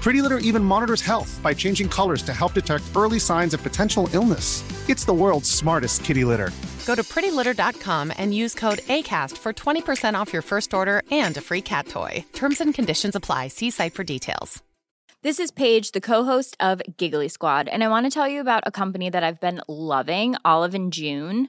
Pretty Litter even monitors health by changing colors to help detect early signs of potential illness. It's the world's smartest kitty litter. Go to prettylitter.com and use code ACAST for 20% off your first order and a free cat toy. Terms and conditions apply. See site for details. This is Paige, the co-host of Giggly Squad, and I want to tell you about a company that I've been loving, Olive and June.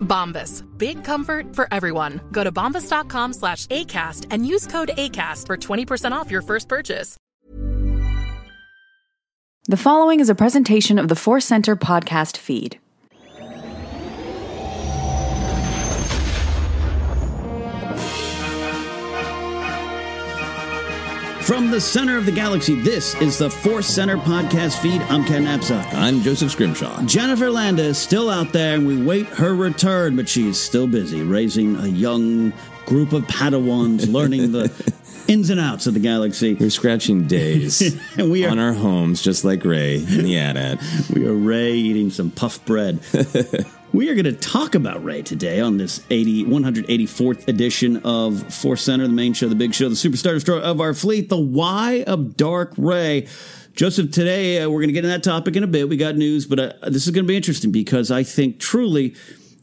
Bombas. Big comfort for everyone. Go to bombas.com slash ACAST and use code ACAST for 20% off your first purchase. The following is a presentation of the Force Center podcast feed. From the center of the galaxy, this is the Force Center podcast feed. I'm Ken Napzok. I'm Joseph Scrimshaw. Jennifer Landa is still out there, and we wait her return, but she's still busy raising a young group of Padawans, learning the ins and outs of the galaxy. We're scratching days and we are, on our homes, just like Rey in the AT-AT. We are Rey eating some puff bread. We are going to talk about Rey today on this 80, 184th edition of Force Center, the main show, the big show, the superstar destroyer of our fleet, the why of Dark Rey. Joseph, today uh, we're going to get in that topic in a bit. We got news, but uh, this is going to be interesting because I think truly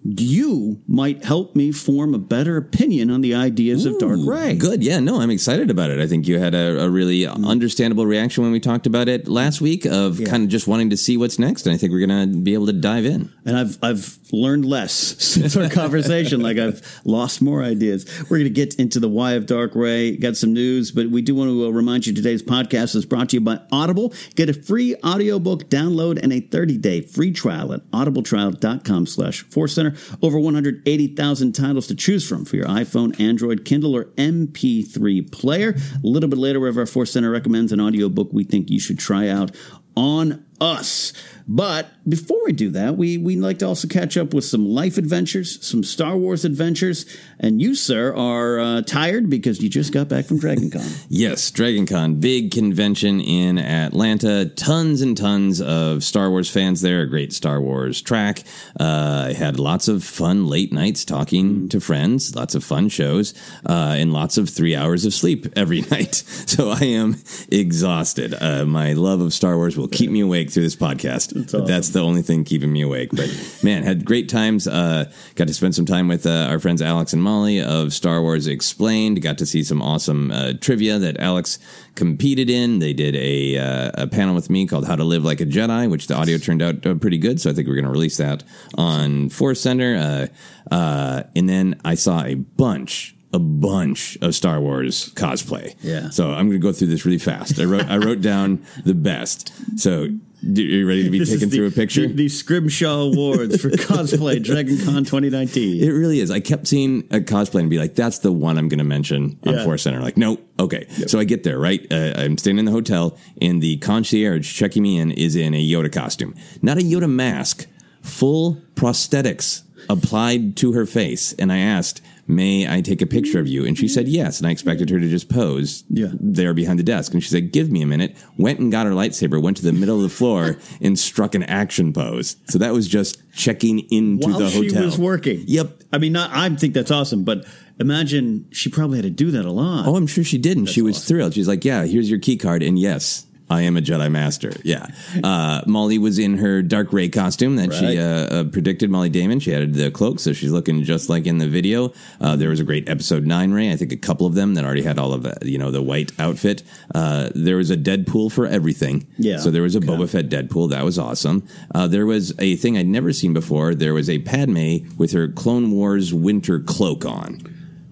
you might help me form a better opinion on the ideas Ooh, of Dark Rey. Good. Yeah, no, I'm excited about it. I think you had a, a really Mm. understandable reaction when we talked about it last week of Yeah. kind of just wanting to see what's next. And I think we're going to be able to dive in. And I've I've learned less since our conversation. like I've lost more ideas. We're going to get into the why of Dark Rey. Got some news, but we do want to uh, remind you today's podcast is brought to you by Audible. Get a free audiobook download and a 30-day free trial at audibletrial.com slash Force Center. Over 180,000 titles to choose from for your iPhone, Android, Kindle, or MP3 player. A little bit later, our Force Center recommends an audiobook we think you should try out on us. But before we do that, we we'd like to also catch up with some life adventures, some Star Wars adventures. And you, sir, are uh, tired because you just got back from Dragon Con. Yes, Dragon Con, big convention in Atlanta. Tons and tons of Star Wars fans there. A great Star Wars track. Uh, I had lots of fun late nights talking to friends, lots of fun shows, uh, and lots of three hours of sleep every night. So I am exhausted. Uh, my love of Star Wars will keep me awake through this podcast. But awesome. That's the only thing keeping me awake. But man, had great times. Uh, got to spend some time with uh, our friends Alex and Molly of Star Wars Explained. Got to see some awesome uh, trivia that Alex competed in. They did a, uh, a panel with me called How to Live Like a Jedi, which the audio turned out uh, pretty good. So I think we're going to release that on Force Center. Uh, uh, and then I saw a bunch a bunch of Star Wars cosplay. Yeah. So I'm going to go through this really fast. I wrote I wrote down the best. So are you ready to be This is taken through a picture? The, the Scrimshaw Awards for cosplay, Dragon Con 2019. It really is. I kept seeing a cosplay and be like, "That's the one I'm going to mention on Yeah. Force Center." Like, no, okay. So I get there, right? Uh, I'm staying in the hotel, and the concierge checking me in is in a Yoda costume, not a Yoda mask, full prosthetics applied to her face. And I asked, "May I take a picture of you?" And she said yes. And I expected her to just pose Yeah. there behind the desk. And she said, "Give me a minute." Went and got her lightsaber, went to the middle of the floor, and struck an action pose. So that was just checking into While the she hotel. was working. Yep. I mean, not, I think that's awesome, but imagine she probably had to do that a lot. Oh, I'm sure she did, and she was thrilled. She's like, "Yeah, here's your key card, and yes, I am a Jedi Master." Yeah. Uh, Molly was in her dark Rey costume that Right. she uh, uh, predicted. Molly Damon. She added the cloak, so she's looking just like in the video. Uh, there was a great episode nine Rey. I think a couple of them that already had all of the, you know the white outfit. Uh, there was a Deadpool for everything. Yeah. So there was a Boba Fett Deadpool. That was awesome. Uh, there was a thing I'd never seen before. There was a Padme with her Clone Wars winter cloak on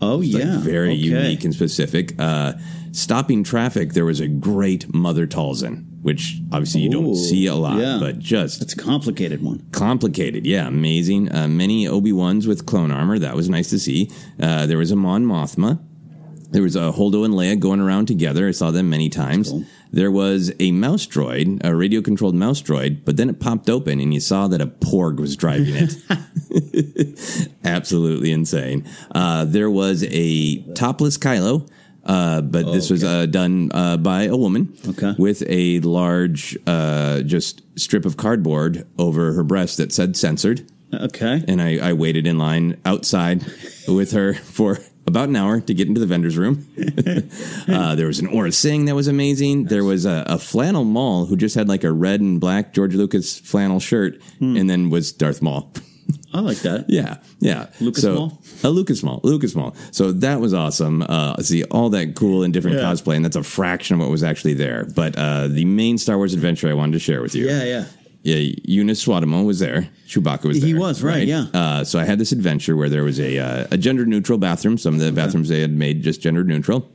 oh, like yeah. very Okay. unique and specific. Uh, stopping traffic, there was a great Mother Talzin, which obviously you don't Ooh, see a lot, yeah. but just That's a complicated one. complicated. Yeah, amazing. Uh, many Obi Wans with clone armor. That was nice to see. Uh, there was a Mon Mothma. There was a Holdo and Leia going around together. I saw them many times. cool. There was a mouse droid, a radio controlled mouse droid, but then it popped open and you saw that a Porg was driving it. Absolutely insane. Uh, there was a topless Kylo. Uh, but this was uh, done uh, by a woman Okay. with a large, uh, just strip of cardboard over her breast that said censored Okay. and I, I waited in line outside with her for about an hour to get into the vendor's room. uh, there was an Aurra Sing that was amazing. There was a, a flannel Maul who just had like a red and black George Lucas flannel shirt, and then was Darth Maul. I like that. yeah, yeah. Lucas so, Maul? A Lucas Maul, Lucas Maul. So that was awesome. Uh, see all that cool and different Yeah. cosplay, and that's a fraction of what was actually there. But uh, the main Star Wars adventure I wanted to share with you. Yeah, yeah. Yeah, Joonas Suotamo was there. Chewbacca was there. He was, right, yeah. Uh, so I had this adventure where there was a uh, a gender neutral bathroom. Some of the bathrooms they had made just gender neutral.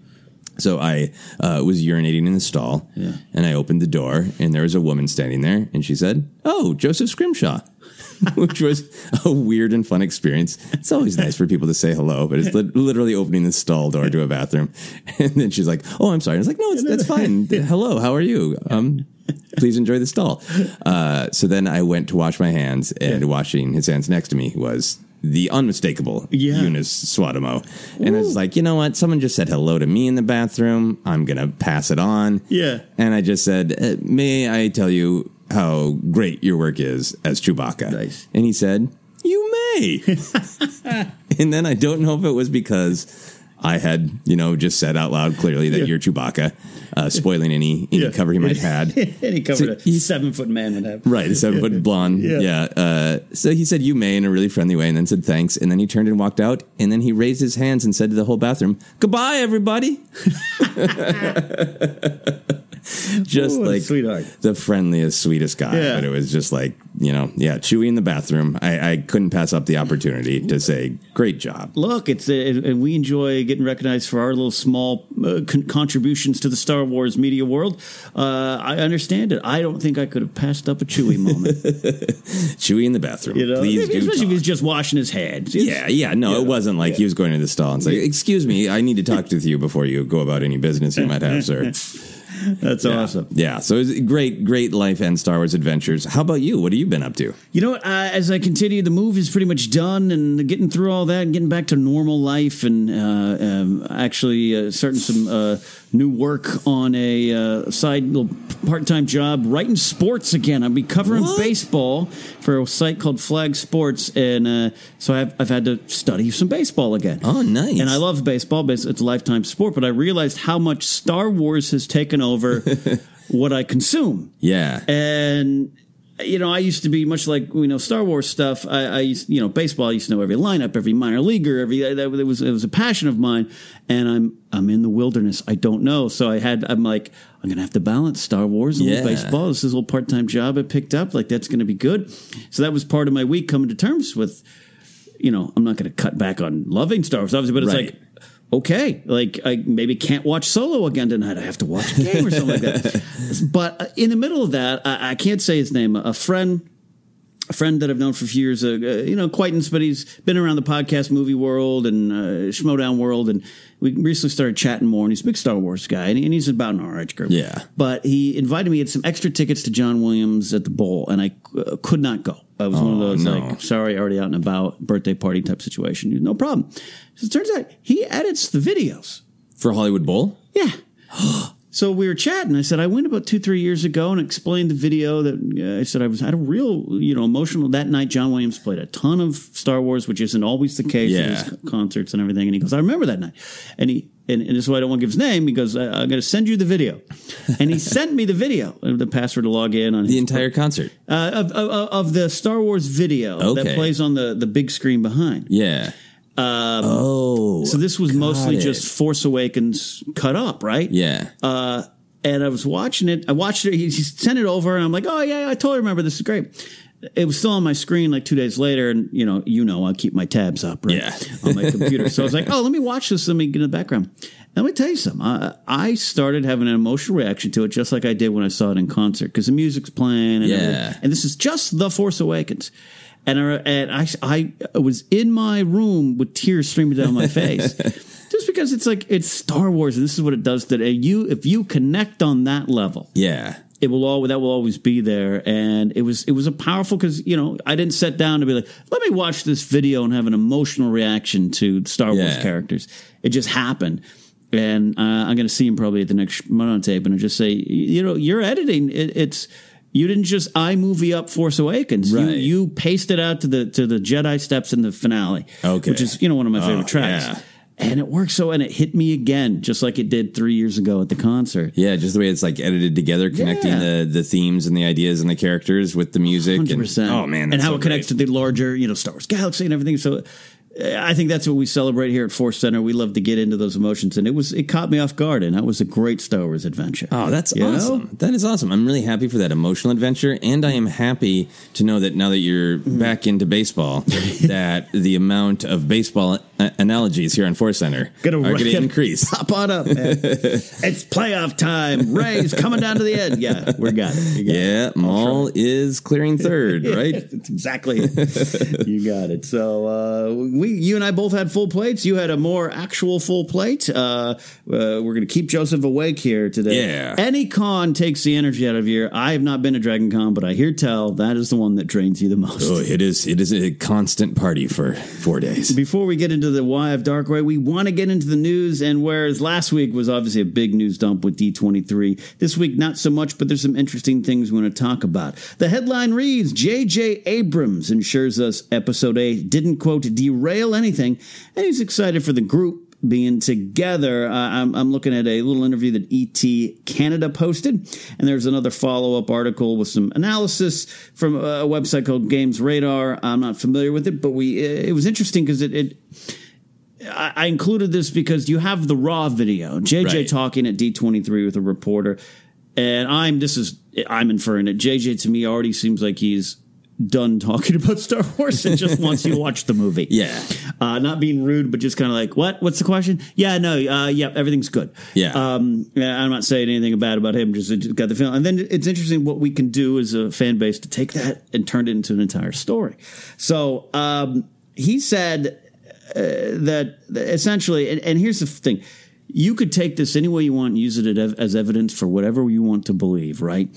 So I uh, was urinating in the stall, Yeah. and I opened the door, and there was a woman standing there, and she said, "Oh, Joseph Scrimshaw." Which was a weird and fun experience. It's always nice for people to say hello, but it's lit- literally opening the stall door to a bathroom. And then she's like, Oh, I'm sorry. I was like, No, it's, that's fine. Hello, how are you? Um, please enjoy the stall. Uh, so then I went to wash my hands, and washing his hands next to me was the unmistakable Yeah. Joonas Suotamo. And I was like, you know what? Someone just said hello to me in the bathroom. I'm going to pass it on. Yeah. And I just said, uh, may I tell you how great your work is as Chewbacca? Nice. And he said, you may. and then I don't know if it was because I had, you know, just said out loud clearly that Yeah. you're Chewbacca, uh, spoiling any, any Yeah. cover he might have had. Any cover So a he- seven foot man would have. Right, a seven foot blonde. Yeah. Yeah. Uh, so he said, You may, in a really friendly way, and then said thanks. And then he turned and walked out. And then he raised his hands and said to the whole bathroom, Goodbye, everybody. just Ooh, like sweetheart. the friendliest, sweetest guy. Yeah. But it was just like, you know, yeah, Chewy in the bathroom. I, I couldn't pass up the opportunity to say, Great job. Look, it's uh, and we enjoy getting recognized for our little small uh, con- contributions to the Star Wars media world. Uh, I understand it. I don't think I could have passed up a Chewy moment. Chewy in the bathroom. You know, Please do. especially if he's just washing his. It's- Yeah, yeah, no, it wasn't like he was going to the stall and say, "Excuse me, I need to talk with you before you go about any business you might have, sir." That's Yeah. awesome. Yeah. So it's great, great life and Star Wars adventures. How about you? What have you been up to? You know what? Uh, as I continue, the move is pretty much done, and getting through all that, and getting back to normal life, and uh, um, actually uh, starting some uh, new work on a uh, side little part-time job writing sports again. I'll be covering baseball for a site called Flag Sports, and uh, so I've, I've had to study some baseball again. Oh, nice! And I love baseball, it's a lifetime sport. But I realized how much Star Wars has taken over what I consume. Yeah. And you know, I used to be much like you know Star Wars stuff. I, I used, you know, baseball. I used to know every lineup, every minor leaguer, every that it was it was a passion of mine. And I'm I'm in the wilderness. I don't know, so I had I'm like I'm gonna have to balance Star Wars and Yeah. baseball. This is a little part time job I picked up. Like that's gonna be good. So that was part of my week coming to terms with. You know, I'm not going to cut back on loving Star Wars, obviously, but it's Right. like okay, like I maybe can't watch Solo again tonight. I have to watch a game or something like that. But uh, in the middle of that, I, I can't say his name. A friend, a friend that I've known for a few years, uh, uh, you know, acquaintance, but he's been around the podcast movie world and uh, Schmoedown world, and we recently started chatting more. And he's a big Star Wars guy, and, he- and he's about an age group. Yeah. But he invited me. He had some extra tickets to John Williams at the Bowl, and I uh, could not go. I was one of Oh, those no. like, sorry, already out and about, birthday party type situation. No problem. So it turns out he edits the videos. For Hollywood Bowl? Yeah. so we were chatting. I said I went about two, three years ago and explained the video that uh, I said I was had a real, you know, emotional that night. John Williams played a ton of Star Wars, which isn't always the case at Yeah. his concerts and everything. And he goes, I remember that night. And he and, and this is why I don't want to give his name because I, I'm going to send you the video. and he sent me the video, the password to log in on The his entire concert. uh, of, of, of the Star Wars video that plays on the the big screen behind. Yeah. Um, oh, so this was mostly it. just Force Awakens cut up, right? Yeah. Uh, and I was watching it. I watched it. He, he sent it over, and I'm like, "Oh yeah, I totally remember. This is great." It was still on my screen like two days later, and you know, you know, I keep my tabs up, right, Yeah. on my computer. So I was like, "Oh, let me watch this. Let me get in the background." Let me tell you something. I, I started having an emotional reaction to it, just like I did when I saw it in concert, because the music's playing, and Yeah. and this is just the Force Awakens. And I, and I, I was in my room with tears streaming down my face, just because it's like it's Star Wars, and this is what it does. That you, if you connect on that level, Yeah. It will all that will always be there. And it was it was a powerful because you know I didn't sit down to be like, let me watch this video and have an emotional reaction to Star Wars characters. It just happened. And uh, I'm going to see him probably at the next Mono tape, and I just say, you know, you're editing. It, it's you didn't just iMovie up Force Awakens. Right. You you pasted out to the to the Jedi steps in the finale, Okay. which is you know one of my Oh, favorite tracks. yeah. And it worked so, and it hit me again, just like it did three years ago at the concert. Yeah, just the way it's like edited together, connecting Yeah. the, the themes and the ideas and the characters with the music. Hundred and, percent. Oh man, and how so it connects great. to the larger, you know, Star Wars galaxy and everything. So, I think that's what we celebrate here at Force Center. We love to get into those emotions, and it was it caught me off guard, and that was a great Star Wars adventure. Oh, that's You know? awesome. That is awesome. I'm really happy for that emotional adventure. And I am happy to know that now that you're Mm-hmm. back into baseball, that the amount of baseball analogies here on Force Center Gonna are going to increase. Pop on up, man. it's playoff time. Rays coming down to the end. Yeah, we got it. Got it. Yeah, Maul is clearing third, right? Exactly. you got it. So uh, we, you and I both had full plates. You had a more actual full plate. Uh, uh, we're going to keep Joseph awake here today. Yeah. Any con takes the energy out of you. I have not been to Dragon Con, but I hear tell that is the one that drains you the most. Oh, it is. It is a constant party for four days. Before we get into the why of Dark Darkway, we want to get into the news. And whereas last week was obviously a big news dump with D23, this week not so much, but there's some interesting things we want to talk about. The headline reads J.J. Abrams ensures us episode 8 didn't, quote, derail anything, and he's excited for the group being together. Uh, I'm, I'm looking at a little interview that ET Canada posted, and there's another follow up article with some analysis from a website called Games Radar. I'm not familiar with it, but we it was interesting because it. it I I included this because you have the raw video, JJ Right. talking at D23 with a reporter, and I'm this is I'm inferring it. JJ to me already seems like he's done talking about Star Wars and just wants you to watch the movie. Yeah. Uh, not being rude, but just kind of like, what? What's the question? Yeah, no, uh, yeah, everything's good. Yeah. Um, I'm not saying anything bad about him. Just, just got the feeling. And then it's interesting what we can do as a fan base to take that and turn it into an entire story. So um, he said Uh, that essentially, and, and here's the thing. you could take this any way you want and use it as evidence for whatever you want to believe, right?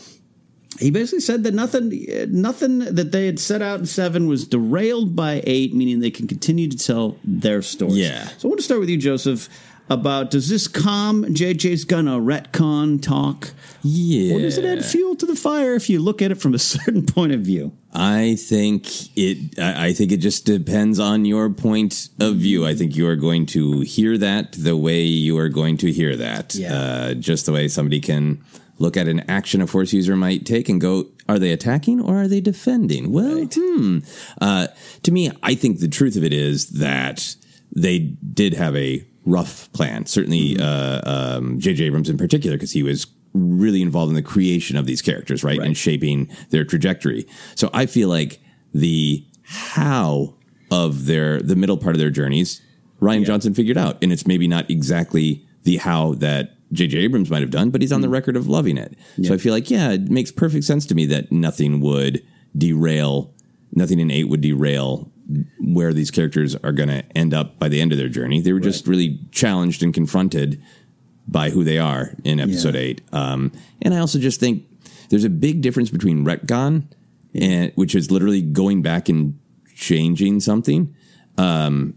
He basically said that nothing, nothing that they had set out in seven was derailed by eight, meaning they can continue to tell their stories. Yeah. So I want to start with you, Joseph. About does this calm JJ's gonna retcon talk? Yeah. Or does it add fuel to the fire if you look at it from a certain point of view? I think it. I think it just depends on your point of view. I think you are going to hear that the way you are going to hear that. Yeah. Uh, just the way somebody can look at an action a force user might take and go, are they attacking or are they defending? Well, right. hmm. Uh, to me, I think the truth of it is that they did have a rough plan. Certainly, mm-hmm. uh, um, J.J. Abrams in particular, because he was really involved in the creation of these characters, right? right? And shaping their trajectory. So I feel like the how of their the middle part of their journeys, Ryan yeah. Johnson figured out, and it's maybe not exactly the how that J.J. Abrams might have done, but he's on the mm. record of loving it. Yeah. So I feel like, yeah, it makes perfect sense to me that nothing would derail, nothing in eight would derail where these characters are going to end up by the end of their journey. They were right. just really challenged and confronted by who they are in episode yeah. eight. Um, and I also just think there's a big difference between retcon, and which is literally going back and changing something, um,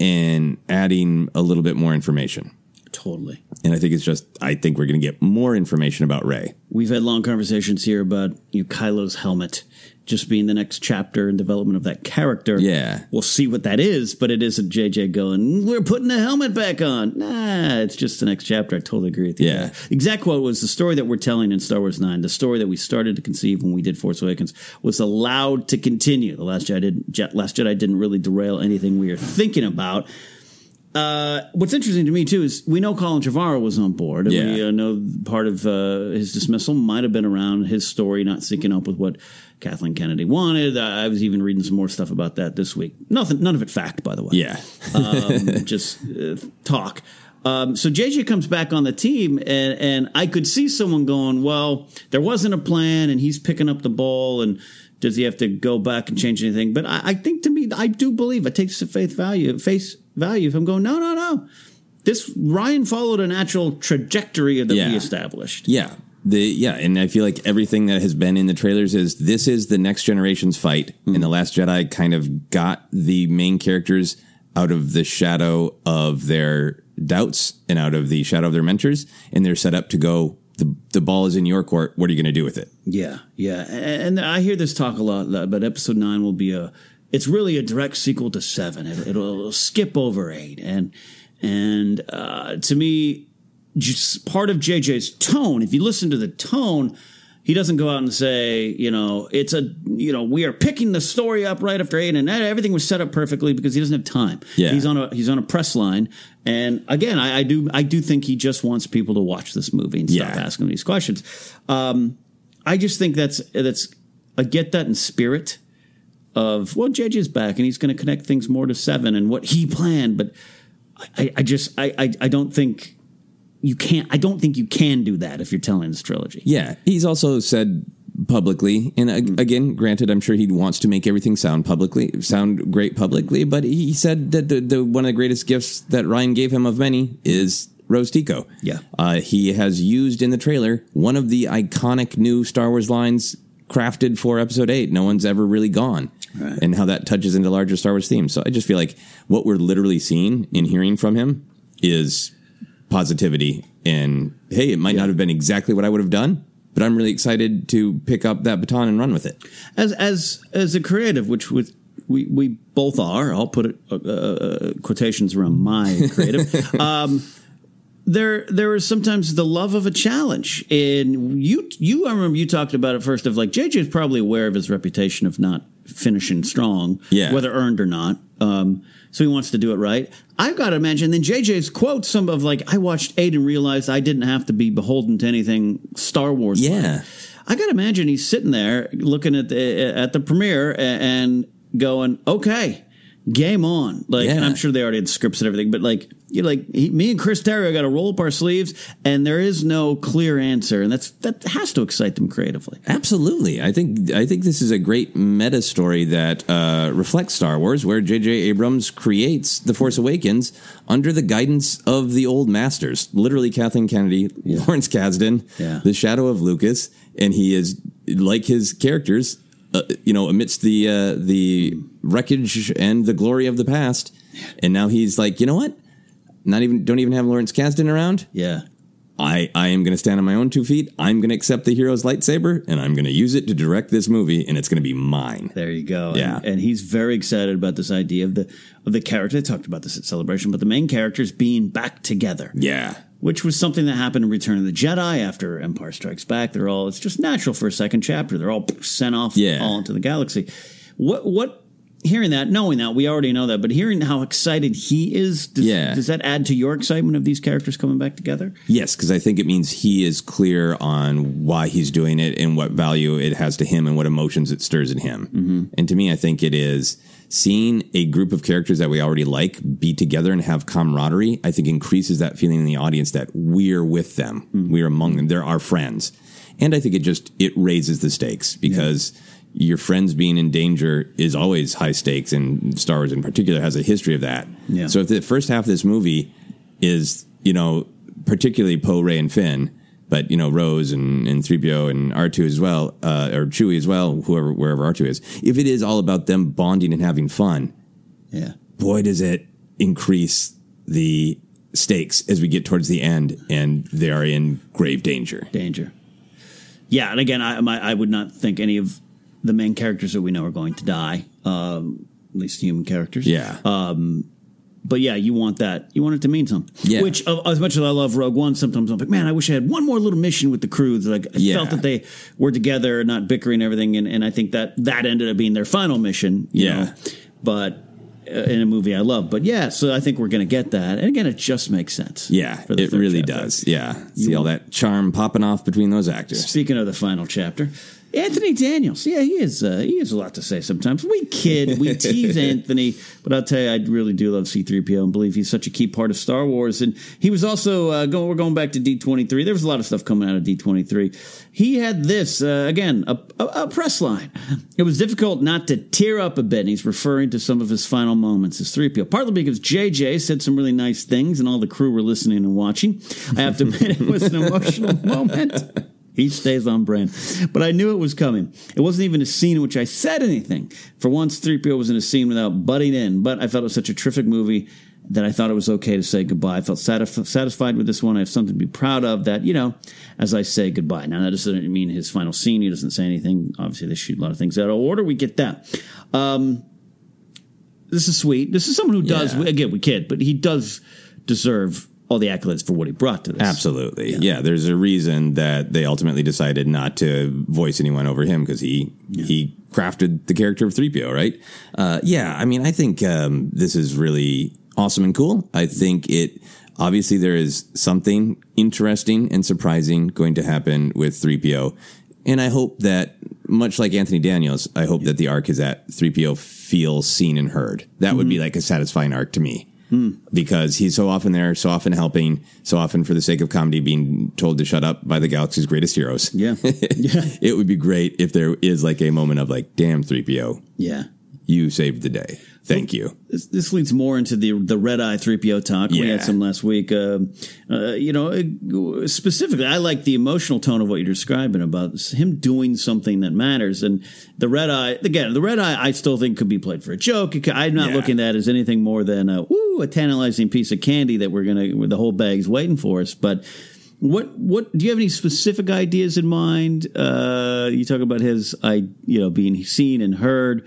and adding a little bit more information. Totally. And I think it's just I think we're going to get more information about Rey. We've had long conversations here about you know, Kylo's helmet just being the next chapter in development of that character. Yeah. We'll see what that is, but it isn't JJ going, we're putting the helmet back on. Nah, it's just the next chapter. I totally agree with you. Yeah. Exact quote was the story that we're telling in Star Wars 9, the story that we started to conceive when we did Force Awakens, was allowed to continue. The Last Jedi, didn't, Last Jedi didn't really derail anything we were thinking about. Uh, what's interesting to me too is we know Colin Trevorrow was on board. And yeah. We uh, know part of uh, his dismissal might have been around his story not syncing up with what Kathleen Kennedy wanted. I was even reading some more stuff about that this week. Nothing, none of it fact, by the way. Yeah, um, just uh, talk. Um, so JJ comes back on the team, and, and I could see someone going, "Well, there wasn't a plan, and he's picking up the ball, and does he have to go back and change anything?" But I, I think to me, I do believe I take this at face value. Face value. If I'm going, no, no, no. This Rian followed a natural trajectory that yeah. we established. Yeah. The yeah, and I feel like everything that has been in the trailers is this is the next generation's fight. Mm-hmm. And the Last Jedi kind of got the main characters out of the shadow of their doubts and out of the shadow of their mentors, and they're set up to go. The, the ball is in your court. What are you going to do with it? Yeah, yeah. And, and I hear this talk a lot, but episode nine will be a it's really a direct sequel to seven. It, will skip over eight, and and uh, to me, just part of JJ's tone. If you listen to the tone, he doesn't go out and say, you know, it's a, you know, we are picking the story up right after eight, and everything was set up perfectly because he doesn't have time. Yeah. he's on a he's on a press line, and again, I, I do I do think he just wants people to watch this movie and stop yeah. asking these questions. Um, I just think that's that's I get that in spirit of well, JJ's back and he's going to connect things more to seven and what he planned. But I, I just I, I, I don't think you can't. I don't think you can do that if you're telling this trilogy. Yeah, he's also said publicly, and mm. again, granted, I'm sure he wants to make everything sound publicly, sound great publicly. But he said that the, the one of the greatest gifts that Rian gave him of many is Rose Tico. Yeah. Uh, he has used in the trailer one of the iconic new Star Wars lines crafted for episode eight. No one's ever really gone. Right. And how that touches into larger Star Wars themes. So I just feel like what we're literally seeing and hearing from him is positivity. And hey, it might yeah. not have been exactly what I would have done, but I'm really excited to pick up that baton and run with it. As as as a creative, which with we we both are. I'll put it, uh, uh, quotations around my creative. um, there there is sometimes the love of a challenge and you you I remember you talked about it first of like JJ is probably aware of his reputation of not finishing strong yeah. whether earned or not. Um, so he wants to do it right. I've got to imagine then JJ's quote some of like I watched 8 and realized I didn't have to be beholden to anything Star Wars yeah. I got to imagine he's sitting there looking at the at the premiere and going okay game on. Like yeah. and I'm sure they already had scripts and everything but like you like he, me and Chris Terrio got to roll up our sleeves, and there is no clear answer, and that's that has to excite them creatively. Absolutely, I think I think this is a great meta story that uh, reflects Star Wars, where J.J. Abrams creates The Force Awakens under the guidance of the old masters, literally Kathleen Kennedy, yeah. Lawrence Kasdan, yeah. the shadow of Lucas, and he is like his characters, uh, you know, amidst the uh, the wreckage and the glory of the past, and now he's like, you know what? Not even don't even have Lawrence Kasdan around. Yeah. I, I am going to stand on my own two feet. I'm going to accept the hero's lightsaber and I'm going to use it to direct this movie and it's going to be mine. There you go. Yeah. And, and, he's very excited about this idea of the of the character. They talked about this at Celebration, but the main characters being back together. Yeah. Which was something that happened in Return of the Jedi after Empire Strikes Back. They're all it's just natural for a second chapter. They're all sent off yeah. all into the galaxy. What what hearing that, knowing that, we already know that, but hearing how excited he is, does, yeah. does that add to your excitement of these characters coming back together? Yes, because I think it means he is clear on why he's doing it and what value it has to him and what emotions it stirs in him. Mm-hmm. And to me, I think it is seeing a group of characters that we already like be together and have camaraderie, I think increases that feeling in the audience that we're with them, mm-hmm. we're among them, they're our friends. And I think it just it raises the stakes because yeah your friends being in danger is always high stakes, and Star Wars in particular has a history of that. Yeah. So if the first half of this movie is, you know, particularly Poe, Rey, and Finn, but you know Rose and and three PO and R two as well, uh, or Chewie as well, whoever wherever R two is. If it is all about them bonding and having fun, yeah, boy, does it increase the stakes as we get towards the end, and they are in grave danger. Danger. Yeah, and again, I my, I would not think any of the main characters that we know are going to die, um, at least human characters. Yeah. Um, but yeah, you want that. You want it to mean something. Yeah. Which, uh, as much as I love Rogue One, sometimes I'm like, man, I wish I had one more little mission with the crew. Like, I yeah. felt that they were together, not bickering and everything, and, and I think that that ended up being their final mission. yeah. Know? But uh, in a movie I love, but yeah, so I think we're going to get that, and again, it just makes sense. Yeah, it really chapter. does. Yeah, see all that charm popping off between those actors. Speaking of the final chapter, Anthony Daniels, yeah, he is. Uh, he has a lot to say. Sometimes we kid, we tease Anthony, but I'll tell you, I really do love C three PO and believe he's such a key part of Star Wars. And he was also uh, going. We're going back to D twenty three. There was a lot of stuff coming out of D twenty three. He had this uh, again, a, a, a, press line. It was difficult not to tear up a bit. And he's referring to some of his final moments as three PO, partly because JJ said some really nice things, and all the crew were listening and watching. I have to admit, it was an emotional moment. He stays on brand. But I knew it was coming. It wasn't even a scene in which I said anything. For once, 3PO was in a scene without butting in, but I felt it was such a terrific movie that I thought it was okay to say goodbye. I felt satisf- satisfied with this one. I have something to be proud of that, you know, as I say goodbye. Now, that doesn't mean his final scene. He doesn't say anything. Obviously, they shoot a lot of things out of order. We get that. Um, this is sweet. This is someone who does, Yeah. again, we kid, but he does deserve all the accolades for what he brought to this. Absolutely. Yeah. there's a reason that they ultimately decided not to voice anyone over him because he he crafted the character of 3PO, right? Uh, yeah, I mean, I think um, this is really awesome and cool. I think it obviously there is something interesting and surprising going to happen with 3PO. And I hope that, much like Anthony Daniels, I hope that the arc is that 3PO feels seen and heard. That would be like a satisfying arc to me because he's so often there, so often helping, so often for the sake of comedy being told to shut up by the galaxy's greatest heroes. Yeah. yeah. it would be great if there is like a moment of like, damn, 3PO, Yeah. you saved the day. Thank you. This, this leads more into the the red eye three PO talk. We had some last week. Uh, uh, you know, specifically, I like the emotional tone of what you're describing about him doing something that matters. And the red eye, again, the red eye, I still think could be played for a joke. I'm not Yeah. looking at it as anything more than a woo, a tantalizing piece of candy that we're gonna the whole bag's waiting for us. But what what do you have any specific ideas in mind? Uh, you talk about his I you know being seen and heard.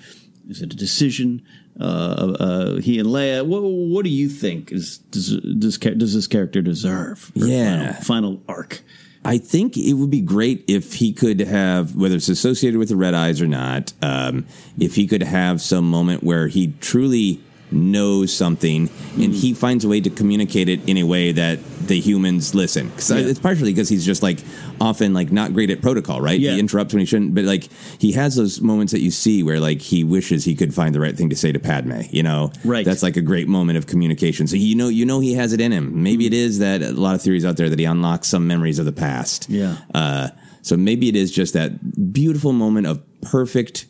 Is it a decision? Uh, uh, he and Leia. What, what do you think is does does, does this character deserve? Yeah. final, final arc. I think it would be great if he could have, whether it's associated with the red eyes or not, um, if he could have some moment where he truly knows something, and he finds a way to communicate it in a way that the humans listen. 'Cause Yeah. it's partially because he's just like often like not great at protocol, right? Yeah. He interrupts when he shouldn't, but like he has those moments that you see where like he wishes he could find the right thing to say to Padme. You know, Right. That's like a great moment of communication. So you know, you know, he has it in him. Maybe it is that a lot of theories out there that he unlocks some memories of the past. Yeah. Uh, so maybe it is just that beautiful moment of perfect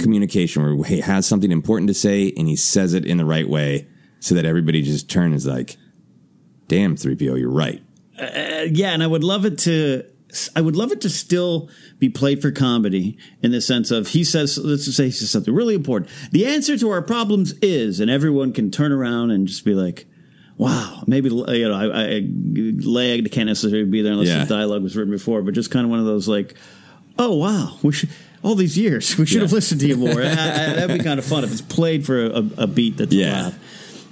communication where he has something important to say and he says it in the right way so that everybody just turns like, damn, 3PO, you're right. Uh, yeah, and I would love it to. I would love it to still be played for comedy in the sense of he says, let's just say he says something really important. The answer to our problems is, and everyone can turn around and just be like, wow, maybe, you know, I, I Leia can't necessarily be there unless Yeah. the dialogue was written before, but just kind of one of those like, oh, wow, we should, all these years, we should have listened to you more. I- I- that'd be kind of fun if it's played for a, a beat that's Yeah. loud.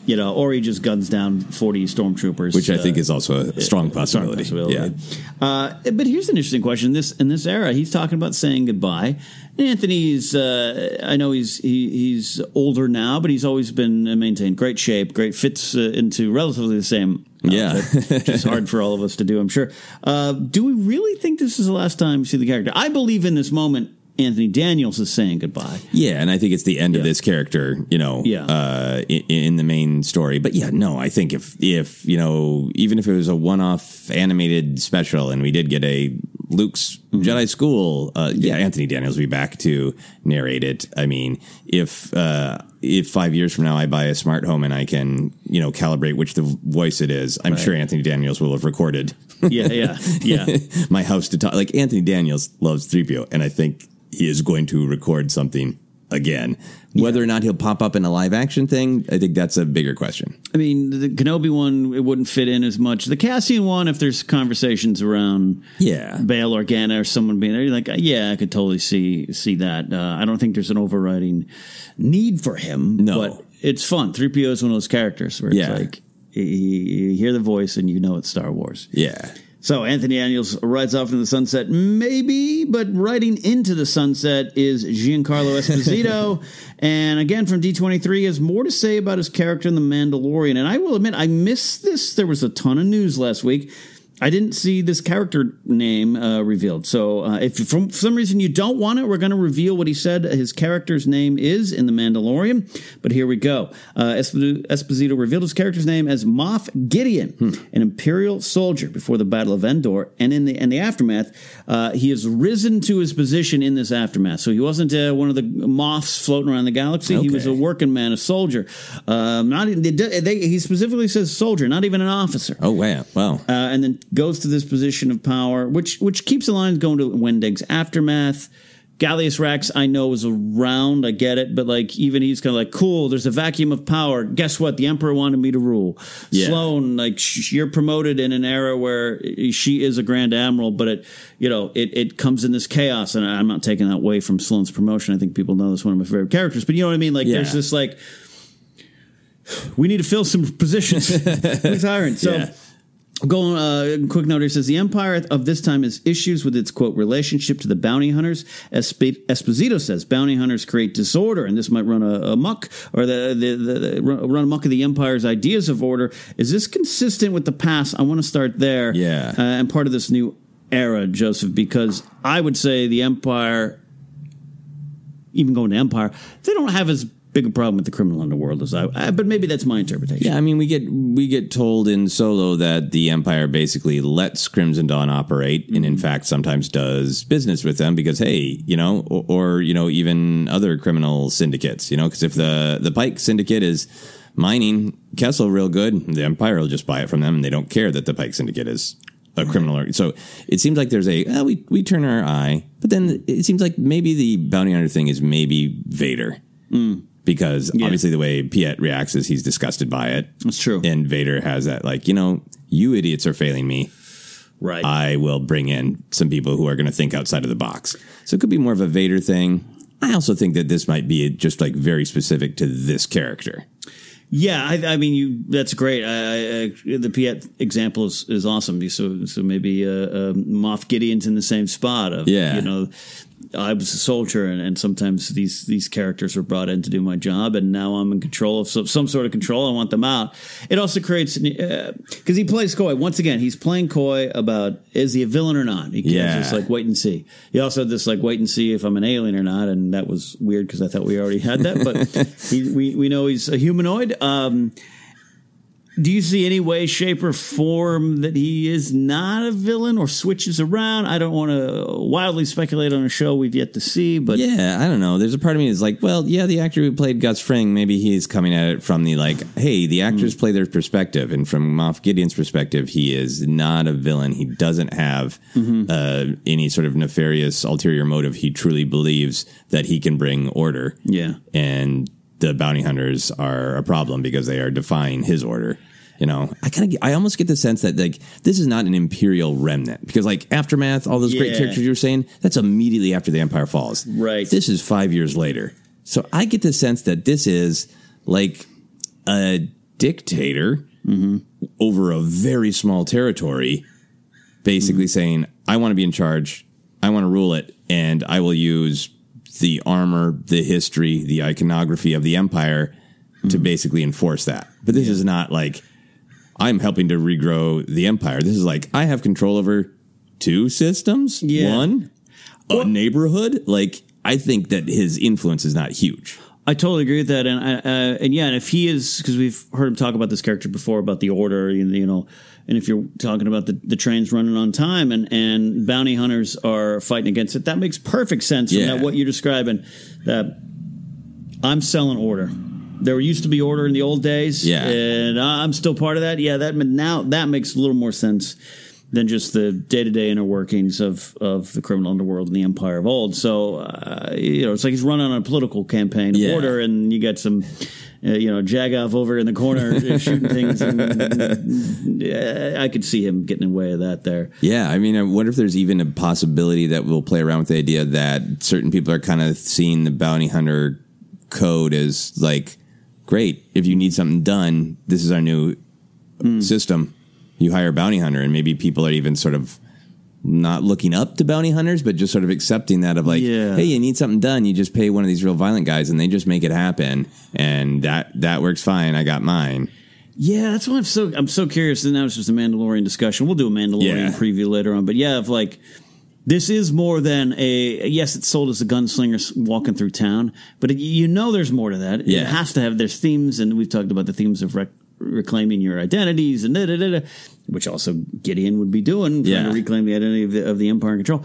You know, or he just guns down 40 stormtroopers. Which I uh, think is also a strong Strong possibility. possibility. Yeah. Uh, but here's an interesting question. This in this era, he's talking about saying goodbye. Anthony's, uh, I know he's he, he's older now, but he's always been uh, maintained great shape, great fits uh, into relatively the same. Yeah. which is hard for all of us to do, I'm sure. Uh, do we really think this is the last time we see the character? I believe in this moment, Anthony Daniels is saying goodbye. Yeah, and I think it's the end of this character, you know, Yeah. uh, in, in the main story. But yeah, no, I think if if you know, even if it was a one-off animated special, and we did get a Luke's Jedi School, uh, yeah, Anthony Daniels will be back to narrate it. I mean, if uh, if five years from now I buy a smart home and I can you know calibrate which the voice it is, I'm sure Anthony Daniels will have recorded. Yeah, yeah, yeah. my house to talk. Like Anthony Daniels loves 3PO, and I think he is going to record something again. Whether or not he'll pop up in a live action thing, I think that's a bigger question. I mean, the Kenobi one it wouldn't fit in as much. The Cassian one, if there's conversations around, Yeah. Bail Organa or someone being there, you're like, yeah, I could totally see see that. Uh, I don't think there's an overriding need for him. No. but it's fun. Three PO is one of those characters where Yeah. it's like you, you hear the voice and you know it's Star Wars. Yeah. So Anthony Daniels rides off into the sunset, maybe, but riding into the sunset is Giancarlo Esposito. and again, from D23, has more to say about his character in The Mandalorian. And I will admit, I missed this. There was a ton of news last week. I didn't see this character name uh, revealed. So uh, if for some reason you don't want it, we're going to reveal what he said his character's name is in The Mandalorian. But here we go. Uh, Esposito, revealed his character's name as Moff Gideon, an Imperial soldier before the Battle of Endor. And in the in the aftermath, uh, he has risen to his position in this aftermath. So he wasn't uh, one of the Moffs floating around the galaxy. He was a working man, a soldier. Um, not they, they, he specifically says soldier, not even an officer Oh wow, wow. uh, and then goes to this position of power, which which keeps the lines going to Wendig's aftermath. Gallius Rax, I know, is around. I get it, but like even he's kind of like, cool. There's a vacuum of power. Guess what? The Emperor wanted me to rule. Yeah. Sloane, like sh- you're promoted in an era where eh, eh, she is a Grand Admiral, but it, you know, it it comes in this chaos, and I'm not taking that away from Sloane's promotion. I think people know this one of my favorite characters, but you know what I mean? Like Yeah. there's this like, we need to fill some positions. Who's hiring? So. Yeah. Going, uh, quick note here says the Empire of this time has issues with its quote relationship to the bounty hunters. Esp- Esposito says bounty hunters create disorder, and this might run a, amok or the, the, the, the run run amok of the Empire's ideas of order. Is this consistent with the past? I want to start there. Yeah. uh, and part of this new era, Joseph, because I would say the Empire, even going to Empire, they don't have as big problem with the criminal underworld as I. I but maybe that's my interpretation. Yeah, I mean, we get we get told in Solo that the Empire basically lets Crimson Dawn operate, and in fact, sometimes does business with them because, hey, you know, or, or you know, even other criminal syndicates, you know, because if the the Pike Syndicate is mining Kessel real good, the Empire will just buy it from them, and they don't care that the Pike Syndicate is a criminal. So it seems like there's a uh, we we turn our eye, but then it seems like maybe the bounty hunter thing is maybe Vader. Because obviously the way Piett reacts is he's disgusted by it. That's true. And Vader has that, like, you know, you idiots are failing me. right. I will bring in some people who are going to think outside of the box. So it could be more of a Vader thing. I also think that this might be just like very specific to this character. Yeah, I, I mean, you. That's great. I, I, I, the Piett example is, is awesome. So, so maybe uh, uh, Moff Gideon's in the same spot of, Yeah. you know, I was a soldier, and, and sometimes these these characters were brought in to do my job, and now I'm in control of some, some sort of control. I want them out. It also creates because uh, he plays coy. Once again, he's playing coy about is he a villain or not. He Yeah. just like wait and see. He also had this like wait and see if I'm an alien or not, and that was weird because I thought we already had that. But he, we we know he's a humanoid. Um, do you see any way, shape, or form that he is not a villain or switches around? I don't want to wildly speculate on a show we've yet to see, but yeah, I don't know. There's a part of me that's like, well, yeah, the actor who played Gus Fring, maybe he's coming at it from the like, hey, the actors play their perspective, and from Moff Gideon's perspective, he is not a villain. He doesn't have uh, any sort of nefarious ulterior motive. He truly believes that he can bring order. Yeah. and the bounty hunters are a problem because they are defying his order. You know, I kind of, I almost get the sense that like this is not an imperial remnant because like aftermath, all those great Yeah. characters you were saying, that's immediately after the empire falls. Right. This is five years later, so I get the sense that this is like a dictator mm-hmm. over a very small territory, basically mm-hmm. saying, "I want to be in charge, I want to rule it, and I will use the armor, the history, the iconography of the empire to basically enforce that." But this is not like I'm helping to regrow the empire. This is like I have control over two systems, Yeah. one, a neighborhood. Like I think that his influence is not huge. I totally agree with that, and I, uh, and yeah, and if he is because we've heard him talk about this character before about the order, you know, and if you're talking about the, the trains running on time and and bounty hunters are fighting against it, that makes perfect sense. from Yeah. that what you're describing, that I'm selling order. There used to be order in the old days, Yeah. and I'm still part of that. Yeah, that now that makes a little more sense than just the day to day inner workings of of the criminal underworld and the empire of old. So uh, you know, it's like he's running on a political campaign of Yeah. order, and you get some. Uh, you know, Jagoff over in the corner shooting things. And, uh, I could see him getting in the way of that there. Yeah, I mean, I wonder if there's even a possibility that we'll play around with the idea that certain people are kind of seeing the bounty hunter code as like, great, if you need something done, this is our new system. You hire a bounty hunter, and maybe people are even sort of not looking up to bounty hunters, but just sort of accepting that of like, Yeah. hey, you need something done, you just pay one of these real violent guys, and they just make it happen, and that that works fine. I got mine. Yeah, that's why I'm so I'm so curious. And now it's just a Mandalorian discussion. We'll do a Mandalorian Yeah. preview later on. But yeah, if like this is more than a yes, it's sold as a gunslinger walking through town, but it, you know there's more to that. It Yeah. has to have there's themes, and we've talked about the themes of rec- reclaiming your identities and da da da da, which also Gideon would be doing, trying Yeah. to reclaim the identity of the, of the Empire and control.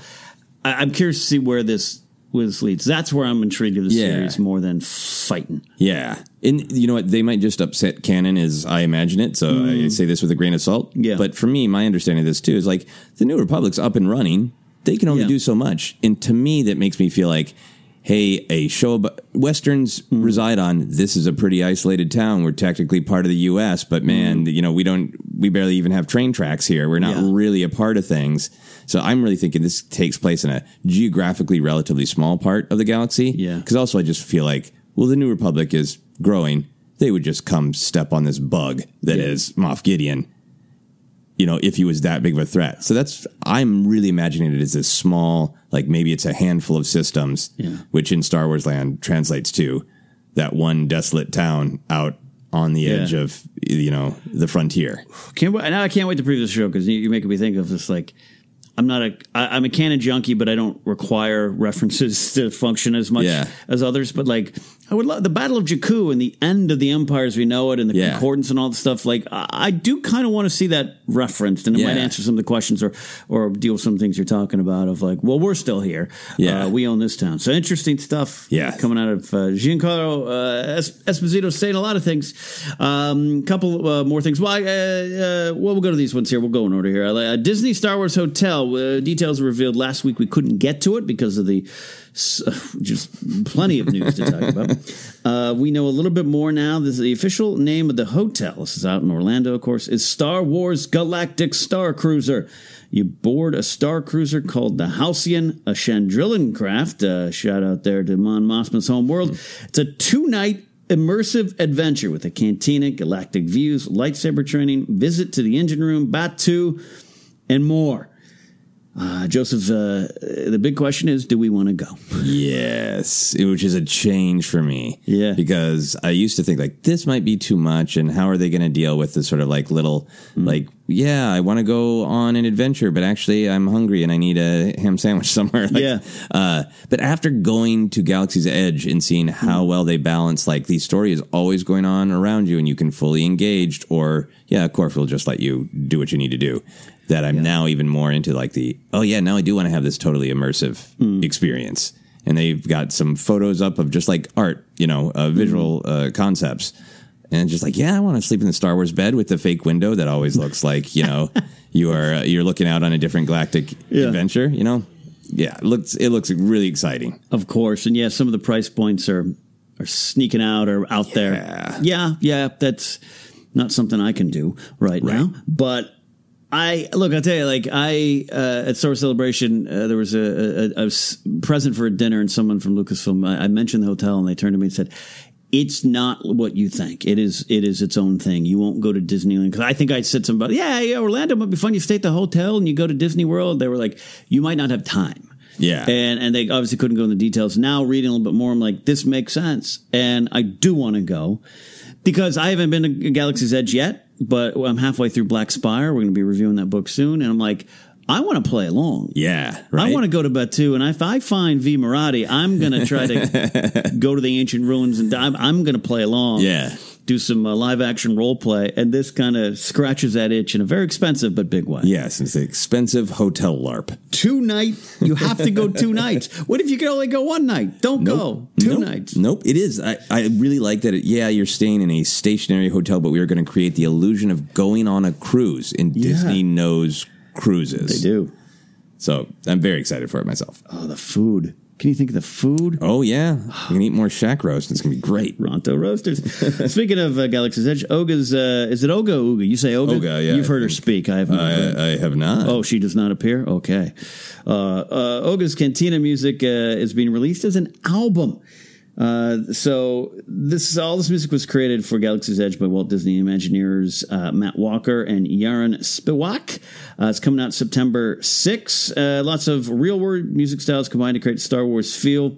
I, I'm curious to see where this this leads. That's where I'm intrigued with the Yeah. series more than fighting. Yeah. And you know what? They might just upset canon as I imagine it. So I say this with a grain of salt. Mm. Yeah. But for me, my understanding of this too is like the New Republic's up and running. They can only Yeah. do so much. And to me, that makes me feel like, hey, a show about Westerns Mm. reside on this is a pretty isolated town. We're technically part of the US, but man, you know, we don't we barely even have train tracks here. We're not. Yeah. really a part of things. So I'm really thinking this takes place in a geographically relatively small part of the galaxy. Yeah. Because also I just feel like, well, the New Republic is growing. They would just come step on this bug that is Yeah. Moff Gideon. You know, if he was that big of a threat. So that's I'm really imagining it as this small, like maybe it's a handful of systems, Yeah. which in Star Wars land translates to that one desolate town out on the Yeah. edge of you know the frontier. Can't wait, now I can't wait to preview the show because you're making me think of this. Like, I'm not a I, I'm a canon junkie, but I don't require references to function as much Yeah. as others. But like, I would love the Battle of Jakku and the end of the Empire as we know it, and the Yeah. concordance and all the stuff. Like, I, I do kind of want to see that referenced, and it might answer some of the questions or or deal with some things you're talking about. Of like, well, we're still here. Yeah. uh, we own this town. So interesting stuff. Yeah. coming out of uh, Giancarlo uh, Es- Esposito saying a lot of things. Um, couple uh, more things. Well, I, uh, uh, well, we'll go to these ones here. We'll go in order here. Uh, Disney Star Wars Hotel uh, details were revealed last week. We couldn't get to it because of the s- just plenty of news to talk about. Uh, we know a little bit more now. This is the official name of the hotel. This is out in Orlando, of course. Is Star Wars Galactic Star Cruiser. You board a star cruiser called the Halcyon, a Chandrilan craft. Uh, shout out there to Mon Mothma's home world. It's a two night immersive adventure with a cantina, galactic views, lightsaber training, visit to the engine room, Batuu, and more. Uh, Joseph, uh, the big question is, do we want to go? Yes, which is a change for me. Yeah. Because I used to think like this might be too much and how are they going to deal with the sort of like little like yeah, I want to go on an adventure but actually I'm hungry and I need a ham sandwich somewhere. Like, Yeah. Uh, but after going to Galaxy's Edge and seeing how well they balance like the story is always going on around you and you can fully engaged or yeah, of course we'll just let you do what you need to do. That I'm now even more into like the oh yeah, now I do want to have this totally immersive experience and they've got some photos up of just like art, you know, uh, visual uh, concepts. And just like, yeah, I want to sleep in the Star Wars bed with the fake window that always looks like, you know, you are uh, you're looking out on a different galactic Yeah. adventure, you know. Yeah, it looks it looks really exciting. Of course, and yeah, some of the price points are are sneaking out or out there. Yeah, yeah, that's not something I can do right, now. But I look, I'll tell you, like I uh, at Star Celebration, uh, there was a, a, a s- present for a dinner, and someone from Lucasfilm. I, I mentioned the hotel, and they turned to me and said. It's not what you think. It is. It is its own thing. You won't go to Disneyland because I think I said something about yeah, yeah, Orlando might be fun. You stay at the hotel and you go to Disney World. They were like, you might not have time. Yeah. And and they obviously couldn't go into the details. Now reading a little bit more, I'm like, this makes sense. And I do want to go because I haven't been to Galaxy's Edge yet, but I'm halfway through Black Spire. We're going to be reviewing that book soon. And I'm like, I want to play along. Yeah, I want to go to Batuu, and if I find Vi Moradi, I'm going to try to go to the ancient ruins, and I'm, I'm going to play along. Yeah. Do some uh, live action role play, and this kind of scratches that itch in a very expensive but big way. Yes, it's an expensive hotel LARP. Two night, you have to go two nights. What if you could only go one night? Don't go two nope. nights. Nope, it is. I, I really like that. It, yeah, you're staying in a stationary hotel, but we are going to create the illusion of going on a cruise. And Yeah. Disney knows cruises. They do. So I'm very excited for it myself. Oh, the food. Can you think of the food? Oh yeah, we can eat more shack roast. It's gonna be great. Ronto Roasters. Speaking of uh, Galaxy's Edge, Oga's, uh, is it Oga or Uga? You say Oga? Oga, yeah, You've I heard her think. speak. I haven't. I, I have not. Oh, she does not appear? Okay. Uh, uh, Oga's Cantina music uh, is being released as an album. Uh, so this all this music was created for Galaxy's Edge by Walt Disney Imagineers uh, Matt Walker and Yaron Spiwak. Uh, it's coming out September 6. Uh, lots of real world music styles combined to create Star Wars feel.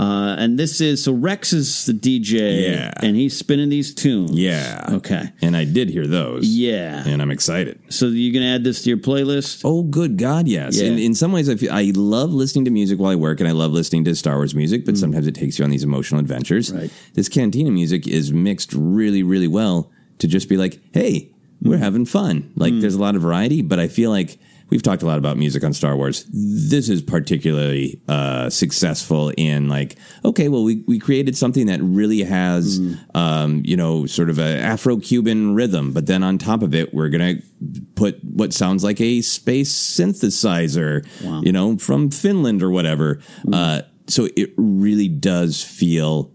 Uh, and this is so Rex is the DJ, Yeah. and he's spinning these tunes. Yeah. Okay. And I did hear those. Yeah. And I'm excited. So you're gonna add this to your playlist? Oh, good God, yes. Yeah. In, in some ways, I feel I love listening to music while I work, and I love listening to Star Wars music. But sometimes it takes you on these emotional adventures. Mm. Right. This Cantina music is mixed really, really well to just be like, "Hey, we're Mm. having fun." Like, there's a lot of variety, but I feel like we've talked a lot about music on Star Wars. This is particularly uh, successful in like, okay, well, we we created something that really has, Mm. um, you know, sort of a Afro-Cuban rhythm, but then on top of it, we're gonna put what sounds like a space synthesizer, you know, from Finland or whatever. Uh, so it really does feel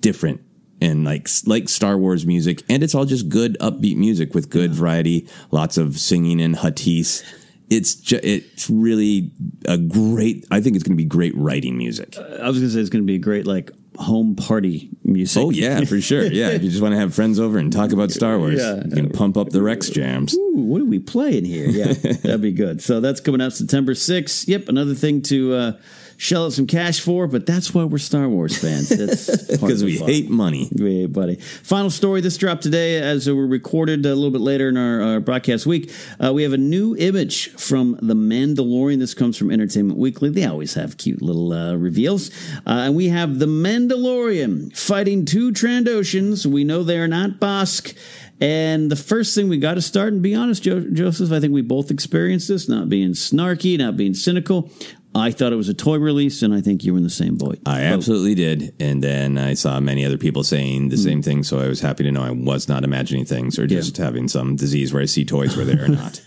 different and like like Star Wars music, and it's all just good upbeat music with good variety, lots of singing and Huttese. It's ju- it's really a great. I think it's going to be great writing music. I was gonna say it's gonna be a great like home party music. Oh yeah, for sure. Yeah, if you just want to have friends over and talk about Star Wars, Yeah. you can pump up the Rex jams. Ooh, what are we playing here? Yeah, that'd be good. So that's coming out September 6th. Yep, another thing to uh, shell out some cash for, but that's why we're Star Wars fans. Because we fun. hate money. Yeah, buddy. Final story. This dropped today as we recorded a little bit later in our, our broadcast week. Uh, we have a new image from The Mandalorian. This comes from Entertainment Weekly. They always have cute little uh, reveals. Uh, and we have The Mandalorian fighting two Trandoshans. We know they are not Bossk. And the first thing we got to start, and be honest, jo- Joseph, I think we both experienced this, not being snarky, not being cynical. I thought it was a toy release, and I think you were in the same boat. I absolutely did. And then I saw many other people saying the hmm. same thing. So I was happy to know I was not imagining things or just having some disease where I see toys where they are not.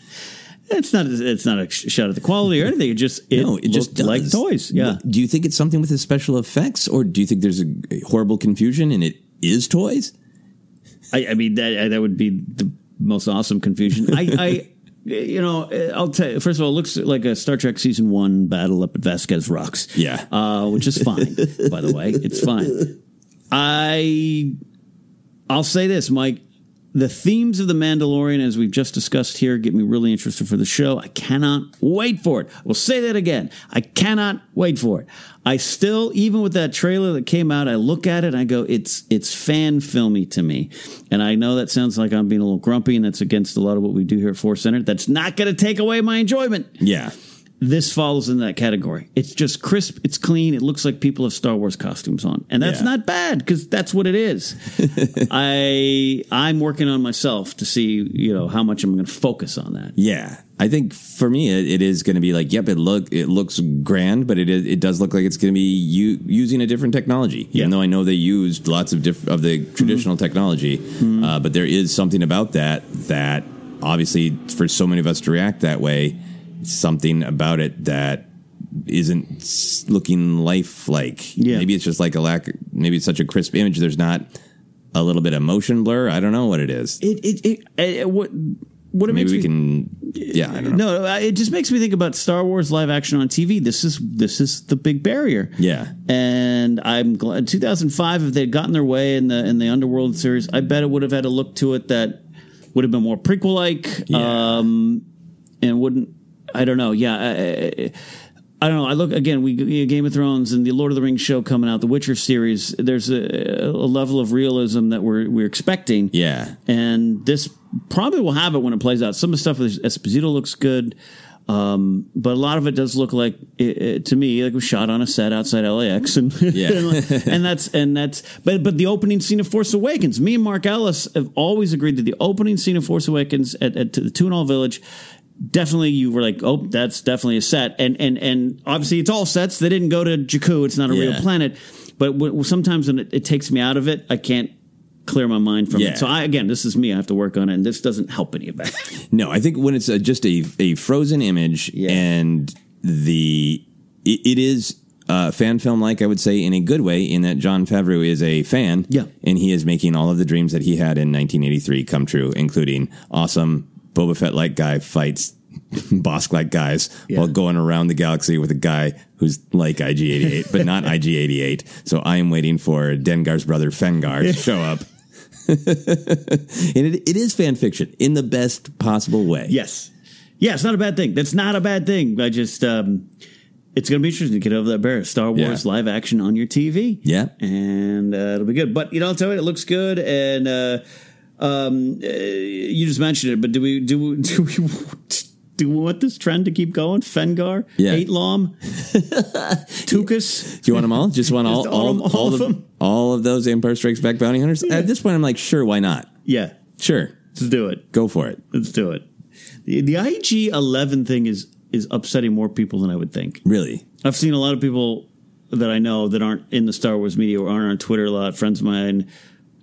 It's not. It's not a sh- shot at the quality or anything. It just it, no, it just looked like toys. Yeah. Do you think it's something with the special effects or do you think there's a horrible confusion and it is toys? I, I mean that that would be the most awesome confusion. I, I you know I'll tell you. First of all, it looks like a Star Trek season one battle up at Vasquez Rocks. Yeah. uh, which is fine. by the way, it's fine. I I'll say this, Mike. The themes of The Mandalorian, as we've just discussed here, get me really interested for the show. I cannot wait for it. We'll say that again. I cannot wait for it. I still, even with that trailer that came out, I look at it and I go, it's it's fan filmy to me. And I know that sounds like I'm being a little grumpy, and that's against a lot of what we do here at Force Center. That's not going to take away my enjoyment. Yeah. This falls in that category. It's just crisp. It's clean. It looks like people have Star Wars costumes on, and that's Yeah. not bad because that's what it is. I I'm working on myself to see you know how much I'm going to focus on that. Yeah, I think for me it, it is going to be like, yep, it look it looks grand, but it is, it does look like it's going to be u- using a different technology. Even though I know they used lots of diff- of the traditional technology, uh, but there is something about that that obviously for so many of us to react that way, something about it that isn't looking lifelike. Yeah. maybe it's just like a lack. Maybe it's such a crisp image. There's not a little bit of motion blur. I don't know what it is. It it, it uh, what what it Maybe makes we me- can. Yeah, I don't know. No, uh, it just makes me think about Star Wars live action on TV. This is this is the big barrier. Yeah. and I'm glad 2005 if they'd gotten their way in the in the Underworld series, I bet it would have had a look to it that would have been more prequel like. Yeah. Um, and wouldn't I don't know. Yeah. I, I, I don't know. I look again. We Game of Thrones and the Lord of the Rings show coming out, the Witcher series. There's a, a level of realism that we're we're expecting. Yeah. and this probably will have it when it plays out. Some of the stuff with Esposito looks good, um, but a lot of it does look like it, it- to me like it was shot on a set outside LAX, and Yeah. and that's and that's. But but the opening scene of Force Awakens, me and Mark Ellis have always agreed that the opening scene of Force Awakens at, at the Tuanul Village. Definitely, you were like, "Oh, that's definitely a set," and and and obviously, it's all sets. They didn't go to Jakku; it's not a real planet. But w- sometimes when it, it takes me out of it, I can't clear my mind from Yeah. it. So I, again, this is me. I have to work on it, and this doesn't help any of that. No, I think when it's a, just a a frozen image and the it, it is uh, fan film like I would say in a good way in that Jon Favreau is a fan, Yeah. and he is making all of the dreams that he had in 1983 come true, including awesome Boba Fett like guy fights. Bossk like guys Yeah. while going around the galaxy with a guy who's like IG88, but not IG88. So I am waiting for Dengar's brother Fengar to show up. and it, it is fan fiction in the best possible way. yes, yeah, it's not a bad thing. That's not a bad thing. I just, um, it's going to be interesting to get over that barrier. Star Wars Yeah. live action on your TV. Yeah. and uh, it'll be good. But you know, I'll tell you, it looks good. And uh, um, uh, you just mentioned it, but do we do we, do we do we want this trend to keep going? Fengar, Yeah. Eight Lom, Tukas. Do you want them all? Just want all Just all, all- all of of them? all of those Empire Strikes Back bounty hunters? At this point, I'm like, sure, why not? Yeah, Sure, let's do it. go for it. Let's do it. The, the IG Eleven thing is is upsetting more people than I would think. Really? I've seen a lot of people that I know that aren't in the Star Wars media or aren't on Twitter a lot, friends of mine,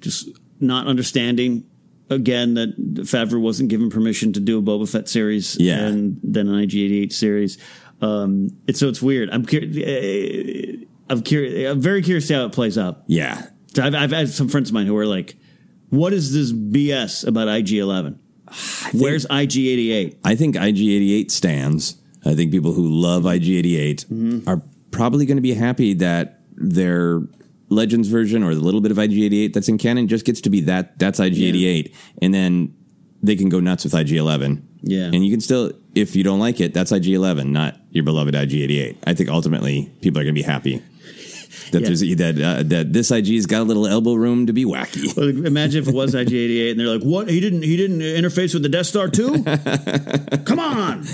just not understanding again that Favreau wasn't given permission to do a Boba Fett series Yeah. and then an IG88 series. Um, it's so it's weird. I'm curious. I'm curious. I'm very curious to how it plays out. Yeah. So I've, I've had some friends of mine who are like, "What is this BS about IG11? Where's IG88?" I think IG88 stands. I think people who love IG88 Mm-hmm. are probably going to be happy that their Legends version or the little bit of IG88 that's in canon just gets to be that. That's IG88, and then they can go nuts with IG11. Yeah. and you can still, if you don't like it, that's IG11, not your beloved IG88. I think ultimately people are going to be happy. That Yeah. there's that uh, that this IG's got a little elbow room to be wacky. Well, imagine if it was IG88 and they're like, "What? He didn't? He didn't interface with the Death Star too? Come on!"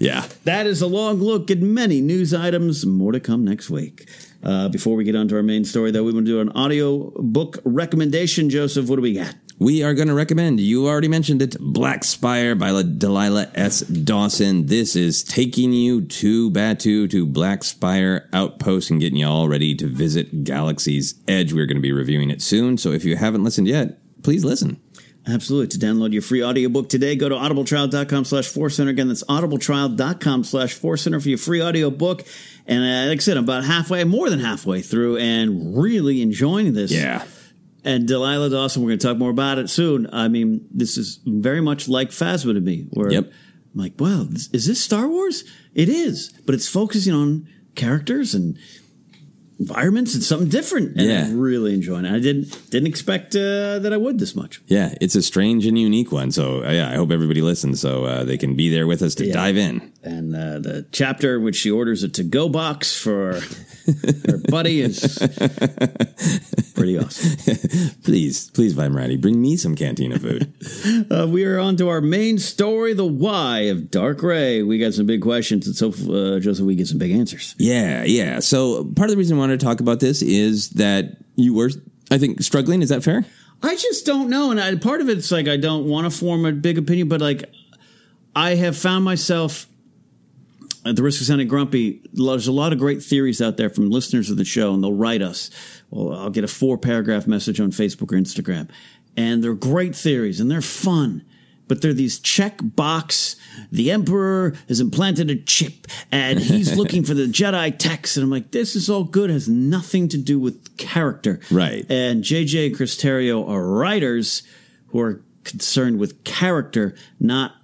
Yeah, That is a long look at many news items. More to come next week. Uh, before we get on to our main story, though, we want to do an audio book recommendation. Joseph, what do we got? We are going to recommend, you already mentioned it, Black Spire by Delilah S. Dawson. This is taking you to Batuu, to Black Spire Outpost, and getting you all ready to visit Galaxy's Edge. We're going to be reviewing it soon, so if you haven't listened yet, please listen. Absolutely. To download your free audiobook today, go to audibletrial.com slash center. Again, that's audibletrial.com slash center for your free audiobook. And uh, like I said, I'm about halfway, more than halfway through and really enjoying this. And Delilah Dawson, we're going to talk more about it soon. I mean, this is very much like Phasma to me, where Yep. I'm like, wow, is this Star Wars? It is, but it's focusing on characters and environments and something different. And Yeah. I'm really enjoying it. I didn't didn't expect uh, that I would this much. Yeah, it's a strange and unique one. So uh, yeah, I hope everybody listens so uh, they can be there with us to Yeah. dive in. And uh, the chapter in which she orders a to go box for her buddy is pretty awesome. please, please, Vi Moradi, bring me some cantina food. Uh, we are on to our main story, the why of Dark Rey. We got some big questions, and so uh, Joseph, we get some big answers. yeah, yeah. So part of the reason I to talk about this is that you were, I think, struggling. Is that fair? I just don't know, and I, part of it's like I don't want to form a big opinion, but like I have found myself at the risk of sounding grumpy. There's a lot of great theories out there from listeners of the show, and they'll write us. Well, I'll get a four paragraph message on Facebook or Instagram, and they're great theories and they're fun. But they're these check box. The Emperor has implanted a chip and he's looking for the Jedi text. And I'm like, this is all good, has nothing to do with character. Right. And JJ and Chris Terrio are writers who are concerned with character, not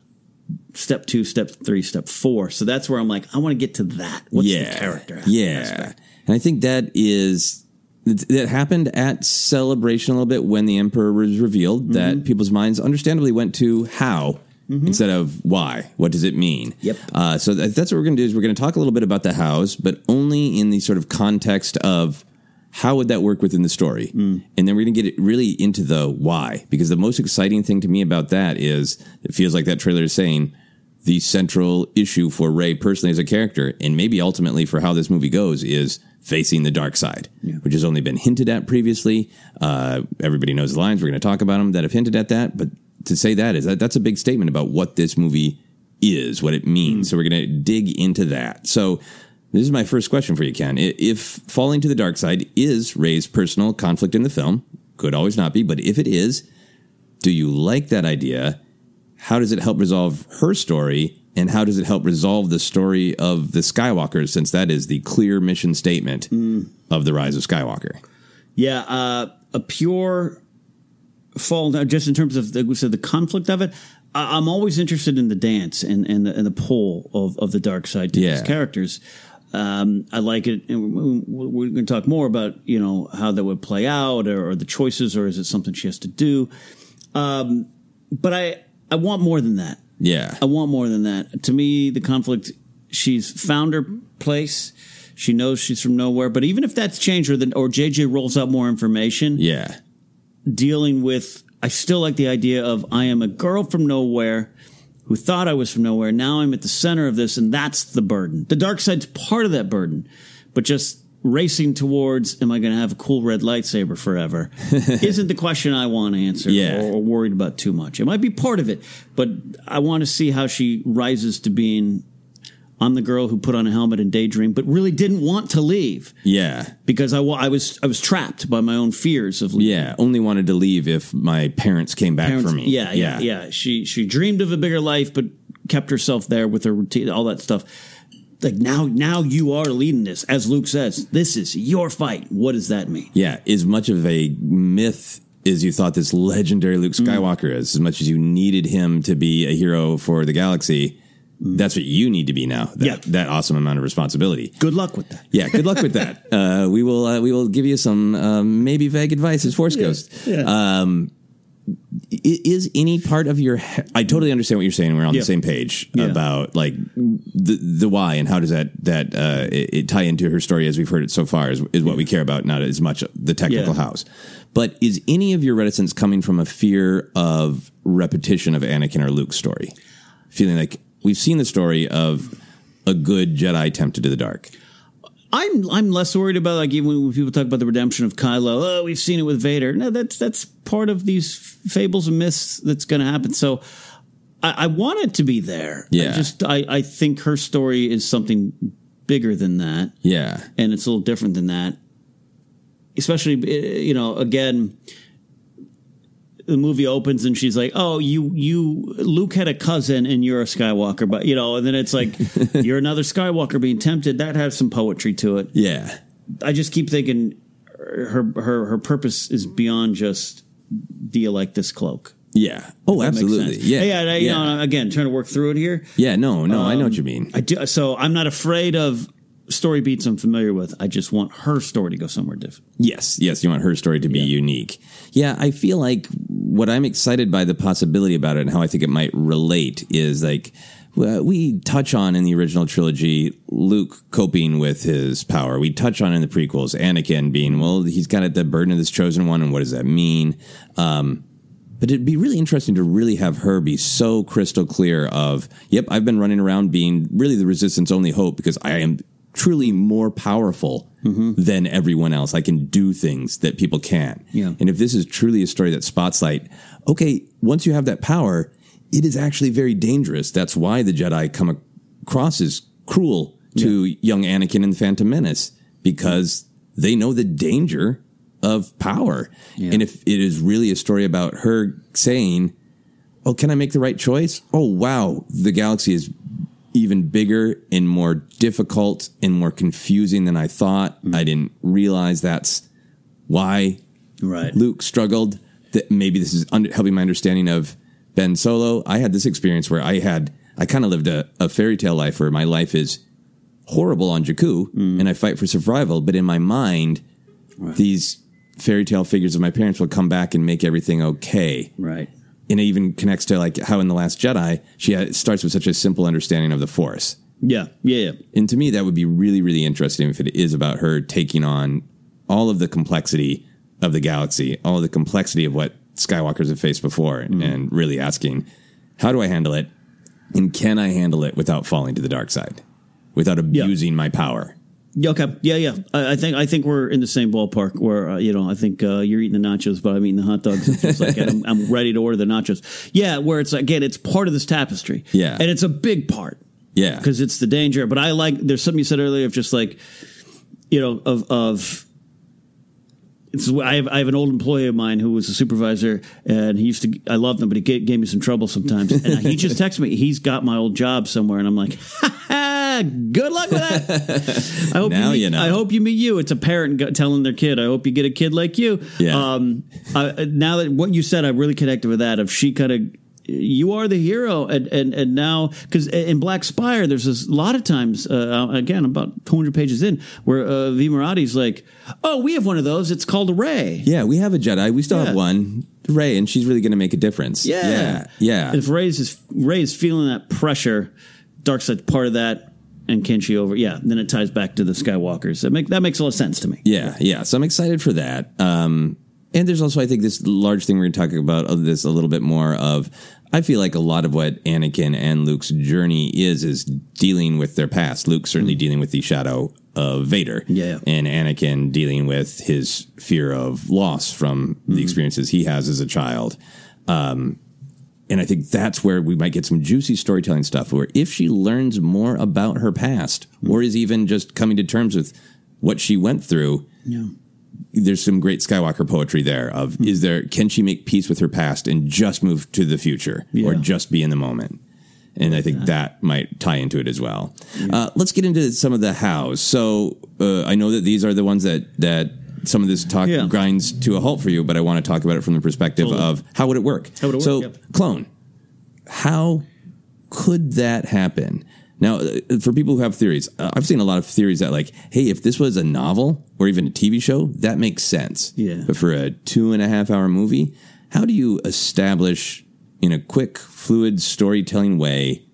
step two, step three, step four. So that's where I'm like, I want to get to that. What's yeah, the character? Yeah, aspect? and I think that is that happened at celebration a little bit when the emperor was revealed. Mm-hmm. That people's minds, understandably, went to how. Instead of why, what does it mean? Yep. Uh, so that, that's what we're going to do is we're going to talk a little bit about the hows, but only in the sort of context of how would that work within the story, Mm. and then we're going to get it really into the why because the most exciting thing to me about that is it feels like that trailer is saying the central issue for Rey personally as a character, and maybe ultimately for how this movie goes, is facing the dark side, which has only been hinted at previously. Uh, everybody knows the lines. We're going to talk about them that have hinted at that, but to say that is that that's a big statement about what this movie is, what it means. So we're going to dig into that. So this is my first question for you, Ken. If falling to the dark side is Rey's personal conflict in the film, could always not be, but if it is, do you like that idea? How does it help resolve her story? And how does it help resolve the story of the Skywalkers, since that is the clear mission statement of the rise of Skywalker? Yeah, uh, a pure fall just in terms of the, we said the conflict of it. I, I'm always interested in the dance and, and, the, and the pull of, of the dark side to Yeah. these characters. Um, I like it. And we- we- we're going to talk more about, you know, how that would play out or, or the choices, or is it something she has to do? Um, but I, I want more than that. Yeah. I want more than that. To me, the conflict, she's found her place. She knows she's from nowhere. But even if that's changed or, the, or JJ rolls out more information, Yeah. dealing with, I still like the idea of I am a girl from nowhere who thought I was from nowhere. Now I'm at the center of this, and that's the burden. The dark side's part of that burden, but just racing towards, am I going to have a cool red lightsaber forever? isn't the question I want to answer Yeah. or, or worried about too much. It might be part of it, but I want to see how she rises to being. I'm the girl who put on a helmet and daydream, but really didn't want to leave Yeah. because I, wa- I was I was trapped by my own fears of leaving. Yeah. Only wanted to leave if my parents came back Parents- for me. Yeah, yeah, yeah, She she dreamed of a bigger life, but kept herself there with her routine, all that stuff. Like now, now you are leading this, as Luke says. This is your fight. What does that mean? Yeah, as much of a myth as you thought this legendary Luke Mm. Skywalker is, as much as you needed him to be a hero for the galaxy, that's what you need to be now. That, Mm. Yeah. that awesome amount of responsibility. Good luck with that. Yeah, good luck with that. Uh, we will uh, we will give you some um, maybe vague advice as Force Ghost. Um, i- is any part of your he- I totally understand what you're saying. We're on Yeah. the same page Yeah. about like the the why and how does that that uh, it, it tie into her story as we've heard it so far is, is what we care about, not as much the technical Yeah. house. But is any of your reticence coming from a fear of repetition of Anakin or Luke's story? Feeling like we've seen the story of a good Jedi tempted to the dark. I'm I'm less worried about like even when people talk about the redemption of Kylo. Oh, we've seen it with Vader. No, that's that's part of these fables and myths that's going to happen. So I, I want it to be there. Yeah. I just I I think her story is something bigger than that. Yeah. and it's a little different than that. Especially, eh, you know, again, the movie opens and she's like, "Oh, you, you, Luke had a cousin and you're a Skywalker," but you know, and then it's like, "You're another Skywalker being tempted." That has some poetry to it. Yeah. I just keep thinking her her her purpose is beyond just do you like this cloak? Yeah. Oh, absolutely. Yeah. yeah. I- you yeah. know, again, trying to work through it here. Yeah, no, no, I know what Um, you mean. I do, so I'm not afraid of story beats I'm familiar with. I just want her story to go somewhere different. Yes, yes, you want her story to be unique. Yeah, I feel like what I'm excited by the possibility about it and how I think it might relate is like we touch on in the original trilogy Luke coping with his power. We touch on in the prequels Anakin being well, he's got the burden of this chosen one, and what does that mean? Um, but it'd be really interesting to really have her be so crystal clear of, yep, I've been running around being really the resistance only hope because I am truly more powerful mm-hmm. than everyone else. I can do things that people can't. Yeah. And if this is truly a story that spotlight, okay, once you have that power, it is actually very dangerous. That's why the Jedi come across as cruel to young Anakin and the Phantom Menace because they know the danger of power. And if it is really a story about her saying, Oh, can I make the right choice? Oh, wow. The galaxy is even bigger and more difficult and more confusing than I thought. Mm-hmm. I didn't realize that's why Right. Luke struggled. That maybe this is under, helping my understanding of Ben Solo. I had this experience where I had, I kind of lived a, a fairy tale life where my life is horrible on Jakku mm. and I fight for survival. But in my mind, these fairy tale figures of my parents will come back and make everything okay. Right. And it even connects to like how in The Last Jedi, she starts with such a simple understanding of the Force. Yeah. Yeah. Yeah. And to me, that would be really, really interesting if it is about her taking on all of the complexity of the galaxy, all of the complexity of what Skywalkers have faced before, and mm-hmm. really asking, how do I handle it? And can I handle it without falling to the dark side, without abusing my power? Yeah, okay. Yeah, yeah. I, I think I think we're in the same ballpark. Where uh, you know, I think uh, you're eating the nachos, but I'm eating the hot dogs. It's just like I'm, I'm ready to order the nachos. Yeah, where it's again, it's part of this tapestry. Yeah. and it's a big part Yeah. because it's the danger. But I like. There's something you said earlier of just like, you know, of of. It's, I have I have an old employee of mine who was a supervisor, and he used to. I loved him, but he gave, gave me some trouble sometimes. And he just texted me, he's got my old job somewhere, and I'm like, good luck with that. I hope Now you, meet, you know. I hope you meet you. It's a parent telling their kid, "I hope you get a kid like you." Yeah. Um, I, now that what you said, I really connected with that. Of she kind of, you are the hero, and and and now because in Black Spire, there's this lot of times. Uh, again, about 200 pages in, where uh, Vi Moradi's like, "Oh, we have one of those. It's called a Rey." Yeah, we have a Jedi. We still Yeah. have one, Rey, and she's really going to make a difference. Yeah. Yeah. Yeah. If Rey's is Rey's feeling that pressure, dark side's part of that, and Kenshi over. Yeah, then it ties back to the Skywalkers. That make that makes a lot of sense to me. Yeah, yeah. So I'm excited for that. Um, and there's also, I think, this large thing we're going to talk about of this a little bit more of. I feel like a lot of what Anakin and Luke's journey is is dealing with their past. Luke certainly dealing with the shadow of Vader, Yeah. and Anakin dealing with his fear of loss from the experiences he has as a child. Um, and I think that's where we might get some juicy storytelling stuff. Where if she learns more about her past, or is even just coming to terms with what she went through, Yeah. there's some great Skywalker poetry there. Of is there can she make peace with her past and just move to the future, or just be in the moment? And I think that might tie into it as well. Uh, let's get into some of the hows. So uh, I know that these are the ones that that some of this talk Yeah. grinds to a halt for you, but I want to talk about it from the perspective Totally. of how would it work? How would it work? So Yep. clone, how could that happen? Now, uh, for people who have theories, uh, I've seen a lot of theories that, like, hey, if this was a novel or even a TV show, that makes sense. Yeah. But for a two and a half hour movie, how do you establish in a quick, fluid storytelling way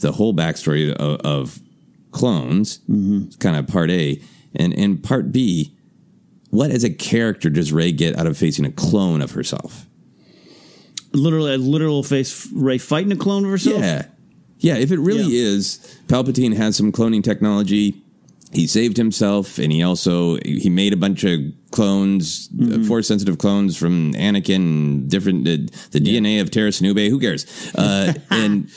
the whole backstory of, of clones? Mm-hmm. Kind of part A. And, and part B, what as a character does Rey get out of facing a clone of herself? Literally, a literal face Rey fighting a clone of herself. Yeah. Yeah, if it really Yeah. is, Palpatine has some cloning technology. He saved himself, and he also he made a bunch of clones, Mm-hmm. uh, force sensitive clones from Anakin, different uh, the DNA of Terra Nube. Who cares? Uh, and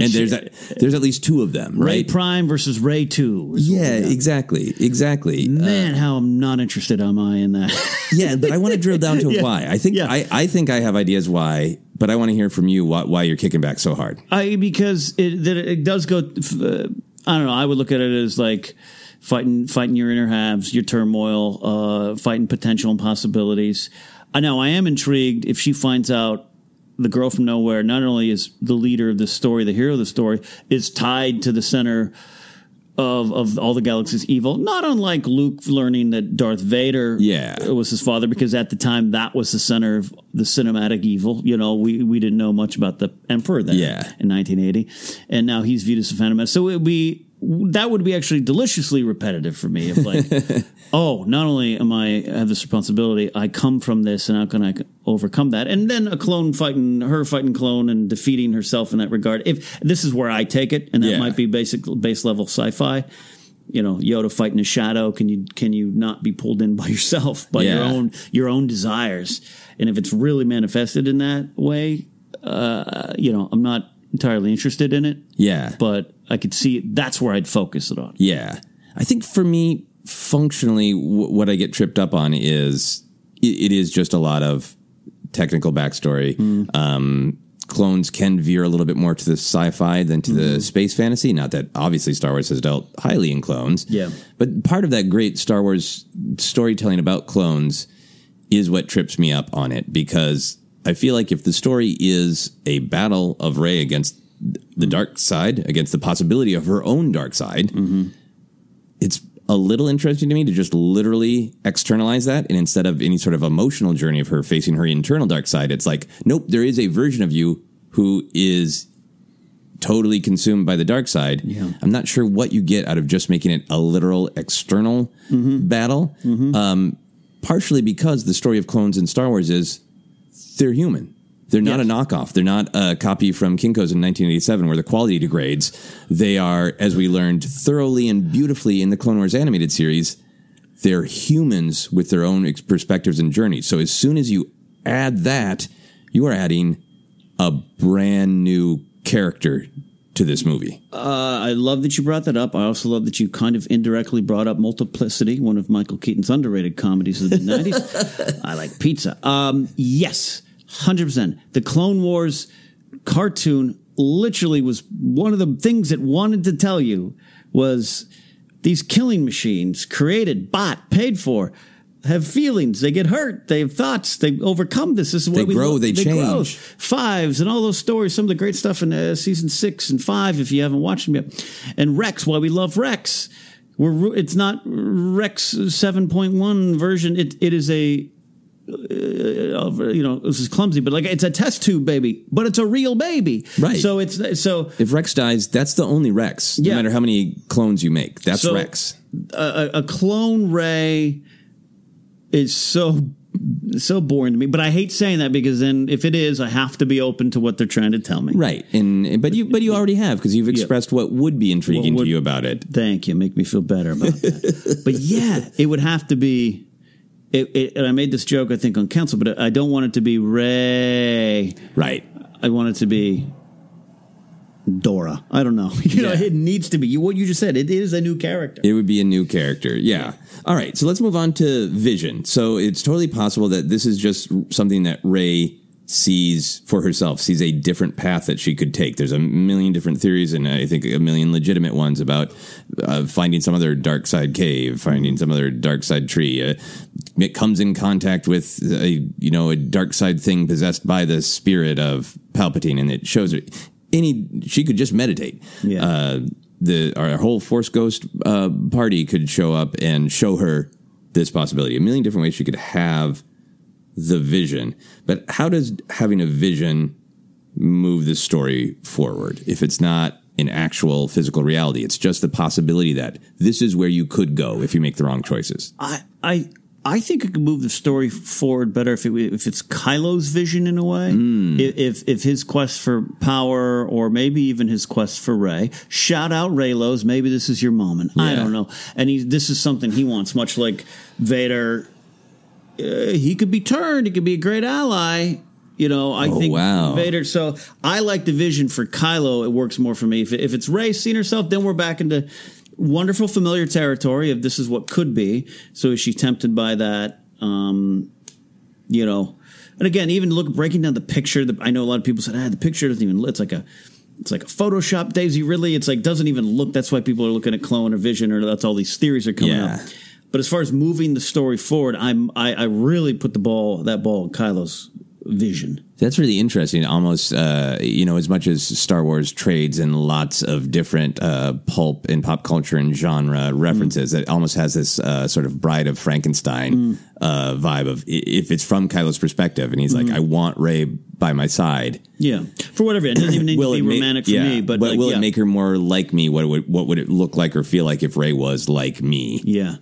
and there's a, there's at least two of them, right? Rey? Prime versus Rey Two. yeah, exactly, exactly. Uh, Man, how I'm not interested am I in that? yeah, but I want to drill down to Yeah. why. I think Yeah. I, I think I have ideas why, but I want to hear from you why, why you're kicking back so hard. I because it that it does go. Uh, I don't know. I would look at it as like fighting fighting your inner halves, your turmoil, uh, fighting potential and possibilities. I know. I am intrigued if she finds out the girl from nowhere not only is the leader of the story, the hero of the story, is tied to the center of of all the galaxy's evil. Not unlike Luke learning that Darth Vader Yeah. was his father, because at the time that was the center of the cinematic evil. You know, we we didn't know much about the Emperor then. Yeah. in 1980, and now he's viewed as a Phantom So it would be that would be actually deliciously repetitive for me. If like, oh, not only am I have this responsibility, I come from this, and how can I overcome that? And then a clone fighting her, fighting clone, and defeating herself in that regard. If this is where I take it, and that Yeah. might be basic base level sci-fi. You know, Yoda fighting a shadow. Can you can you not be pulled in by yourself by your own your own desires? And if it's really manifested in that way, uh, you know, I'm not entirely interested in it. Yeah. But I could see that's where I'd focus it on. Yeah. I think for me, functionally, w- what I get tripped up on is it, it is just a lot of technical backstory. Um, clones can veer a little bit more to the sci-fi than to the space fantasy. Not that obviously Star Wars has dealt highly in clones. Yeah. But part of that great Star Wars storytelling about clones is what trips me up on it because I feel like if the story is a battle of Rey against the dark side, against the possibility of her own dark side, it's a little interesting to me to just literally externalize that. And instead of any sort of emotional journey of her facing her internal dark side, it's like, nope, there is a version of you who is totally consumed by the dark side. I'm not sure what you get out of just making it a literal external battle. Um, partially because the story of clones in Star Wars is they're human. They're not a knockoff. They're not a copy from Kinko's in 1987 where the quality degrades. They are, as we learned thoroughly and beautifully in the Clone Wars animated series, they're humans with their own perspectives and journeys. So as soon as you add that, you are adding a brand new character to this movie. Uh, I love that you brought that up. I also love that you kind of indirectly brought up Multiplicity, one of Michael Keaton's underrated comedies of the 90s. I like pizza. Um, yes, 100%. The Clone Wars cartoon literally was one of the things it wanted to tell you was these killing machines created, bought, paid for, have feelings. They get hurt. They have thoughts. They overcome this. This is what They we grow, love. they grow. change. Fives and all those stories. Some of the great stuff in uh, season six and five, if you haven't watched them yet. And Rex, why we love Rex. We're, it's not Rex 7.1 version. It, it is a Uh, uh, uh, you know, this is clumsy, but like it's a test tube baby, but it's a real baby, Right. So it's so If Rex dies, that's the only Rex. Yeah. No matter how many clones you make, that's So- Rex. a, a clone Rey is so so boring to me. But I hate saying that because then if it is, I have to be open to what they're trying to tell me. Right. And but you but you already have because you've expressed what would be intriguing would- to you about it. Thank you. Make me feel better about that. but yeah, it would have to be. It, it, and I made this joke, I think, on council, but I don't want it to be Rey. Right. I want it to be Dora. I don't know. You know, Yeah. it needs to be. You, what you just said, it is a new character. It would be a new character. Yeah. All right. So let's move on to Vision. So it's totally possible that this is just something that Rey sees for herself, sees a different path that she could take. There's a million different theories, and I think a million legitimate ones about uh, finding some other dark side cave, finding some other dark side tree. Uh, it comes in contact with a you know a dark side thing possessed by the spirit of Palpatine, and it shows her any. She could just meditate. Yeah. Uh, the our whole Force Ghost uh, party could show up and show her this possibility. A million different ways she could have the vision. But how does having a vision move the story forward if it's not an actual physical reality? It's just the possibility that this is where you could go if you make the wrong choices. I I I think it could move the story forward better if it if it's Kylo's vision in a way. Hmm. If, if if his quest for power or maybe even his quest for Rey. Shout out Reylos. Maybe this is your moment. I don't know. And he this is something he wants, much like Vader. Uh, he could be turned. He could be a great ally. You know, I Oh, think wow. Vader. So I like the vision for Kylo. It works more for me. If, if it's Rey seeing herself, then we're back into wonderful familiar territory of this is what could be. So is she tempted by that? Um, you know, and again, even look breaking down the picture. The, I know a lot of people said, ah, the picture doesn't even. It's like a. It's like a Photoshop Daisy Ridley. It's like doesn't even look. That's why people are looking at clone or vision, or that's all these theories are coming Yeah. up. But as far as moving the story forward, I'm I, I really put the ball that ball in Kylo's vision. That's really interesting. Almost, uh, you know, as much as Star Wars trades in lots of different uh, pulp and pop culture and genre references, it almost has this uh, sort of Bride of Frankenstein uh, vibe of if it's from Kylo's perspective, and he's like, "I want Rey by my side." Yeah, for whatever it doesn't even need to be ma- romantic for yeah, me, but like, will yeah. it make her more like me? What would what would it look like or feel like if Rey was like me? Yeah,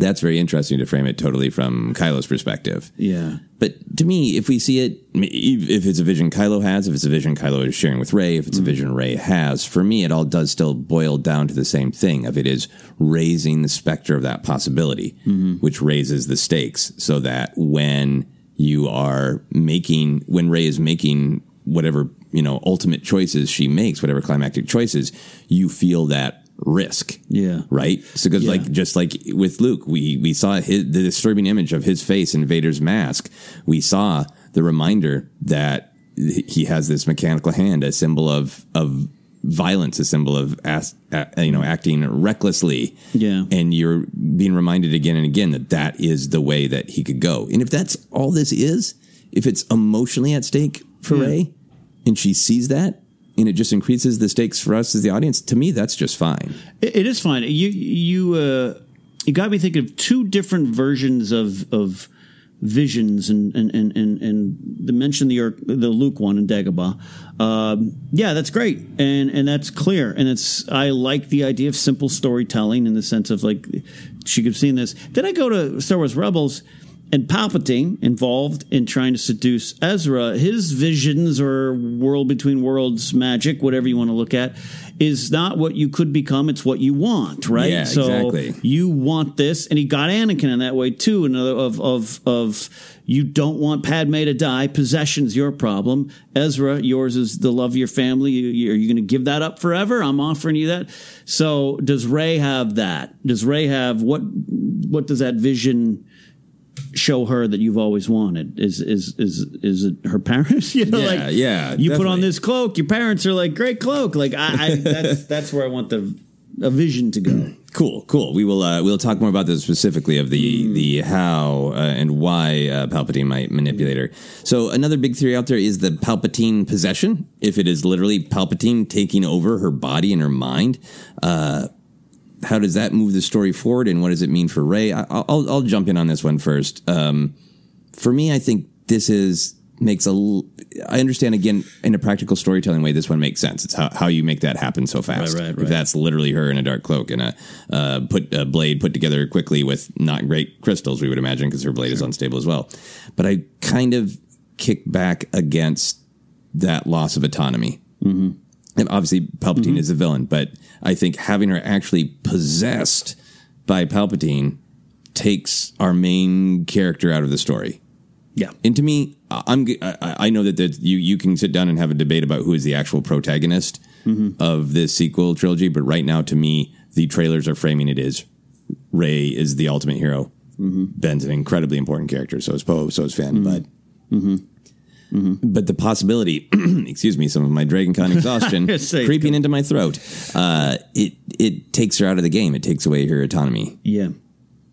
that's very interesting to frame it totally from Kylo's perspective. Yeah. But to me, if we see it, if it's a vision Kylo has, if it's a vision Kylo is sharing with Rey, if it's a mm. vision Rey has, for me, it all does still boil down to the same thing of it is raising the specter of that possibility, mm-hmm. which raises the stakes so that when you are making, when Ray is making whatever, you know, ultimate choices she makes, whatever climactic choices, you feel that risk Yeah. right? So because Yeah. like just like with Luke, we we saw his, the disturbing image of his face in Vader's mask. We saw the reminder that he has this mechanical hand, a symbol of of violence, a symbol of as, uh, you know acting recklessly. Yeah. and you're being reminded again and again that that is the way that he could go. And if that's all this is, if it's emotionally at stake for Yeah. Rey, and she sees that. And it just increases the stakes for us as the audience. To me, that's just fine. It, it is fine. You you uh, you got me thinking of two different versions of of visions and and and and, and the mention the the Luke one in Dagobah. Um, yeah, that's great and and that's clear and it's I like the idea of simple storytelling in the sense of like she could have seen this. Then I go to Star Wars Rebels. And Palpatine involved in trying to seduce Ezra, his visions or world between worlds magic, whatever you want to look at, is not what you could become. It's what you want, right? Yeah, so exactly. you want this, and he got Anakin in that way too. And of of of you don't want Padme to die. Possession's your problem. Ezra, yours is the love of your family. You, are you going to give that up forever? I'm offering you that. So does Rey have that? Does Rey have what? What does that vision? Show her that you've always wanted is is is is it her parents you know Yeah, like yeah, you put on this cloak your parents are like great cloak like i, I that's that's where i want the a vision to go Cool, cool. We will uh, we'll talk more about this specifically of the the how uh, and why uh, Palpatine might manipulate her. So another big theory out there is the Palpatine possession. If it is literally Palpatine taking over her body and her mind, uh, how does that move the story forward, and what does it mean for Rey? I, I'll I'll jump in on this one first. Um, for me, I think this is makes a. l- I understand again in a practical storytelling way. This one makes sense. It's how, how you make that happen so fast. Right, right, If that's literally her in a dark cloak and a uh, put a blade put together quickly with not great crystals, we would imagine, because her blade is unstable as well. But I kind of kick back against that loss of autonomy. Mm-hmm. And obviously, Palpatine mm-hmm. is a villain, but I think having her actually possessed by Palpatine takes our main character out of the story. Yeah. And to me, I'm I, know that you you can sit down and have a debate about who is the actual protagonist mm-hmm. of this sequel trilogy, but right now, to me, the trailers are framing it as Rey is the ultimate hero. Mm-hmm. Ben's an incredibly important character, so is Poe, so is Finn, but. But the possibility, excuse me, some of my Dragon Con exhaustion creeping into my throat, uh, it it takes her out of the game. It takes away her autonomy. yeah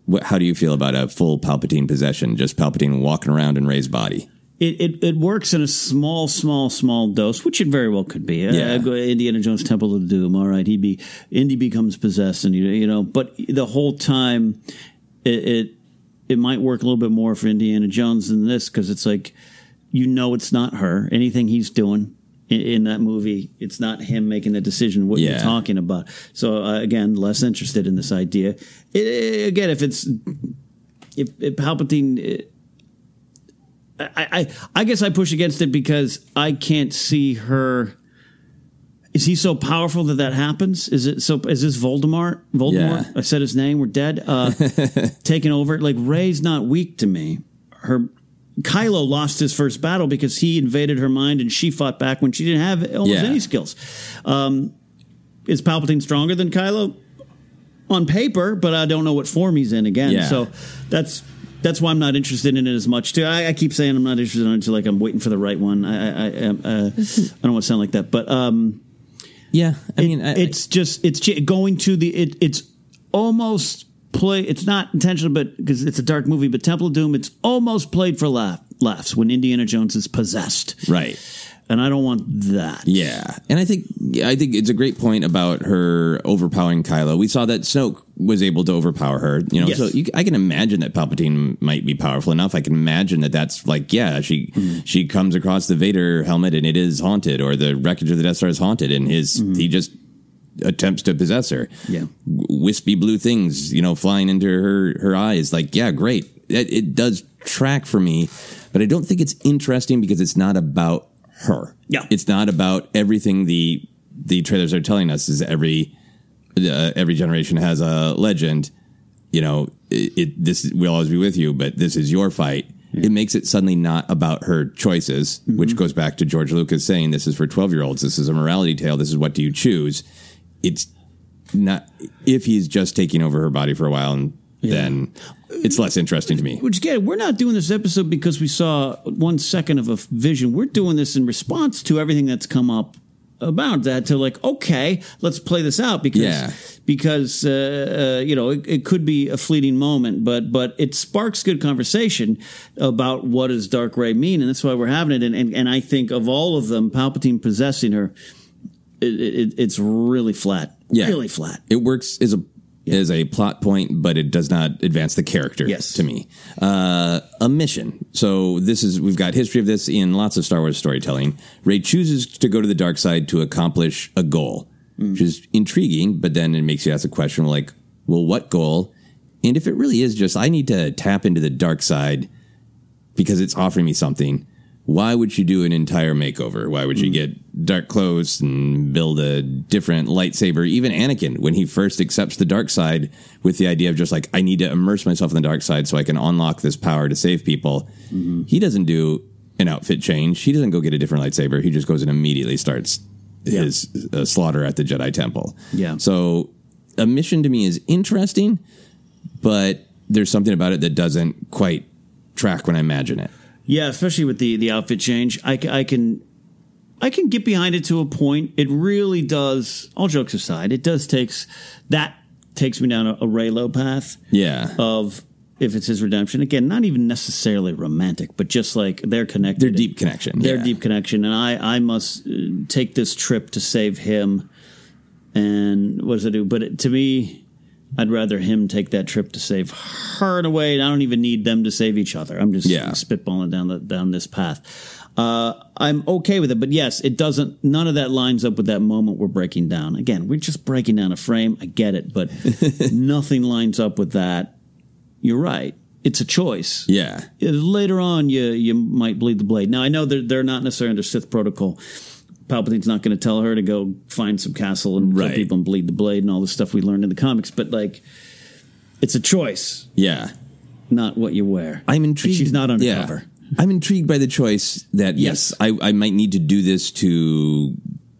What, how do you feel about a full Palpatine possession? Just Palpatine walking around in Rey's body? it, it, it works in a small, small, small dose, which it very well could be. Yeah. Uh, Indiana Jones Temple of Doom. All right, he be Indy becomes possessed, and you you know, but the whole time, it it, it might work a little bit more for Indiana Jones than this because it's like you know it's not her. Anything he's doing in, in that movie, it's not him making the decision. What Yeah. you're talking about. So uh, again, less interested in this idea. It, again, if it's if, if Palpatine. uh, I, I I guess I push against it because I can't see her. Is he so powerful that that happens? Is it so? Is this Voldemort? Voldemort? Yeah. I said his name. We're dead. Uh, taking over. Like Rey's not weak to me. Her Kylo lost his first battle because he invaded her mind and she fought back when she didn't have almost Yeah. any skills. Um, is Palpatine stronger than Kylo? On paper, but I don't know what form he's in again. Yeah. So that's that's why I'm not interested in it as much too. I, I keep saying I'm not interested in it until like I'm waiting for the right one. I I, I, uh, I don't want to sound like that, but um, Yeah, I mean, I, it's just it's going to the it, it's almost play. It's not intentional, but because it's a dark movie. But Temple of Doom, it's almost played for laugh. laughs when Indiana Jones is possessed. Right. And I don't want that. Yeah, and I think I think it's a great point about her overpowering Kylo. We saw that Snoke was able to overpower her. You know, Yes. so you, I can imagine that Palpatine might be powerful enough. I can imagine that that's like, yeah, she Mm-hmm. she comes across the Vader helmet and it is haunted, or the wreckage of the Death Star is haunted, and his he just attempts to possess her. Mm-hmm. Yeah. wispy blue things, you know, flying into her her eyes. Like, yeah, great. It, it does track for me, but I don't think it's interesting because it's not about her. Yeah. it's not about everything the the trailers are telling us. Is every uh, every generation has a legend. You know, it, it this will always be with you, but this is your fight. It makes it suddenly not about her choices, which goes back to George Lucas saying, "This is for twelve year olds. This is a morality tale. This is what do you choose." It's not if he's just taking over her body for a while, and then it's less interesting to me. Which again, we're not doing this episode because we saw one second of a vision. We're doing this in response to everything that's come up about that. To like, okay, let's play this out because Yeah. because uh, uh, you know it, it could be a fleeting moment, but but it sparks good conversation about what does Dark Rey mean, and that's why we're having it. And and, and I think of all of them, Palpatine possessing her, it, it, it's really flat, Yeah. really flat. It works as a as a plot point, but it does not advance the character. Yes. to me, uh, a mission. So this is we've got history of this in lots of Star Wars storytelling. Rey chooses to go to the dark side to accomplish a goal, which is intriguing. But then it makes you ask a question like, well, what goal? And if it really is just I need to tap into the dark side because it's offering me something. Why would you do an entire makeover? Why would you get dark clothes and build a different lightsaber? Even Anakin, when he first accepts the dark side with the idea of just like, I need to immerse myself in the dark side so I can unlock this power to save people, he doesn't do an outfit change. He doesn't go get a different lightsaber. He just goes and immediately starts his uh, slaughter at the Jedi Temple. Yeah. So a mission to me is interesting, but there's something about it that doesn't quite track when I imagine it. Yeah, especially with the the outfit change, I, I can I can get behind it to a point. It really does. All jokes aside, it does takes that takes me down a, a Reylo path Yeah. of if it's his redemption again, not even necessarily romantic, but just like they're connected. Their deep connection. Their yeah. deep connection, and I I must uh, take this trip to save him. And what does it do? But it, to me, I'd rather him take that trip to save her in a way. I don't even need them to save each other. I'm just Yeah. spitballing down the, down this path. Uh, I'm okay with it, but yes, it doesn't. None of that lines up with that moment we're breaking down. Again, we're just breaking down a frame. I get it, but nothing lines up with that. You're right. It's a choice. Yeah. Later on, you you might bleed the blade. Now I know they're they're not necessarily under Sith protocol. Palpatine's not going to tell her to go find some castle and kill people and bleed the blade and all the stuff we learned in the comics. But like, it's a choice, Yeah. not what you wear. I'm And intrigued. She's not yeah. undercover. I'm intrigued by the choice that, yes, Yes. I, I might need to do this to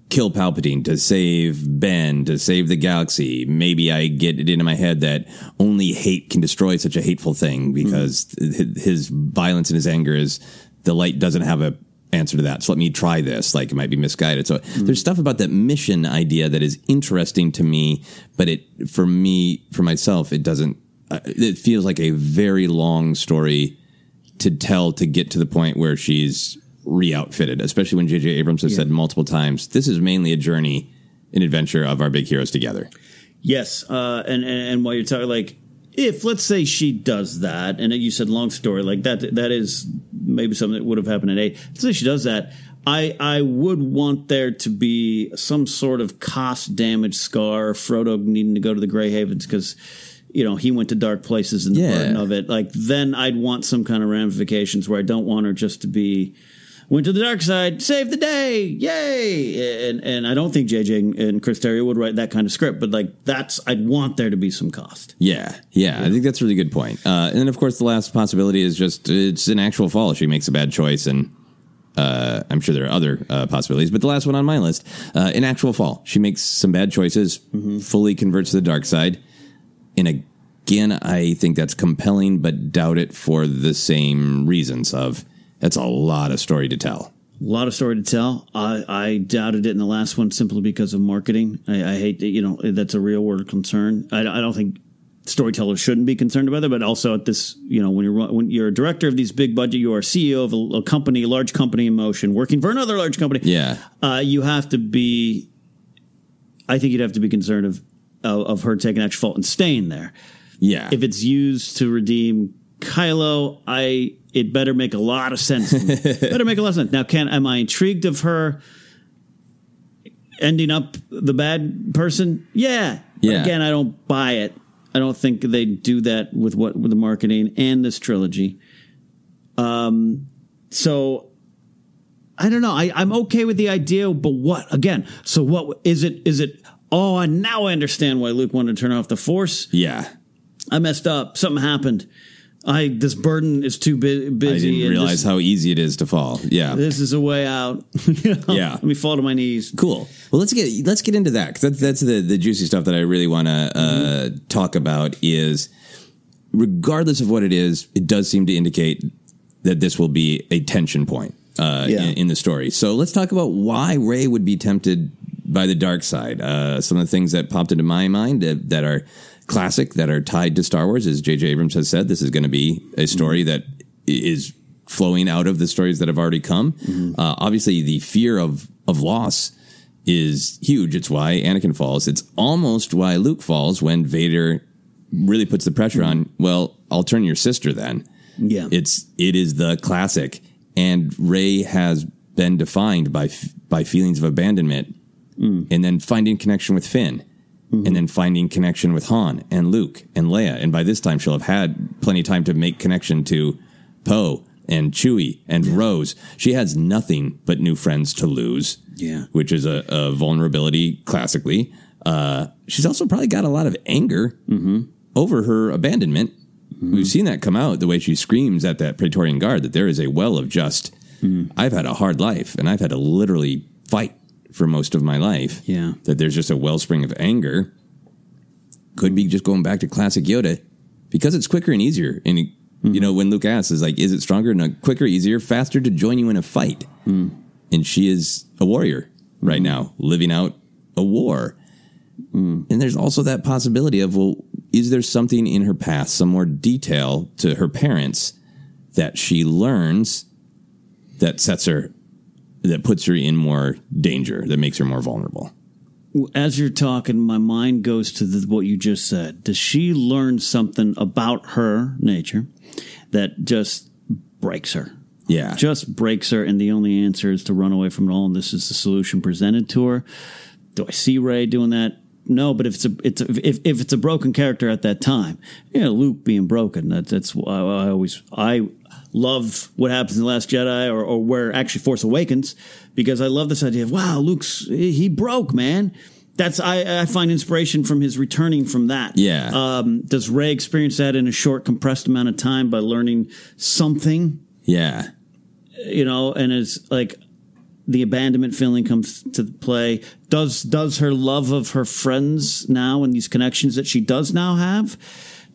kill Palpatine, to save Ben, to save the galaxy. Maybe I get it into my head that only hate can destroy such a hateful thing because Mm-hmm. his violence and his anger is the light doesn't have a answer to that. So let me try this. Like it might be misguided. So Mm-hmm. there's stuff about that mission idea that is interesting to me, but it, for me, for myself, it doesn't, uh, it feels like a very long story to tell to get to the point where she's re-outfitted, especially when J.J. Abrams has said multiple times, this is mainly a journey, an adventure of our big heroes together. Yes, uh, and, and and while you're talking, like, if let's say she does that, and you said long story, like that, that is maybe something that would have happened at eight. Let's say she does that. I I would want there to be some sort of cost damage scar, Frodo needing to go to the Grey Havens because. You know, he went to dark places in the Yeah. burden of it. Like, then I'd want some kind of ramifications where I don't want her just to be went to the dark side, saved the day, yay! And and I don't think JJ and Chris Terrio would write that kind of script, but like that's I'd want there to be some cost. Yeah, yeah, yeah. I think that's a really good point. Uh, and then, of course, the last possibility is just it's an actual fall. She makes a bad choice, and uh, I'm sure there are other uh, possibilities. But the last one on my list, uh, an actual fall. She makes some bad choices, fully converts to the dark side. And again, I think that's compelling, but doubt it for the same reasons. Of that's a lot of story to tell. A lot of story to tell. I, I doubted it in the last one simply because of marketing. I, I hate that, you know, that's a real world concern. I, I don't think storytellers shouldn't be concerned about it, but also at this, you know, when you're when you're a director of these big budget, you are CEO of a, a company, a large company in motion, working for another large company. Yeah, uh, you have to be. I think you'd have to be concerned of of, of her taking extra fault and staying there. Yeah, if it's used to redeem Kylo, I it better make a lot of sense. better make a lot of sense. Now, can am I intrigued of her ending up the bad person? Yeah. But Yeah. again, I don't buy it. I don't think they do that with what with the marketing and this trilogy. Um, so I don't know. I, I'm okay with the idea, but what again? So what is it? Is it? Oh, now I understand why Luke wanted to turn off the Force. yeah. I messed up. Something happened. I this burden is too bu- I busy. didn't and realize this, how easy it is to fall. Yeah, this is a way out. You know? Yeah. Let me fall to my knees. Cool. Well, let's get let's get into that because that's that's the the juicy stuff that I really want to uh, talk about. Is regardless of what it is, it does seem to indicate that this will be a tension point uh, Yeah. in, in the story. So let's talk about why Rey would be tempted by the dark side. Uh, some of the things that popped into my mind that, that are classic, that are tied to Star Wars, as J.J. Abrams has said, this is going to be a story that is flowing out of the stories that have already come. Mm-hmm. Uh, obviously, the fear of of loss is huge. It's why Anakin falls. It's almost why Luke falls when Vader really puts the pressure on. Mm-hmm. Well, I'll turn your sister then. Yeah. It's it is the classic, and Rey has been defined by f- by feelings of abandonment, mm. and then finding connection with Finn, Mm-hmm. and then finding connection with Han and Luke and Leia, and by this time she'll have had plenty of time to make connection to Poe and Chewie and Rose. She has nothing but new friends to lose. Yeah. which is a, a vulnerability classically. Uh, she's also probably got a lot of anger mm-hmm. over her abandonment. Mm-hmm. We've seen that come out the way she screams at that Praetorian guard that there is a well of just, I've had a hard life and I've had to literally fight for most of my life. Yeah. That there's just a wellspring of anger. Could be just going back to classic Yoda because it's quicker and easier. And, hmm. you know, when Luke asks, is like, is it stronger and quicker, easier, faster to join you in a fight? Hmm. And she is a warrior right hmm. now, living out a war. And there's also that possibility of, well, is there something in her past, some more detail to her parents that she learns that sets her, that puts her in more danger, that makes her more vulnerable? As you're talking, my mind goes to the, what you just said. Does she learn something about her nature that just breaks her? Yeah. Just breaks her, and the only answer is to run away from it all. And this is the solution presented to her. Do I see Rey doing that? No, but if it's a, it's a, if, if it's a broken character at that time, yeah, Luke being broken. That, that's why I always I love what happens in the Last Jedi, or, or where actually Force Awakens, because I love this idea of wow, Luke's he broke, man. That's I, I find inspiration from his returning from that. Yeah. Um, does Rey experience that in a short, compressed amount of time by learning something? Yeah. you know, and it's like the abandonment feeling comes to play. Does does her love of her friends now and these connections that she does now have?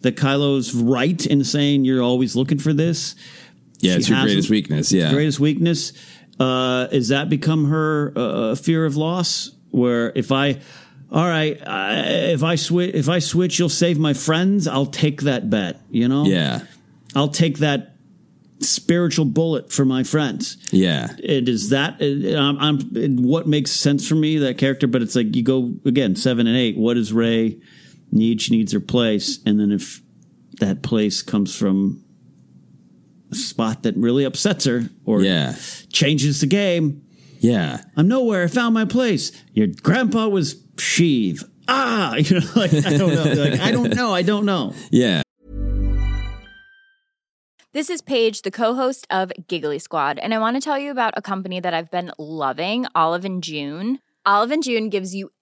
That Kylo's right in saying you're always looking for this. Yeah, She it's your greatest weakness. Yeah. Greatest weakness. Uh, is that become her uh, fear of loss? Where if I, all right, I, if I switch, if I switch, you'll save my friends. I'll take that bet. You know. Yeah. I'll take that spiritual bullet for my friends. Yeah. It is that it, I'm, I'm it- what makes sense for me that character, but it's like you go again seven and eight. What is Rey need? She needs her place, and then if that place comes from a spot that really upsets her or Yeah. changes the game, Yeah. I'm nowhere. I found my place. Your grandpa was Sheev. Ah, you know, like I don't know. Like, I don't know. I don't know. Yeah. This is Paige, the co-host of Giggly Squad, and I want to tell you about a company that I've been loving, Olive and June. Olive and June gives you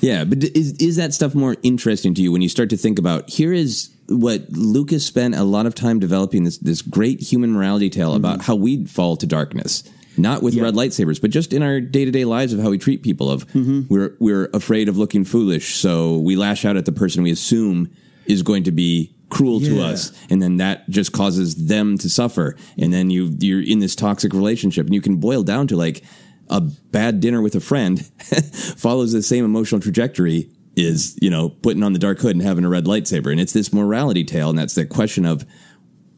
Yeah, but is is that stuff more interesting to you when you start to think about here is what Lucas spent a lot of time developing this this great human morality tale Mm-hmm. about how we fall to darkness, not with red lightsabers, but just in our day to day lives of how we treat people. Of Mm-hmm. we're we're afraid of looking foolish, so we lash out at the person we assume is going to be cruel to us, and then that just causes them to suffer, and then you you're in this toxic relationship, and you can boil down to like a bad dinner with a friend follows the same emotional trajectory is you know putting on the dark hood and having a red lightsaber and it's this morality tale and that's the question of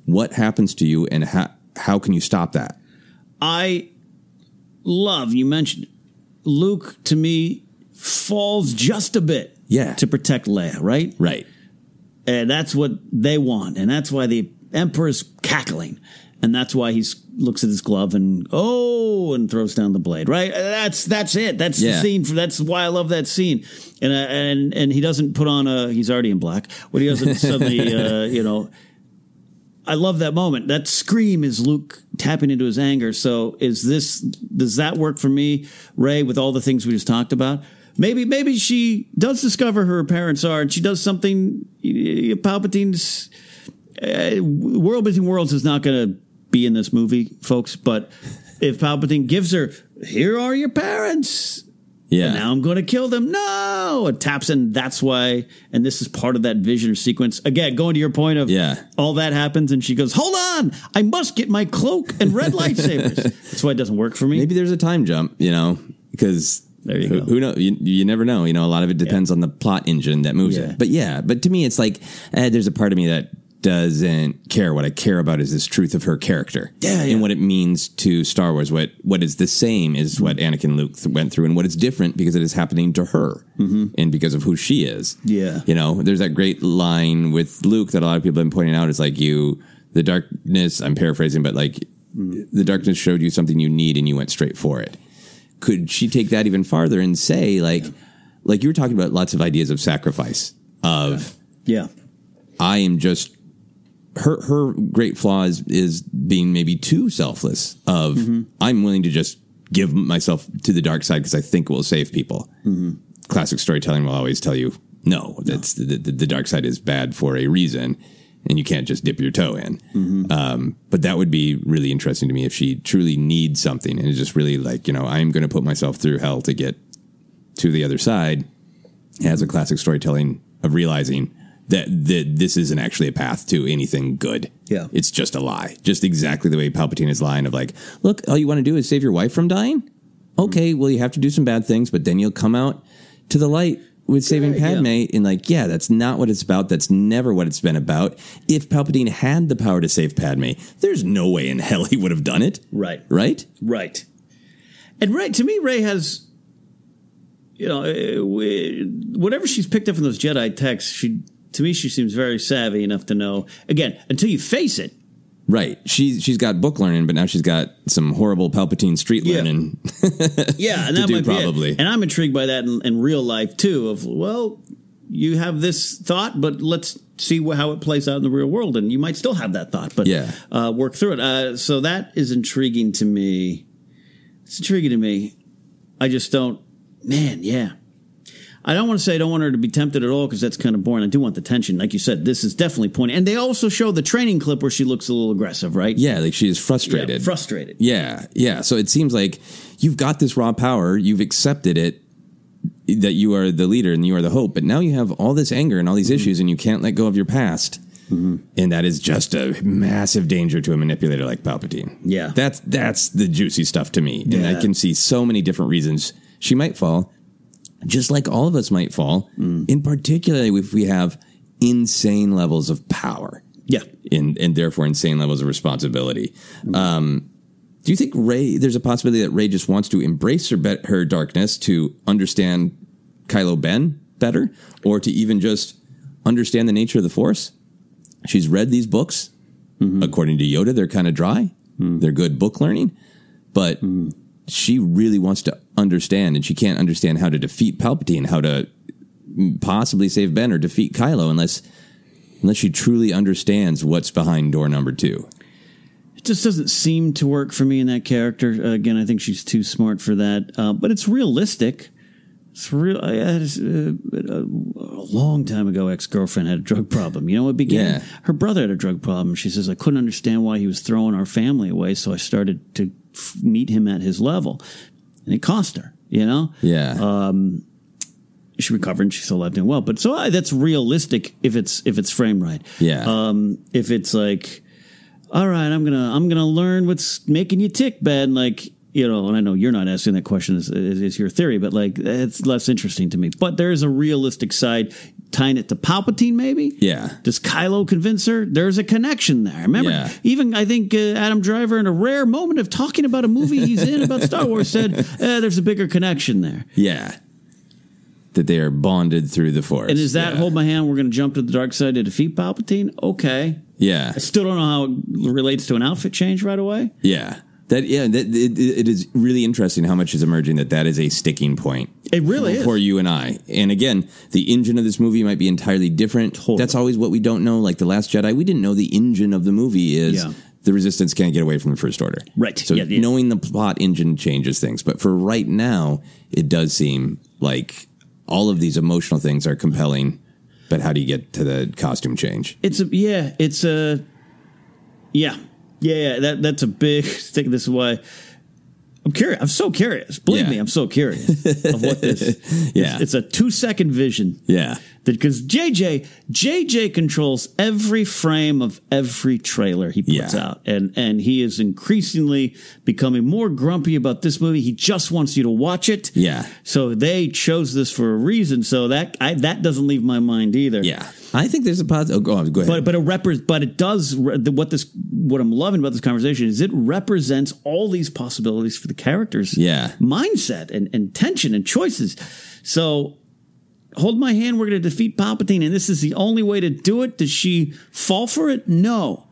what happens to you and how how can you stop that I love you mentioned Luke to me falls just a bit yeah to protect Leia, right? Right. And that's what they want, and that's why the Emperor's cackling, and that's why he looks at his glove and oh, and throws down the blade. Right? That's that's it. That's the scene. For that's why I love that scene. And uh, and and he doesn't put on a. He's already in black. When he doesn't suddenly, uh, you know. I love that moment. That scream is Luke tapping into his anger. So is this does that work for me, Rey, with all the things we just talked about? Maybe maybe she does discover who her parents are and she does something uh, Palpatine's uh, World Between Worlds is not going to be in this movie, folks, but if Palpatine gives her here are your parents. Yeah. And now I'm going to kill them. No, it taps in. That's why. And this is part of that vision sequence. Again, going to your point of Yeah. all that happens, and she goes, "Hold on, I must get my cloak and red lightsabers." That's why it doesn't work for me. maybe there's a time jump you know because There you who, go. who know you, you never know you know a lot of it depends on the plot engine that moves Yeah. it but yeah but to me it's like eh, there's a part of me that doesn't care. What I care about is this truth of her character. Yeah, And what it means to Star Wars. What what is the same is mm-hmm. what Anakin Luke th- went through, and what is different because it is happening to her, mm-hmm. and because of who she is. Yeah. You know, there's that great line with Luke that a lot of people have been pointing out. Is like you, the darkness. I'm paraphrasing, but like mm-hmm. the darkness showed you something you need, and you went straight for it. Could she take that even farther and say, like, like you were talking about lots of ideas of sacrifice of Yeah. I am just her her great flaw is, is being maybe too selfless of mm-hmm. I'm willing to just give myself to the dark side because I think it will save people. Mm-hmm. Classic storytelling will always tell you no, that's the, the, the dark side is bad for a reason and you can't just dip your toe in. Mm-hmm. Um, but that would be really interesting to me if she truly needs something and is just really like, you know, I'm going to put myself through hell to get to the other side. As a classic storytelling of realizing that, that this isn't actually a path to anything good. Yeah. It's just a lie. Just exactly the way Palpatine is lying of like, look, all you want to do is save your wife from dying? Okay, well, you have to do some bad things, but then you'll come out to the light with saving Padme. And like, yeah, that's not what it's about. That's never what it's been about. If Palpatine had the power to save Padme, there's no way in hell he would have done it. Right. Right? Right. And Rey, to me, Rey has, you know, uh, whatever she's picked up from those Jedi texts, she, to me, she seems very savvy enough to know. Again, until you face it, Right. She's she's got book learning, but now she's got some horrible Palpatine street Yeah. learning. yeah, and that do might be it. probably. And I'm intrigued by that in, in real life too. Of well, you have this thought, but let's see how it plays out in the real world, and you might still have that thought, but Yeah. uh, work through it. Uh, so that is intriguing to me. It's intriguing to me. I just don't, man. Yeah, I don't want to say I don't want her to be tempted at all because that's kind of boring. I do want the tension, like you said. This is definitely pointing, and they also show the training clip where she looks a little aggressive, right? Yeah, like she is frustrated. Yeah, frustrated. Yeah, yeah. So it seems like you've got this raw power, you've accepted it that you are the leader and you are the hope, but now you have all this anger and all these mm-hmm. issues and you can't let go of your past. Mm-hmm. And that is just a massive danger to a manipulator like Palpatine. Yeah. That's that's the juicy stuff to me. And I can see so many different reasons she might fall, just like all of us might fall, mm. in particular if we have insane levels of power. Yeah. And and therefore insane levels of responsibility. Mm. Um, do you think Rey? There's a possibility that Rey just wants to embrace her be- her darkness to understand Kylo Ben better, or to even just understand the nature of the Force. She's read these books. Mm-hmm. According to Yoda, they're kind of dry. Mm. They're good book learning, but she really wants to understand, and she can't understand how to defeat Palpatine, how to possibly save Ben or defeat Kylo, unless unless she truly understands what's behind door number two. It just doesn't seem to work for me in that character. Uh, again, I think she's too smart for that. Uh, but it's realistic. It's real. I had uh, a long time ago. Ex girlfriend had a drug problem. You know, it began. Yeah. Her brother had a drug problem. She says I couldn't understand why he was throwing our family away, so I started to meet him at his level, and it cost her. You know. Yeah. Um, she recovered and she's still alive doing well. But so uh, that's realistic if it's if it's framed right. Yeah. Um, if it's like, all right, I'm gonna I'm gonna learn what's making you tick, Ben. Like you know, and I know you're not asking that question is is your theory, but like it's less interesting to me. But there is a realistic side tying it to Palpatine, maybe. Yeah. Does Kylo convince her? There's a connection there. Remember, Yeah. even I think uh, Adam Driver, in a rare moment of talking about a movie he's in about Star Wars, said eh, there's a bigger connection there. Yeah. That they are bonded through the Force. And is that Yeah. hold my hand? We're going to jump to the dark side to defeat Palpatine. Okay. Yeah. I still don't know how it relates to an outfit change right away. Yeah. That yeah, that, it, it is really interesting how much is emerging that that is a sticking point. It really for is. you and I. And again, the engine of this movie might be entirely different. That's always what we don't know. Like the Last Jedi, we didn't know the engine of the movie is Yeah. the Resistance can't get away from the First Order. Right. So Yeah, yeah. knowing the plot engine changes things, but for right now, it does seem like all of these emotional things are compelling. But how do you get to the costume change? It's a yeah. It's a yeah. Yeah. That that's a big thing. This is why I'm curious. I'm so curious. Believe Yeah. me, I'm so curious of what this. Yeah. it's, it's a two second vision. Yeah. Because JJ JJ controls every frame of every trailer he puts Yeah. out, and and he is increasingly becoming more grumpy about this movie. He just wants you to watch it. Yeah. So they chose this for a reason. So that I, that doesn't leave my mind either. Yeah. I think there's a positive. Oh, go on, go ahead. But but it repre- but it does what this what I'm loving about this conversation is it represents all these possibilities for the characters. Yeah. mindset and, and tension and choices. So hold my hand. We're going to defeat Palpatine, and this is the only way to do it. Does she fall for it? No.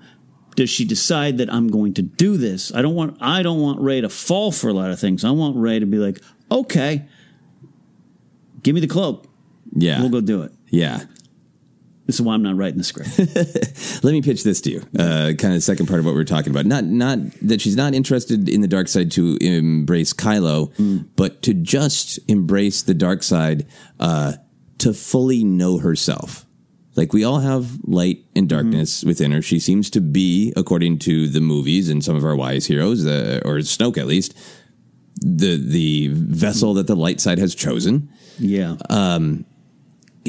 Does she decide that I'm going to do this? I don't want I don't want Rey to fall for a lot of things. I want Rey to be like, okay, give me the cloak. yeah, We'll go do it. yeah. This is why I'm not writing the script. Let me pitch this to you. Uh, kind of the second part of what we were talking about. Not not that she's not interested in the dark side to embrace Kylo, but to just embrace the dark side uh, to fully know herself. Like we all have light and darkness within her. She seems to be, according to the movies and some of our wise heroes, uh, or Snoke at least, the the vessel that the light side has chosen. yeah. Um,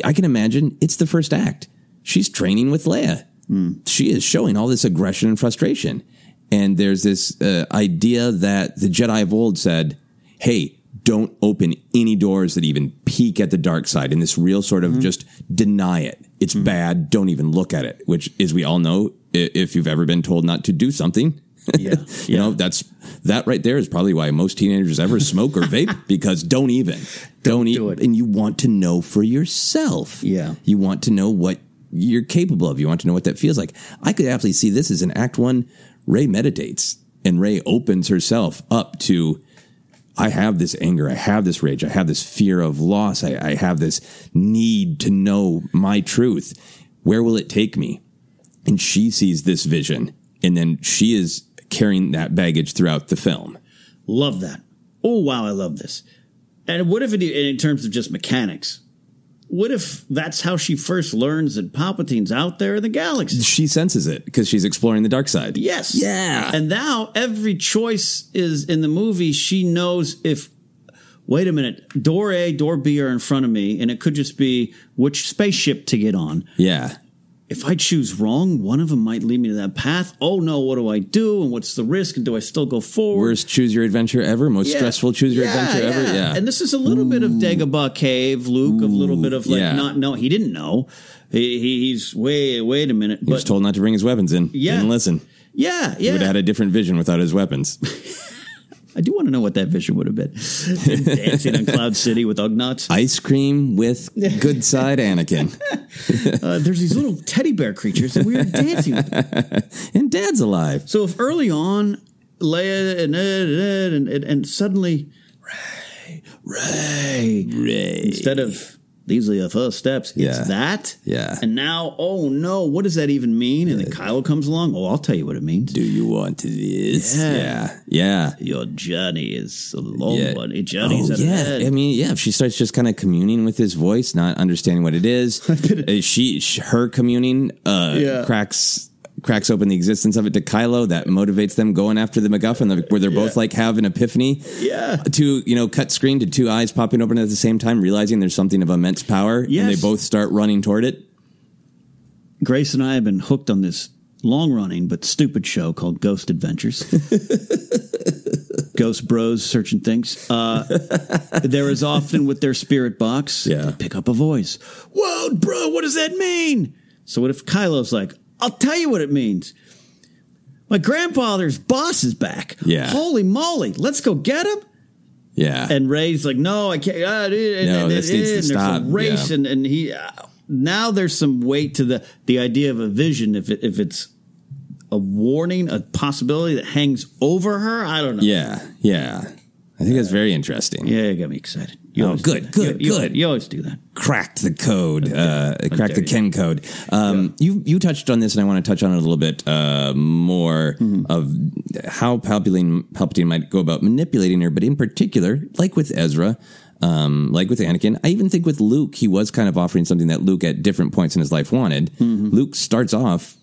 I can imagine it's the first act. She's training with Leia. She is showing all this aggression and frustration. And there's this uh, idea that the Jedi of old said, hey, don't open any doors that even peek at the dark side. And this real sort of mm-hmm. just deny it. It's mm-hmm. bad. Don't even look at it, which, as we all know, if you've ever been told not to do something, Yeah. you know, that's that right there is probably why most teenagers ever smoke or vape because don't even. Don't, do even. it. And you want to know for yourself. Yeah. You want to know what you're capable of. You want to know what that feels like. I could absolutely see this as an act one. Rey meditates and Rey opens herself up to I have this anger, I have this rage, I have this fear of loss, I, I have this need to know my truth. Where will it take me? And she sees this vision, and then she is carrying that baggage throughout the film. Love that. Oh wow, I love this. And what if it in terms of just mechanics? What if that's how she first learns that Palpatine's out there in the galaxy? She senses it because she's exploring the dark side. Yes. Yeah. And now every choice is in the movie. She knows if, wait a minute, door A, door B are in front of me, and it could just be which spaceship to get on. Yeah. If I choose wrong, one of them might lead me to that path. Oh no, what do I do? And what's the risk? And do I still go forward? Worst choose your adventure ever, most Yeah. stressful choose your Yeah, adventure ever. Yeah. And this is a little bit of Dagobah Cave, Luke, a little bit of like yeah. not no, he didn't know. He, he, he's wait, wait a minute. he was told not to bring his weapons in. Yeah. Didn't listen. yeah, yeah. He would have had a different vision without his weapons. I do want to know what that vision would have been. Dancing in Cloud City with Ugnaughts. Ice cream with good side Anakin. Uh, there's these little teddy bear creatures that we were dancing with. and dad's alive. So if early on, Leia and and, and, and, and suddenly, Rey, Rey, Rey. instead of these are the first steps, Yeah. it's that. Yeah. And now, oh no, what does that even mean? And then Kylo comes along. Oh, I'll tell you what it means. Do you want this? Yeah. Yeah. Yeah. Your journey is a long Yeah. one. Your journey's Oh, yeah. I mean, yeah. If she starts just kind of communing with his voice, not understanding what it is, uh, she, her communing uh, cracks cracks open the existence of it to Kylo. That motivates them going after the MacGuffin, where they're both like have an epiphany. Yeah. To you know, cut screen to two eyes popping open at the same time, realizing there's something of immense power, and they both start running toward it. Grace and I have been hooked on this long running but stupid show called Ghost Adventures. Ghost Bros searching things. Uh, there is often with their spirit box, Yeah. they pick up a voice. Whoa, bro, what does that mean? So what if Kylo's like, I'll tell you what it means. My grandfather's boss is back. Yeah. Holy moly, let's go get him. Yeah. And Rey's like, no, I can't. Uh, and, No, and, this and, needs to stop. There's a race, Yeah. and and he uh, now there's some weight to the the idea of a vision. If it, if it's a warning, a possibility that hangs over her, I don't know. yeah. Yeah. I think that's very interesting. yeah, you got me excited. You Oh, good, good, You- you- good. You always do that. cracked the code, uh, cracked the Ken code. Um, You you touched on this, and I want to touch on it a little bit uh, more Mm-hmm. of how Palpatine Palpatine might go about manipulating her, but in particular, like with Ezra. Um, like with Anakin, I even think with Luke, he was kind of offering something that Luke at different points in his life wanted. Mm-hmm. Luke starts off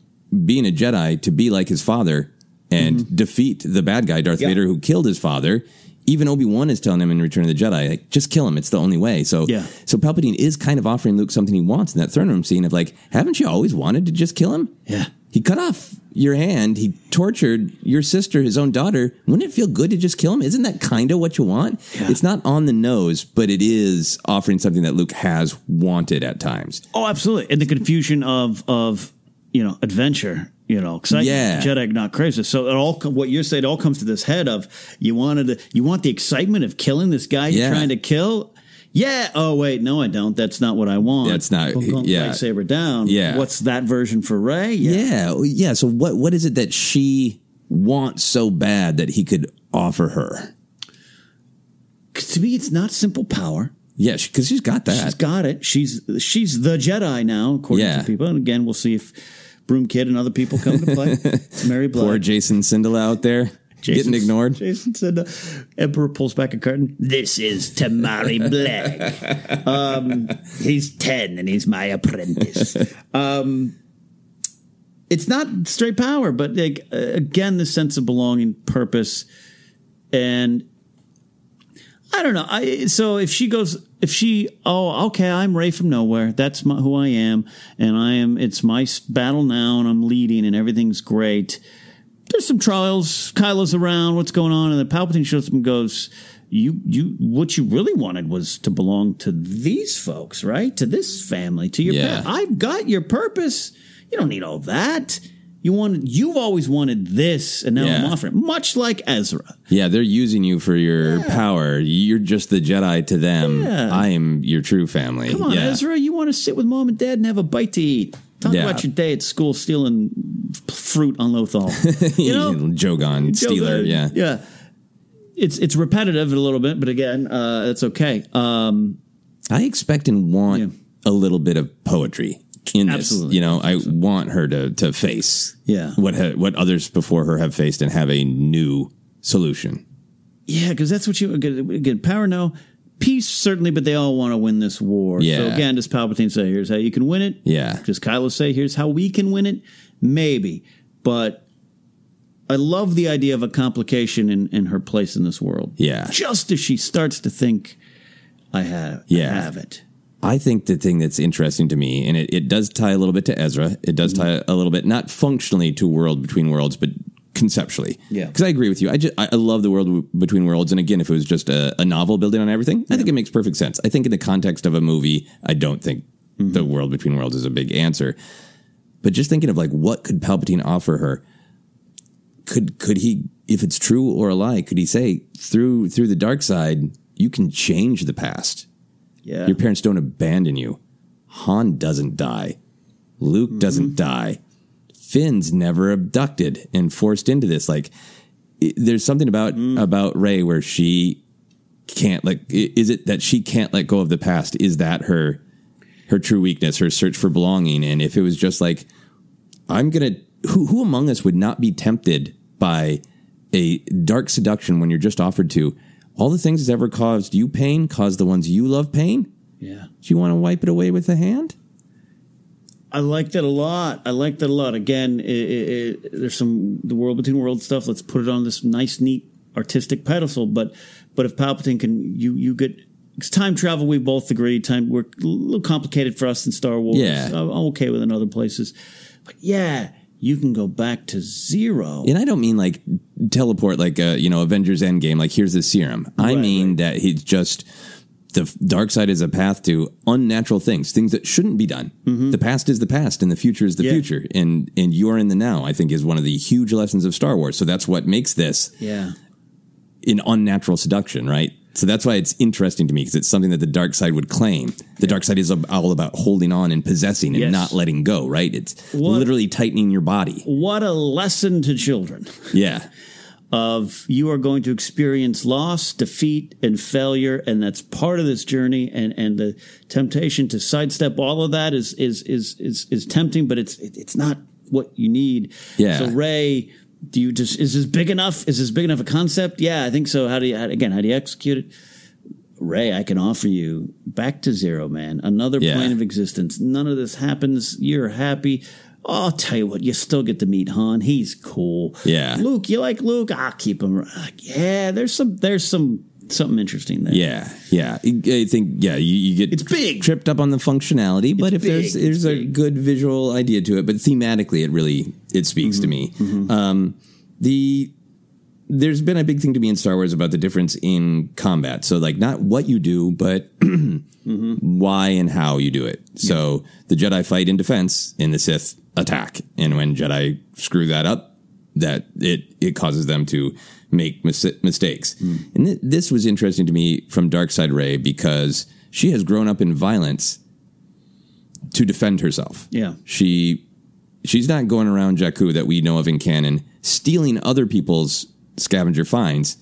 being a Jedi to be like his father and defeat the bad guy, Darth Mm-hmm. Yeah. Vader, who killed his father. Even Obi Wan is telling him in Return of the Jedi, like, just kill him. It's the only way. So, Yeah. so Palpatine is kind of offering Luke something he wants in that throne room scene of like, haven't you always wanted to just kill him? Yeah. He cut off your hand. He tortured your sister, his own daughter. Wouldn't it feel good to just kill him? Isn't that kind of what you want? Yeah. It's not on the nose, but it is offering something that Luke has wanted at times. Oh, absolutely. And the confusion of of you know adventure. You know, because Yeah. Jedi not crazy. So it all what you're saying it all comes to this head of you wanted to, you want the excitement of killing this guy you're trying to kill. Yeah. Oh wait, no, I don't. That's not what I want. That's not- Boom, yeah. Lightsaber down. Yeah. What's that version for Rey? Yeah. yeah, So what what is it that she wants so bad that he could offer her? to me, it's not simple power. Yeah, because she's got that. She's got it. She's she's the Jedi now, according Yeah. to people. And again, we'll see if Broom Kid and other people come to play. It's Mary Black. Poor Jason Sindela out there getting ignored. Jason said, Emperor pulls back a curtain. This is Tamari Black. um, he's 10 and he's my apprentice. Um, it's not straight power, but like, uh, again, the sense of belonging, purpose, and I don't know. I so if she goes, if she, oh, okay, I'm Rey from nowhere. That's my, who I am, and I am. It's my battle now, and I'm leading, and everything's great. There's some trials. Kylo's around. What's going on? And then Palpatine shows up and goes, "You, you, what you really wanted was to belong to these folks, right? To this family, to your. Yeah. pa- I've got your purpose. You don't need all that." You wanted, you've always wanted this, and now I'm Yeah. offering. Much like Ezra, Yeah, they're using you for your power. You're just the Jedi to them. Yeah. I am your true family. Come on, yeah. Ezra, you want to sit with mom and dad and have a bite to eat. Talk Yeah. about your day at school stealing f- fruit on Lothal. you know, Jogon, Steeler. Yeah. yeah. It's it's repetitive a little bit, but again, uh, it's okay. Um, I expect and want a little bit of poetry in this. Absolutely. You know, I want her to to face Yeah. what ha- what others before her have faced and have a new solution. yeah, because that's what you again, again. Power, no. Peace, certainly, but they all want to win this war. Yeah. So again, does Palpatine say, "Here's how you can win it"? Yeah. Does Kylo say, "Here's how we can win it"? Maybe, but I love the idea of a complication in, in her place in this world. Yeah. just as she starts to think, "I have, Yeah. I have it." I think the thing that's interesting to me, and it, it does tie a little bit to Ezra, it does mm-hmm. tie a little bit, not functionally to World Between Worlds, but conceptually. Yeah. Because I agree with you. I, just, I love the World Between Worlds. And again, if it was just a, a novel building on everything, I think it makes perfect sense. I think in the context of a movie, I don't think mm-hmm. the World Between Worlds is a big answer. But just thinking of like, what could Palpatine offer her? Could could he, if it's true or a lie, could he say through through the dark side, you can change the past? Yeah. Your parents don't abandon you. Han doesn't die. Luke mm-hmm. doesn't die. Finn's never abducted and forced into this. Like, i there's something about mm. about Rey where she can't like. Is it that she can't let go of the past? Is that her her true weakness? Her search for belonging? And if it was just like, I'm gonna. Who who among us would not be tempted by a dark seduction when you're just offered to? All the things that's ever caused you pain cause the ones you love pain. Yeah. Do you want to wipe it away with a hand? I liked it a lot. I liked it a lot. Again, it, it, it, there's some the world between worlds stuff. Let's put it on this nice, neat, artistic pedestal. But but if Palpatine can, you you get it's time travel. We both agree. Time we're a little complicated for us in Star Wars. Yeah. I'm, I'm okay with in other places. But yeah, you can go back to zero. And I don't mean like teleport, like uh, you know, Avengers Endgame. Like here's the serum. I mean that he's just the dark side is a path to unnatural things, things that shouldn't be done. The past is the past, and the future is the Yeah. future, and and you're in the now. I think is one of the huge lessons of Star Wars. So that's what makes this Yeah. an unnatural seduction, right? So that's why it's interesting to me because it's something that the dark side would claim. The dark side is all about holding on and possessing and Yes. not letting go, right? It's What- literally tightening your body. What a lesson to children. Yeah. of you are going to experience loss, defeat, and failure, and that's part of this journey. And and the temptation to sidestep all of that is is is is, is tempting, but it's it- it's not what you need. Yeah. So Rey, do you just is this big enough? Is this big enough a concept? Yeah, I think so. How do you how, again? How do you execute it? Rey, I can offer you back to zero, man. Another Yeah. plane of existence. None of this happens. You're happy. Oh, I'll tell you what, you still get to meet Han. He's cool. Yeah. Luke, you like Luke? I'll keep him. uh, Yeah, there's some there's some something interesting there. Yeah, yeah. I think yeah, you, you get it's big tripped up on the functionality, but if there's big, there's a good visual idea to it, but thematically it really it speaks to mm-hmm. me. Mm-hmm. Um, the there's been a big thing to me in Star Wars about the difference in combat. So like not what you do, but mm-hmm. why and how you do it. So the Jedi fight in defense, in the Sith attack, and when Jedi screw that up, that it it causes them to make mis- mistakes. Mm. And th- this was interesting to me from Dark Side Rey because she has grown up in violence to defend herself. Yeah. She she's not going around Jakku that we know of in canon stealing other people's scavenger finds.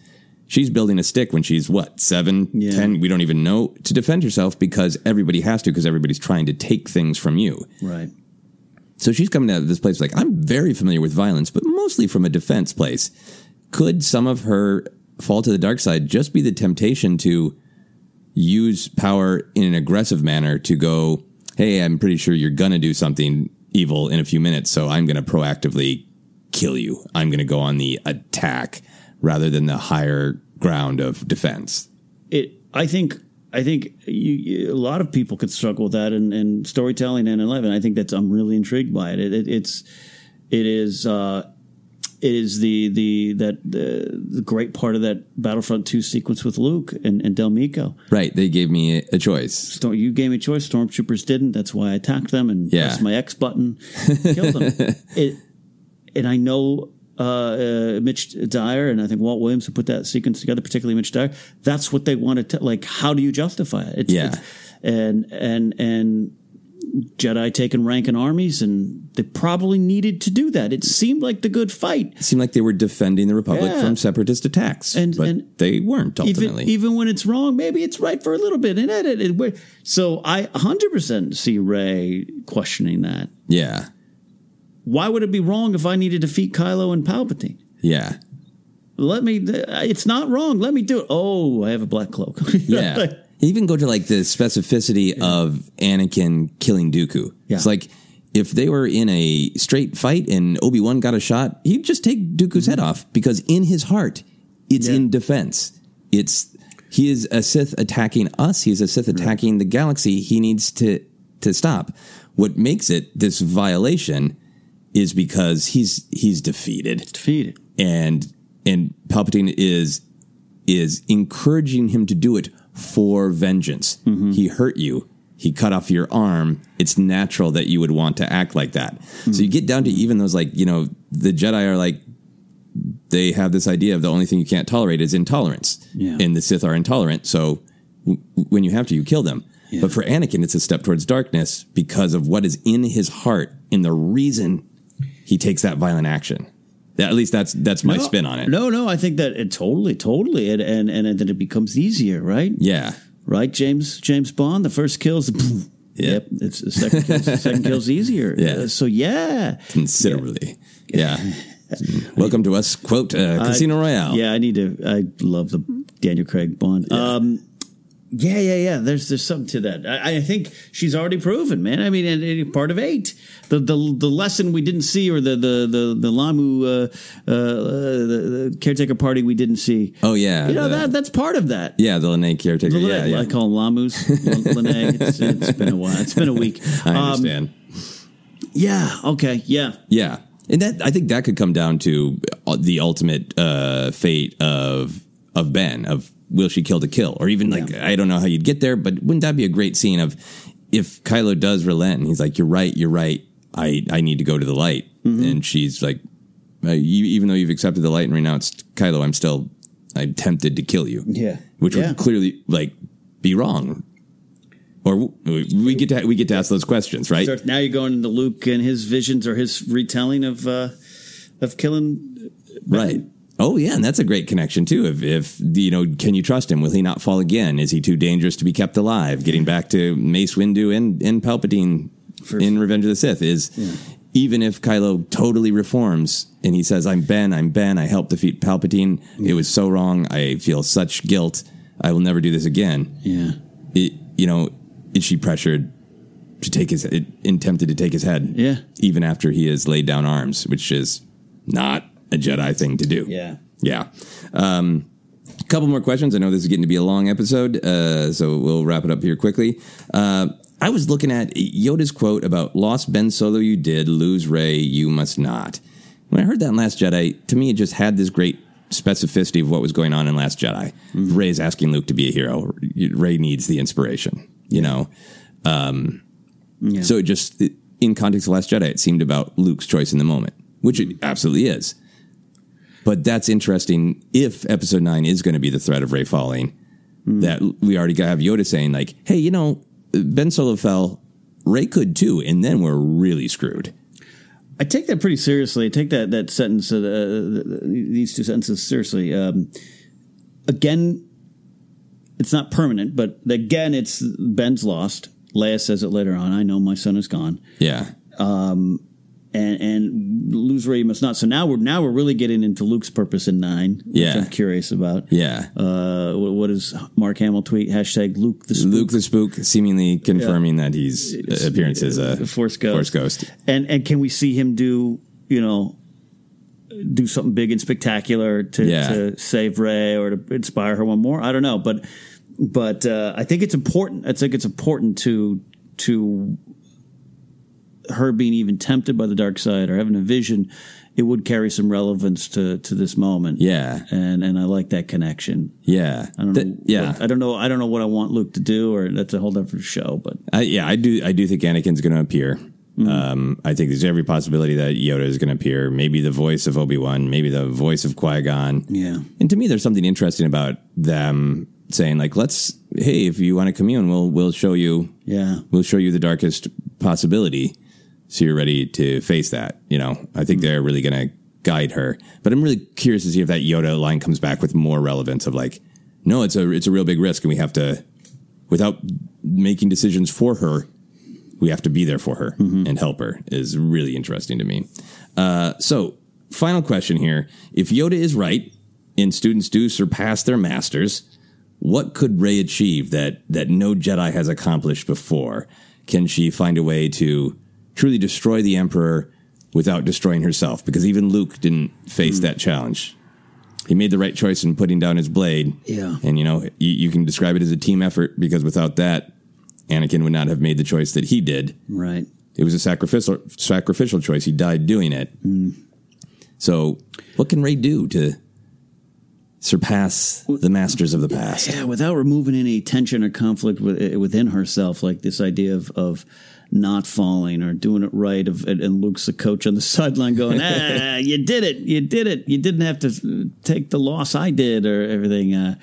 She's building a stick when she's what, seven, ten? We don't even know to defend herself because everybody has to because everybody's trying to take things from you. Right. So she's coming out of this place like, I'm very familiar with violence, but mostly from a defense place. Could some of her fall to the dark side just be the temptation to use power in an aggressive manner to go, hey, I'm pretty sure you're going to do something evil in a few minutes, so I'm going to proactively kill you. I'm going to go on the attack rather than the higher ground of defense. It. I think. I think you, a lot of people could struggle with that in, in storytelling and and I think that's I'm really intrigued by it. it, it it's it is uh, it is the the that the, the great part of that Battlefront Two sequence with Luke and, and Del Meeko. Right. They gave me a choice. Storm, you gave me a choice. Stormtroopers didn't. That's why I attacked them and Yeah. pressed my X button, killed them. it, and I know uh, uh, Mitch Dyer and I think Walt Williams who put that sequence together, particularly Mitch Dyer. That's what they wanted to like. How do you justify it? It's, Yeah. it's- and and and Jedi taking rank in armies, and they probably needed to do that. It seemed like the good fight. It seemed like they were defending the Republic Yeah. from separatist attacks, And- but and they weren't ultimately. Even, even when it's wrong, maybe it's right for a little bit and edit it. So I 100% see Rey questioning that. yeah. Why would it be wrong if I need to defeat Kylo and Palpatine? Yeah. Let me. It's not wrong. Let me do it. Oh, I have a black cloak. Yeah. Even go to like the specificity of Anakin killing Dooku. It's like if they were in a straight fight and Obi Wan got a shot, he'd just take Dooku's head mm-hmm. off because in his heart, it's in defense. It's he is a Sith attacking us. He's a Sith attacking the galaxy. He needs to to stop. What makes it this violation is because he's he's defeated. defeated. And and Palpatine is is encouraging him to do it for vengeance. Mm-hmm. He hurt you. He cut off your arm. It's natural that you would want to act like that. So mm-hmm. you get down to even those like, you know, the Jedi are like they have this idea of the only thing you can't tolerate is intolerance. Yeah. And the Sith are intolerant. So w- when you have to, you kill them. But for Anakin, it's a step towards darkness because of what is in his heart and the reason he takes that violent action. At least that's that's my No, spin on it. No, no, I think that it totally, totally, and and and then it becomes easier, right? Yeah. Right, James James Bond. The first kills. Yep, it's the second kills. Second kills easier. Yeah. Uh, so yeah, considerably. Yeah. Welcome to us. Quote uh, Casino I- Royale. Yeah, I need to. I love the Daniel Craig Bond. Um, yeah, yeah, yeah. There's there's something to that. I, I think she's already proven, man. I mean, and, and part of eight, the, the the lesson we didn't see, or the the the the Lamu uh, uh, the, the caretaker party we didn't see. Oh yeah. you know the- that that's part of that. Yeah, the Lanai caretaker. The yeah, Lanai- yeah. I call them Lamus. Lanai. It's, it's been a while. It's been a week. I Um, understand. yeah. Okay. Yeah. Yeah, and that I think that could come down to uh, the ultimate uh, fate of of Ben of will she kill to kill, or even like I don't know how you'd get there, but wouldn't that be a great scene of if Kylo does relent and he's like, "You're right, you're right, I I need to go to the light," and she's like, uh, you, "Even though you've accepted the light and renounced Kylo, I'm still I'm tempted to kill you." Yeah. which Yeah. would clearly like be wrong. Or we get to we get to ask those questions, right? So now you're going into Luke and his visions or his retelling of uh, of killing. Right. Oh yeah, and that's a great connection too. If if you know, can you trust him? Will he not fall again? Is he too dangerous to be kept alive? Getting back to Mace Windu and and Palpatine in Revenge of the Sith is even if Kylo totally reforms and he says, "I'm Ben, I'm Ben, I helped defeat Palpatine. It was so wrong. I feel such guilt. I will never do this again." Yeah. It, you know, is she pressured to take his, it, and tempted to take his head? Yeah. Even after he has laid down arms, which is not a Jedi thing to do. Yeah. Yeah. Um, couple more questions. I know this is getting to be a long episode, uh, so we'll wrap it up here quickly. Uh, I was looking at Yoda's quote about "Lost Ben Solo, you did lose Rey, you must not." When I heard that in Last Jedi, to me it just had this great specificity of what was going on in Last Jedi. Mm-hmm. Rey's asking Luke to be a hero. Rey needs the inspiration, you know. Um, Yeah. So it just in context of Last Jedi, it seemed about Luke's choice in the moment, which it absolutely is. But that's interesting. If Episode Nine is going to be the threat of Rey falling, that we already have Yoda saying like, "Hey, you know, Ben Solo fell, Rey could too," and then we're really screwed. I take that pretty seriously. I take that that sentence, uh, the, these two sentences seriously. Um, again, it's not permanent, but again, it's Ben's lost. Leia says it later on. I know my son is gone. Yeah. Um, and and lose Rey must not. So now we're now we're really getting into Luke's purpose in nine, which Yeah. I'm curious about. Yeah. Uh, what, what does Mark Hamill tweet? Hashtag Luke the Spook. Luke the Spook, seemingly confirming that he's uh, appearance as a Force Ghost. Force Ghost. And and can we see him do you know do something big and spectacular to, Yeah. to save Rey or to inspire her one more? I don't know, but but uh, I think it's important. I think it's important to to her being even tempted by the dark side or having a vision. It would carry some relevance to to this moment. Yeah, and and I like that connection. Yeah, I don't That- know. yeah. what- I don't know. I don't know what I want Luke to do, or that's a whole different show. But I, yeah, I do. I do think Anakin's going to appear. Um, I think there's every possibility that Yoda is going to appear. Maybe the voice of Obi Wan. Maybe the voice of Qui Gon. Yeah. And to me, there's something interesting about them saying, like, "Let's, hey, if you want to commune, we'll we'll show you. Yeah. we'll show you the darkest possibility, so you're ready to face that." You know, I think they're really going to guide her. But I'm really curious to see if that Yoda line comes back with more relevance of like, no, it's a it's a real big risk, and we have to, without making decisions for her, we have to be there for her and help her is really interesting to me. Uh, so, final question here: If Yoda is right and students do surpass their masters, what could Rey achieve that that no Jedi has accomplished before? Can she find a way to truly destroy the Emperor without destroying herself? Because even Luke didn't face hmm. that challenge. He made the right choice in putting down his blade. Yeah. And you know, you, you can describe it as a team effort because without that, Anakin would not have made the choice that he did. Right. It was a sacrificial sacrificial choice. He died doing it. Hmm. So, what can Rey do to surpass the masters of the past? Yeah, without removing any tension or conflict within herself, like this idea of of not falling or doing it right. Of and and Luke's the coach on the sideline going, "Ah, you did it! You did it! You didn't have to uh, take the loss I did or everything." Uh,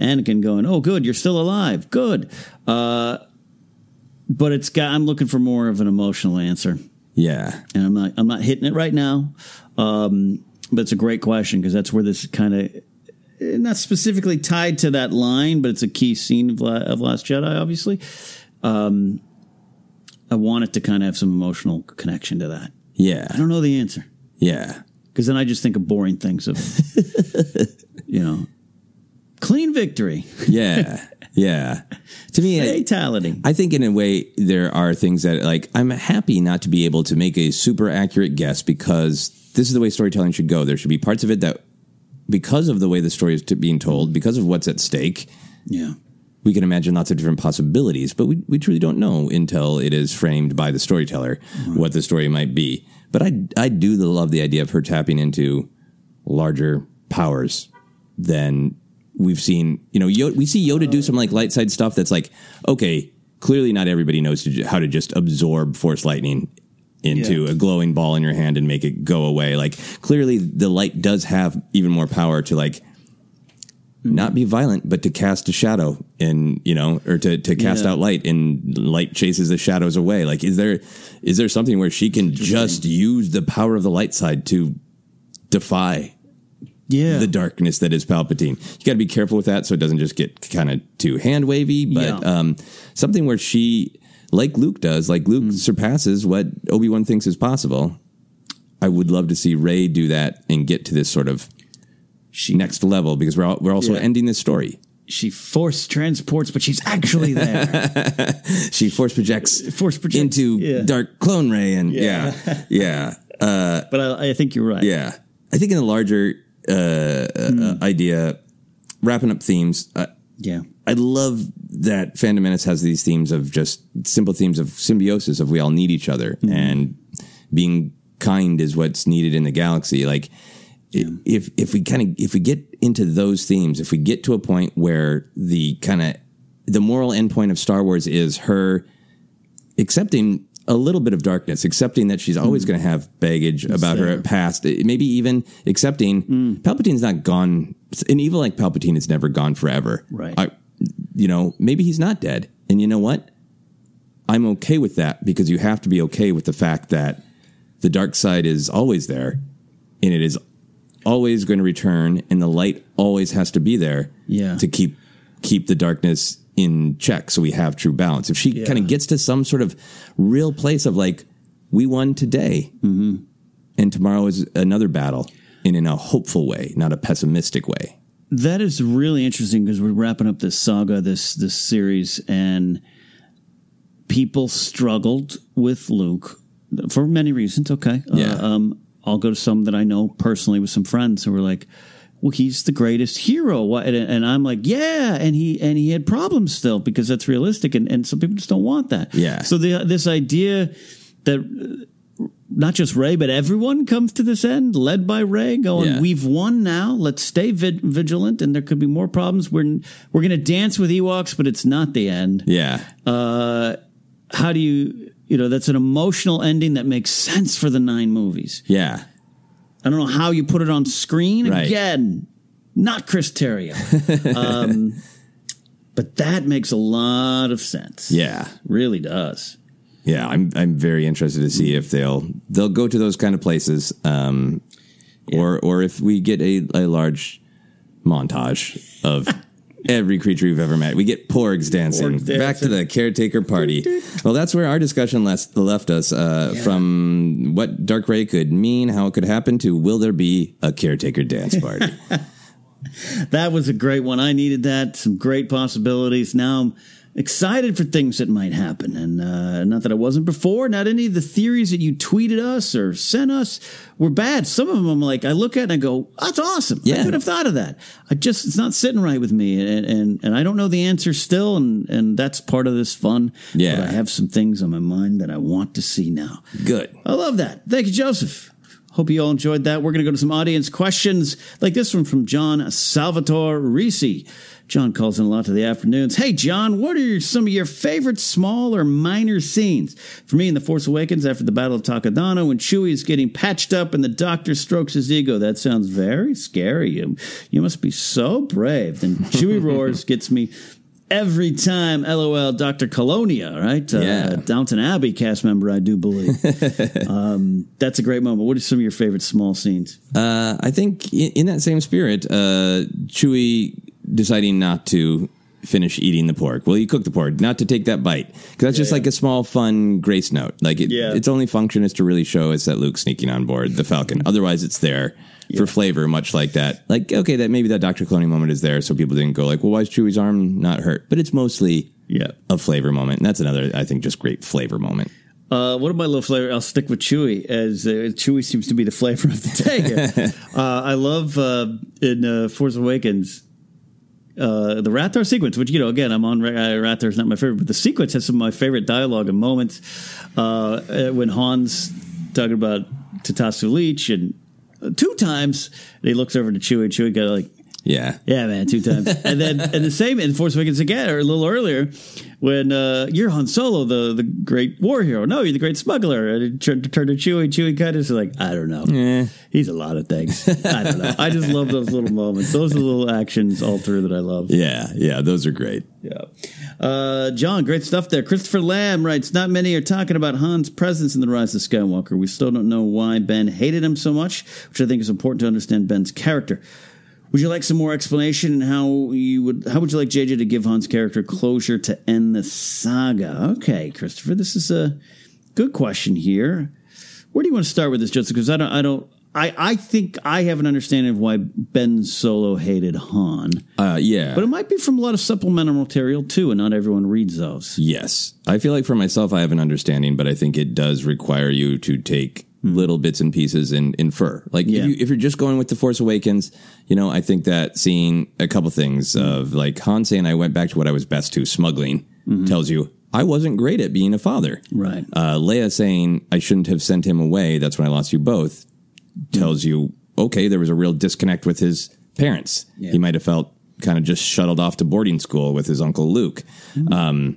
Anakin going, "Oh, good, you're still alive. Good." Uh, but it's got. I'm looking for more of an emotional answer. Yeah, and I'm not. I'm not hitting it right now. Um, but it's a great question because that's where this kind of not specifically tied to that line, but it's a key scene of, La- of Last Jedi. Obviously, um, I want it to kind of have some emotional connection to that. Yeah, I don't know the answer. Yeah, because then I just think of boring things of, you know, clean victory. yeah, yeah. To me, I- fatality. I think in a way there are things that like I'm happy not to be able to make a super accurate guess because this is the way storytelling should go. There should be parts of it that because of the way the story is to being told, because of what's at stake, Yeah. We can imagine lots of different possibilities, but we, we truly don't know until it is framed by the storyteller what the story might be. But I, I do love the idea of her tapping into larger powers than we've seen. You know, Yoda, we see Yoda do some like light side stuff that's like, okay, clearly not everybody knows to, how to just absorb force lightning into Yeah. a glowing ball in your hand and make it go away. Like clearly the light does have even more power to like not be violent, but to cast a shadow and you know, or to, to cast Yeah. out light and light chases the shadows away. Like, is there is there something where she can just use the power of the light side to defy Yeah. the darkness that is Palpatine? You got to be careful with that so it doesn't just get kind of too hand wavy. But Yeah. um, something where she, like Luke does, like Luke surpasses what Obi Wan thinks is possible. I would love to see Rey do that and get to this sort of next level because we're all, we're also Yeah. ending this story. She force transports, but she's actually there. she force projects force projects into yeah. Dark Clone Rey, and Yeah. yeah, yeah. Uh, but I, I think you're right. yeah, I think in the larger uh, uh, idea, wrapping up themes. Uh, yeah. I love that Phantom Menace has these themes of just simple themes of symbiosis, of we all need each other, Mm-hmm. and being kind is what's needed in the galaxy. Like, i- if if we kind of if we get into those themes, if we get to a point where the kind of the moral endpoint of Star Wars is her accepting a little bit of darkness, accepting that she's always Mm. going to have baggage about her past, maybe even accepting Mm. Palpatine's not gone. An evil like Palpatine is never gone forever. Right. I, you know, maybe he's not dead. And you know what? I'm okay with that because you have to be okay with the fact that the dark side is always there and it is always going to return and the light always has to be there Yeah. to keep keep the darkness in check so we have true balance. If she Yeah. kind of gets to some sort of real place of like we won today Mm-hmm. and tomorrow is another battle and in a hopeful way, not a pessimistic way. That is really interesting because we're wrapping up this saga, this this series, and people struggled with Luke for many reasons. Okay, Yeah. Uh, um, I'll go to some that I know personally with some friends who were like, "Well, he's the greatest hero," and, and I'm like, "Yeah," and he and he had problems still because that's realistic, and, and some people just don't want that. Yeah. So the this idea that. Not just Rey, but everyone comes to this end, led by Rey, going, Yeah. "We've won now. Let's stay vid- vigilant, and there could be more problems. We're we're going to dance with Ewoks, but it's not the end." Yeah. Uh, how do you, you know, that's an emotional ending that makes sense for the nine movies. Yeah. I don't know how you put it on screen Right. again. Not Chris Terrio, um, but that makes a lot of sense. Yeah. really does. Yeah, I'm I'm very interested to see if they'll they'll go to those kind of places, um, or or if we get a, a large montage of every creature we've ever met. We get porgs dancing. Porgs dancing. Back to the caretaker party. well, that's where our discussion left left us uh, from what Dark Rey could mean, how it could happen, to will there be a caretaker dance party? That was a great one. I needed that. Some great possibilities. Now I'm excited for things that might happen. And uh, not that I wasn't before. Not any of the theories that you tweeted us or sent us were bad. Some of them I'm like, I look at and I go, that's awesome. I Yeah. could have thought of that. I just, it's not sitting right with me. And, and, and I don't know the answer still. And, and that's part of this fun. Yeah. But I have some things on my mind that I want to see now. Good. I love that. Thank you, Joseph. Hope you all enjoyed that. We're going to go to some audience questions like this one from John Salvatore Risi. John calls in a lot to the afternoons. Hey, John, what are some of your favorite small or minor scenes? For me, in The Force Awakens, after the Battle of Takodana, when Chewie is getting patched up and the Doctor strokes his ego, that sounds very scary. You, you must be so brave. Then Chewie roars, gets me every time. LOL, Dr. Kalonia, right? Yeah. Uh, Downton Abbey cast member, I do believe. um, that's a great moment. What are some of your favorite small scenes? Uh, I think in, in that same spirit, uh, Chewie deciding not to finish eating the porg. Well, you cook the porg, not to take that bite, because that's just Yeah. like a small, fun grace note. Like it, Yeah. its only function is to really show us that Luke's sneaking on board the Falcon. Otherwise, it's there for flavor, much like that. Like okay, that maybe that Doctor Clooney moment is there, so people didn't go like, well, why is Chewie's arm not hurt? But it's mostly Yeah. a flavor moment, and that's another, I think, just great flavor moment. Uh, what about little flavor? I'll stick with Chewie as uh, Chewie seems to be the flavor of the day. uh, I love uh, in uh, Force Awakens uh, the Rathtar sequence, which you know, again, I'm on. Uh, is not my favorite, but the sequence has some of my favorite dialogue and moments. Uh, uh, when Han's talking about Tatasu Leech, and uh, two times and he looks over to Chewie. Chewie got like, Yeah, yeah, man, two times. and then and the same in Force Awakens again, or a little earlier, when uh, you're Han Solo, the the great war hero. No, you're the great smuggler. And it turned, to Chewie. Chewie kind of is like, I don't know. Yeah. He's a lot of things. I don't know. I just love those little moments. Those are the little actions all through that I love. yeah, yeah. Those are great. Yeah. Uh, John, great stuff there. Christopher Lamb writes, Not many are talking about Han's presence in The Rise of Skywalker. We still don't know why Ben hated him so much, which I think is important to understand Ben's character. Would you like some more explanation how you would how would you like JJ to give Han's character closure to end the saga? Okay, Christopher, this is a good question here. Where do you want to start with this, Joseph? Because I don't I don't I, I think I have an understanding of why Ben Solo hated Han. Uh, yeah, But it might be from a lot of supplemental material too, and not everyone reads those. Yes. I feel like for myself, I have an understanding, but I think it does require you to take little bits and pieces and infer. Like Yeah. if, you, if you're just going with the Force Awakens, you know, I think that seeing a couple things of like Han saying, "I went back to what I was best to," smuggling, tells you I wasn't great at being a father. Right. Uh, Leia saying, "I shouldn't have sent him away." That's when I lost you both. Tells you, okay, there was a real disconnect with his parents. Yeah. He might have felt kind of just shuttled off to boarding school with his uncle Luke. Um,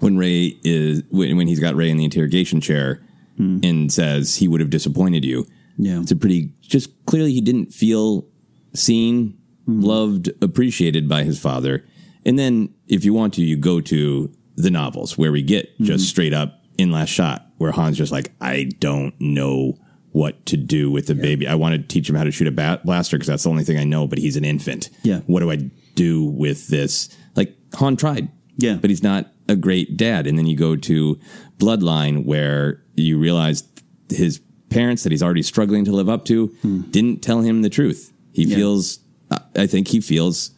when Rey is when, when he's got Rey in the interrogation chair Hmm. and says he would have disappointed you. Yeah. It's a pretty just clearly he didn't feel seen, hmm. loved, appreciated by his father. And then if you want to, you go to the novels where we get hmm. just straight up in last shot where Han's just like, I don't know what to do with the baby. I want to teach him how to shoot a bat blaster because that's the only thing I know, but he's an infant. Yeah. What do I do with this? Like Han tried. Yeah. But he's not a great dad. And then you go to Bloodline where you realize his parents that he's already struggling to live up to didn't tell him the truth. He Yeah. feels, I- I think he feels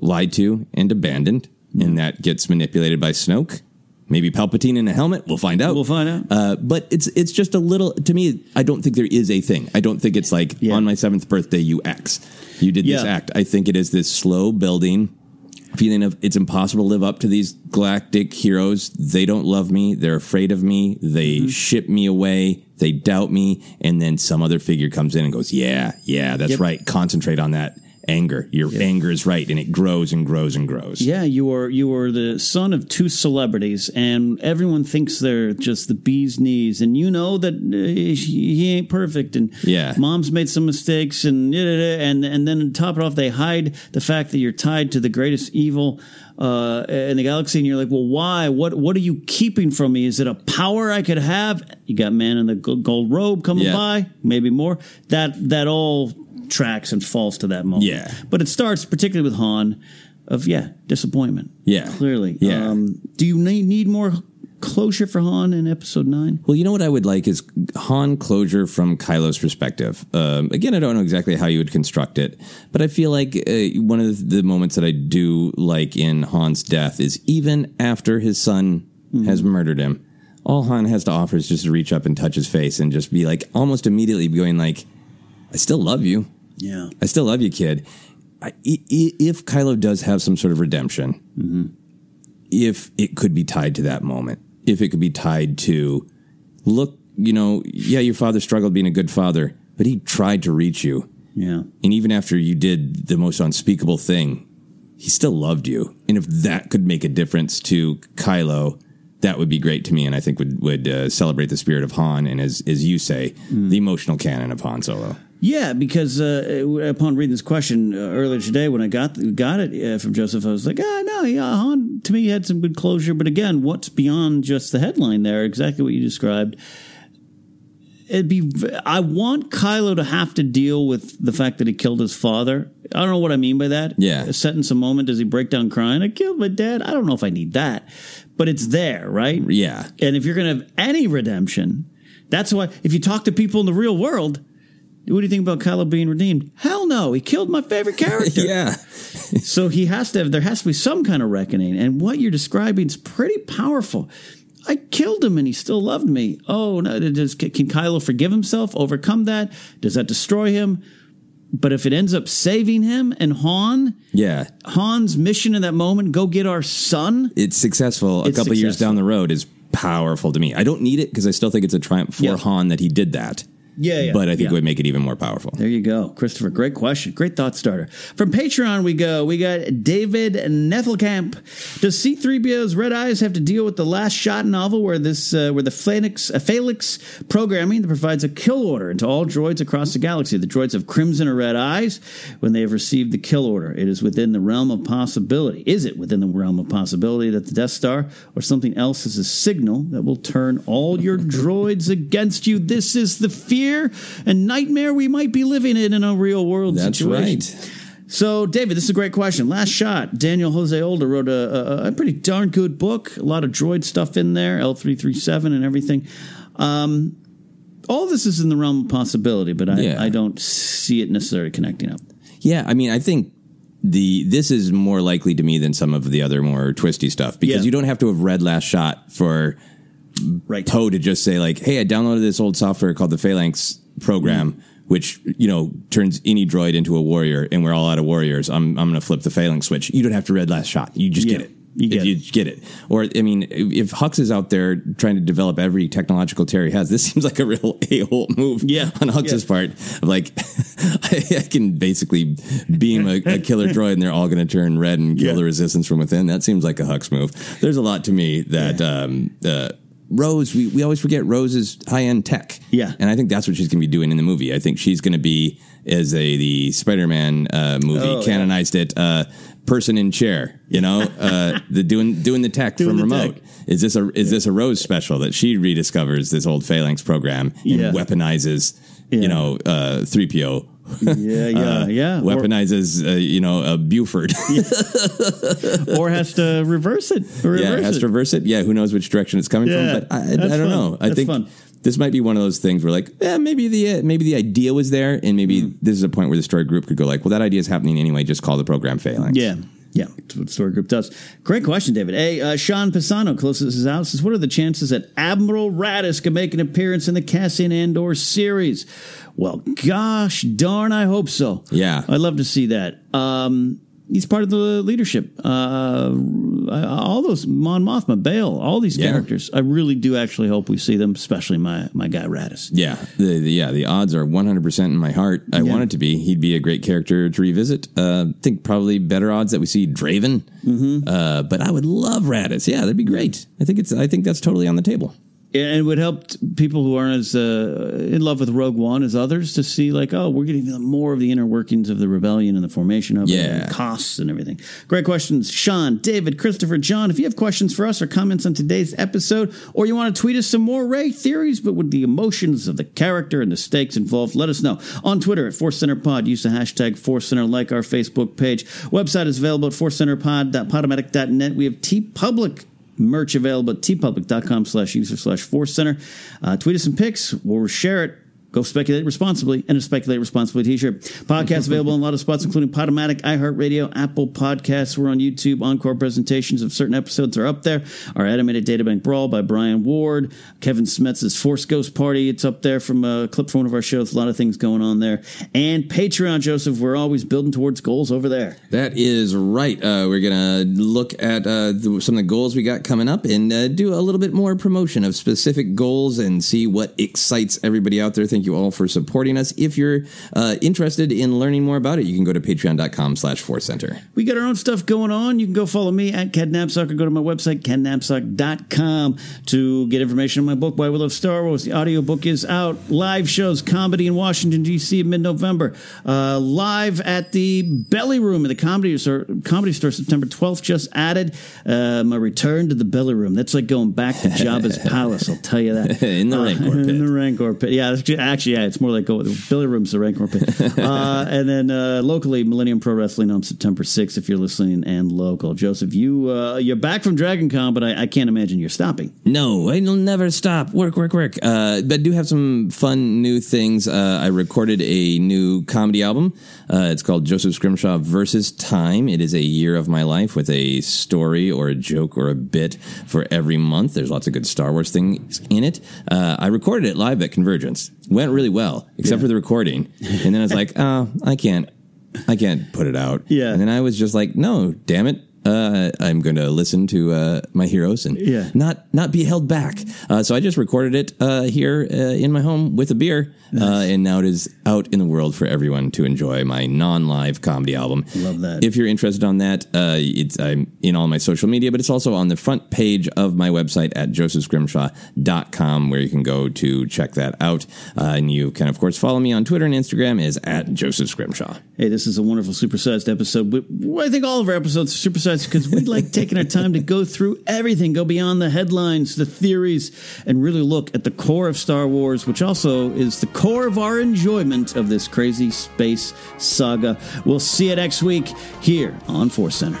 lied to and abandoned. And that gets manipulated by Snoke. Maybe Palpatine in a helmet. We'll find out. We'll find out. Uh, but it's it's just a little to me. I don't think there is a thing. I don't think it's like Yeah. on my seventh birthday you X, you did this act. I think it is this slow building feeling of it's impossible to live up to these galactic heroes. They don't love me. They're afraid of me. They Mm-hmm. ship me away. They doubt me. And then some other figure comes in and goes, "Yeah, yeah, that's Yep. right. Concentrate on that anger. Your anger is right, and it grows and grows and grows." Yeah, you are you are the son of two celebrities, and everyone thinks they're just the bee's knees, and you know that uh, he he ain't perfect, and Yeah. mom's made some mistakes, and and and then top it off, they hide the fact that you're tied to the greatest evil uh, in the galaxy, and you're like, well, why? What what are you keeping from me? Is it a power I could have? You got man in the gold robe coming Yeah. by, maybe more. That that all tracks and falls to that moment. Yeah. but it starts particularly with Han of yeah disappointment. Yeah. clearly. Yeah. Um, do you need, more closure for Han in Episode Nine? Well, you know what I would like is Han closure from Kylo's perspective. Um, again, I don't know exactly how you would construct it, but I feel like uh, one of the, the moments that I do like in Han's death is even after his son has murdered him, all Han has to offer is just to reach up and touch his face and just be like, almost immediately going like, "I still love you. Yeah. I still love you, kid." I, if Kylo does have some sort of redemption, if it could be tied to that moment, if it could be tied to, look, you know, yeah, your father struggled being a good father, but he tried to reach you. Yeah. And even after you did the most unspeakable thing, he still loved you. And if that could make a difference to Kylo, that would be great to me, and I think would would uh, celebrate the spirit of Han and, as as you say, the emotional canon of Han Solo. Yeah, because uh, upon reading this question uh, earlier today, when I got got it uh, from Joseph, I was like, ah, no, yeah, Han to me had some good closure. But again, what's beyond just the headline there? Exactly what you described. It'd be. I want Kylo to have to deal with the fact that he killed his father. I don't know what I mean by that. Yeah. a sentence, a moment, does he break down crying? I killed my dad. I don't know if I need that, but it's there, right? Yeah. And if you're going to have any redemption, that's why if you talk to people in the real world, what do you think about Kylo being redeemed? Hell no, he killed my favorite character. yeah. so he has to have, there has to be some kind of reckoning. And what you're describing is pretty powerful. I killed him and he still loved me. Oh, no, does, can Kylo forgive himself, overcome that? Does that destroy him? But if it ends up saving him and Han, Yeah. Han's mission in that moment, go get our son. It's successful. A It's couple years down the road is powerful to me. I don't need it because I still think it's a triumph for Yeah. Han that he did that. Yeah, yeah, But I think yeah. it would make it even more powerful. There you go, Christopher. Great question. Great thought starter. From Patreon, we go. We got David Nethelkamp. Does C-3PO's Red Eyes have to deal with the Last Shot novel, where this, uh, where the Phalanx, uh, Phalanx programming that provides a kill order into all droids across the galaxy? The droids have crimson or red eyes when they have received the kill order. It is within the realm of possibility. Is it within the realm of possibility that the Death Star or something else is a signal that will turn all your droids against you? This is the fear and nightmare we might be living in in a real world That's situation. right. So, David, this is a great question. Last shot. Daniel Jose Older wrote a, a, a pretty darn good book. A lot of droid stuff in there, L337 and everything. Um, all this is in the realm of possibility, but I, Yeah. I don't see it necessarily connecting up. Yeah, I mean, I think the this is more likely to me than some of the other more twisty stuff because Yeah. you don't have to have read Last Shot for right. Poe to just say like, "Hey, I downloaded this old software called the Phalanx program." Mm. Which you know turns any droid into a warrior, and we're all out of warriors. I'm I'm going to flip the phalanx switch. You don't have to red last shot. You just Yeah, get it. you get you get it. Or I mean, if Hux is out there trying to develop every technological Terry has, this seems like a real a hole move. Yeah, on Hux's yeah. part. Like I, I can basically beam a, a killer droid, and they're all going to turn red and kill Yeah. the resistance from within. That seems like a Hux move. There's a lot to me that um, uh, Rose. We we always forget Rose is high end tech. Yeah. and I think that's what she's going to be doing in the movie. I think she's going to be as a the Spider Man uh, movie Oh, yeah. canonized it. Uh, person in chair, you know, uh, the doing doing the tech Doing from remote. tech. Is this a is this a Rose special that she rediscovers this old Phalanx program and Yeah. weaponizes, Yeah. you know, uh, three PO. Yeah, yeah, yeah. Or- Weaponizes, uh, you know, a Buford. or has to reverse it. Or yeah, has it. to reverse it. Yeah, who knows which direction it's coming Yeah, from? But I, I, don't fun. know. I That's think fun. this might be one of those things where, like, yeah, maybe the uh, maybe the idea was there, and maybe Mm. this is a point where the story group could go like, well, that idea is happening anyway. Just call the program failing. Yeah. Yeah, that's what Story Group does. Great question, David. Hey, uh, Sean Pisano closes his out. Says, what are the chances that Admiral Raddus can make an appearance in the Cassian Andor series? Well, gosh darn, I hope so. Yeah. I'd love to see that. Um, he's part of the leadership. Uh, all those Mon Mothma, Bail, all these Yeah. characters. I really do actually hope we see them, especially my my guy Raddus. Yeah, the, the yeah the odds are 100 percent in my heart. I Yeah. want it to be. He'd be a great character to revisit. Uh, I think probably better odds that we see Draven. Mm-hmm. Uh, but I would love Raddus. Yeah, that'd be great. I think it's. I think that's totally on the table. And it would help people who aren't as uh, in love with Rogue One as others to see, like, oh, we're getting more of the inner workings of the rebellion and the formation of it, and costs and everything. Great questions, Sean, David, Christopher, John. If you have questions for us or comments on today's episode, or you want to tweet us some more Rey theories, but with the emotions of the character and the stakes involved, let us know on Twitter at Force Center Pod. Use the hashtag Force Center, like our Facebook page. Website is available at forcecenterpod.podomatic.net. We have TeePublic merch available at teepublic.com slash user slash force center. Uh, tweet us some pics. We'll share it. Go speculate responsibly and a speculate responsibly t-shirt. Podcast available in a lot of spots, including Podomatic, iHeartRadio, Apple Podcasts. We're on YouTube. Encore presentations of certain episodes are up there. Our animated databank brawl by Brian Ward. Kevin Smets' Force Ghost Party. It's up there from a clip from one of our shows. A lot of things going on there. And Patreon, Joseph. We're always building towards goals over there. That is right. Uh, we're gonna look at uh, the, some of the goals we got coming up and uh, do a little bit more promotion of specific goals and see what excites everybody out there. Thank you all for supporting us. If you're uh, interested in learning more about it, you can go to Patreon.com/slash Force Center. We got our own stuff going on. You can go follow me at Ken Napzok or go to my website, kennapzok.com to get information on my book, Why We Love Star Wars. The audiobook is out. Live shows, comedy in Washington, D.C. in mid-November. Uh, live at the Belly Room at the Comedy Store, Comedy Store September 12th, just added. Uh, my return to the Belly Room. That's like going back to Jabba's palace, I'll tell you that. In the Uh, Rancor Pit. In the Rancor Pit. Yeah, actually, yeah, it's more like go, Room's the Rancor Pit. uh, and then uh, locally, Millennium Pro Wrestling on September 6th, if you're listening and local. Joseph, you, uh, you're back from Dragon Con, but I, I can't imagine you're stopping. No, it'll never stop. Work, work, work. Uh, but I do have some fun new things. Uh, I recorded a new comedy album. Uh, it's called Joseph Scrimshaw versus Time. It is a year of my life with a story or a joke or a bit for every month. There's lots of good Star Wars things in it. Uh, I recorded it live at Convergence. Went really well, except Yeah. for the recording. And then I was like, oh, I can't. I can't put it out. Yeah. And then I was just like, no, damn it. Uh, I'm going to listen to uh, my heroes and Yeah. not not be held back. Uh, so I just recorded it uh, here uh, in my home with a beer, uh, and now it is out in the world for everyone to enjoy. My non-live comedy album. Love that. If you're interested on that, uh, it's I'm in all my social media, but it's also on the front page of my website at josephscrimshaw.com where you can go to check that out. Uh, and you can of course follow me on Twitter and Instagram is at Joseph Scrimshaw. Hey, this is a wonderful supersized episode. We, I think all of our episodes are supersized because we like taking our time to go through everything, go beyond the headlines, the theories, and really look at the core of Star Wars, which also is the core of our enjoyment of this crazy space saga. We'll see you next week here on Force Center.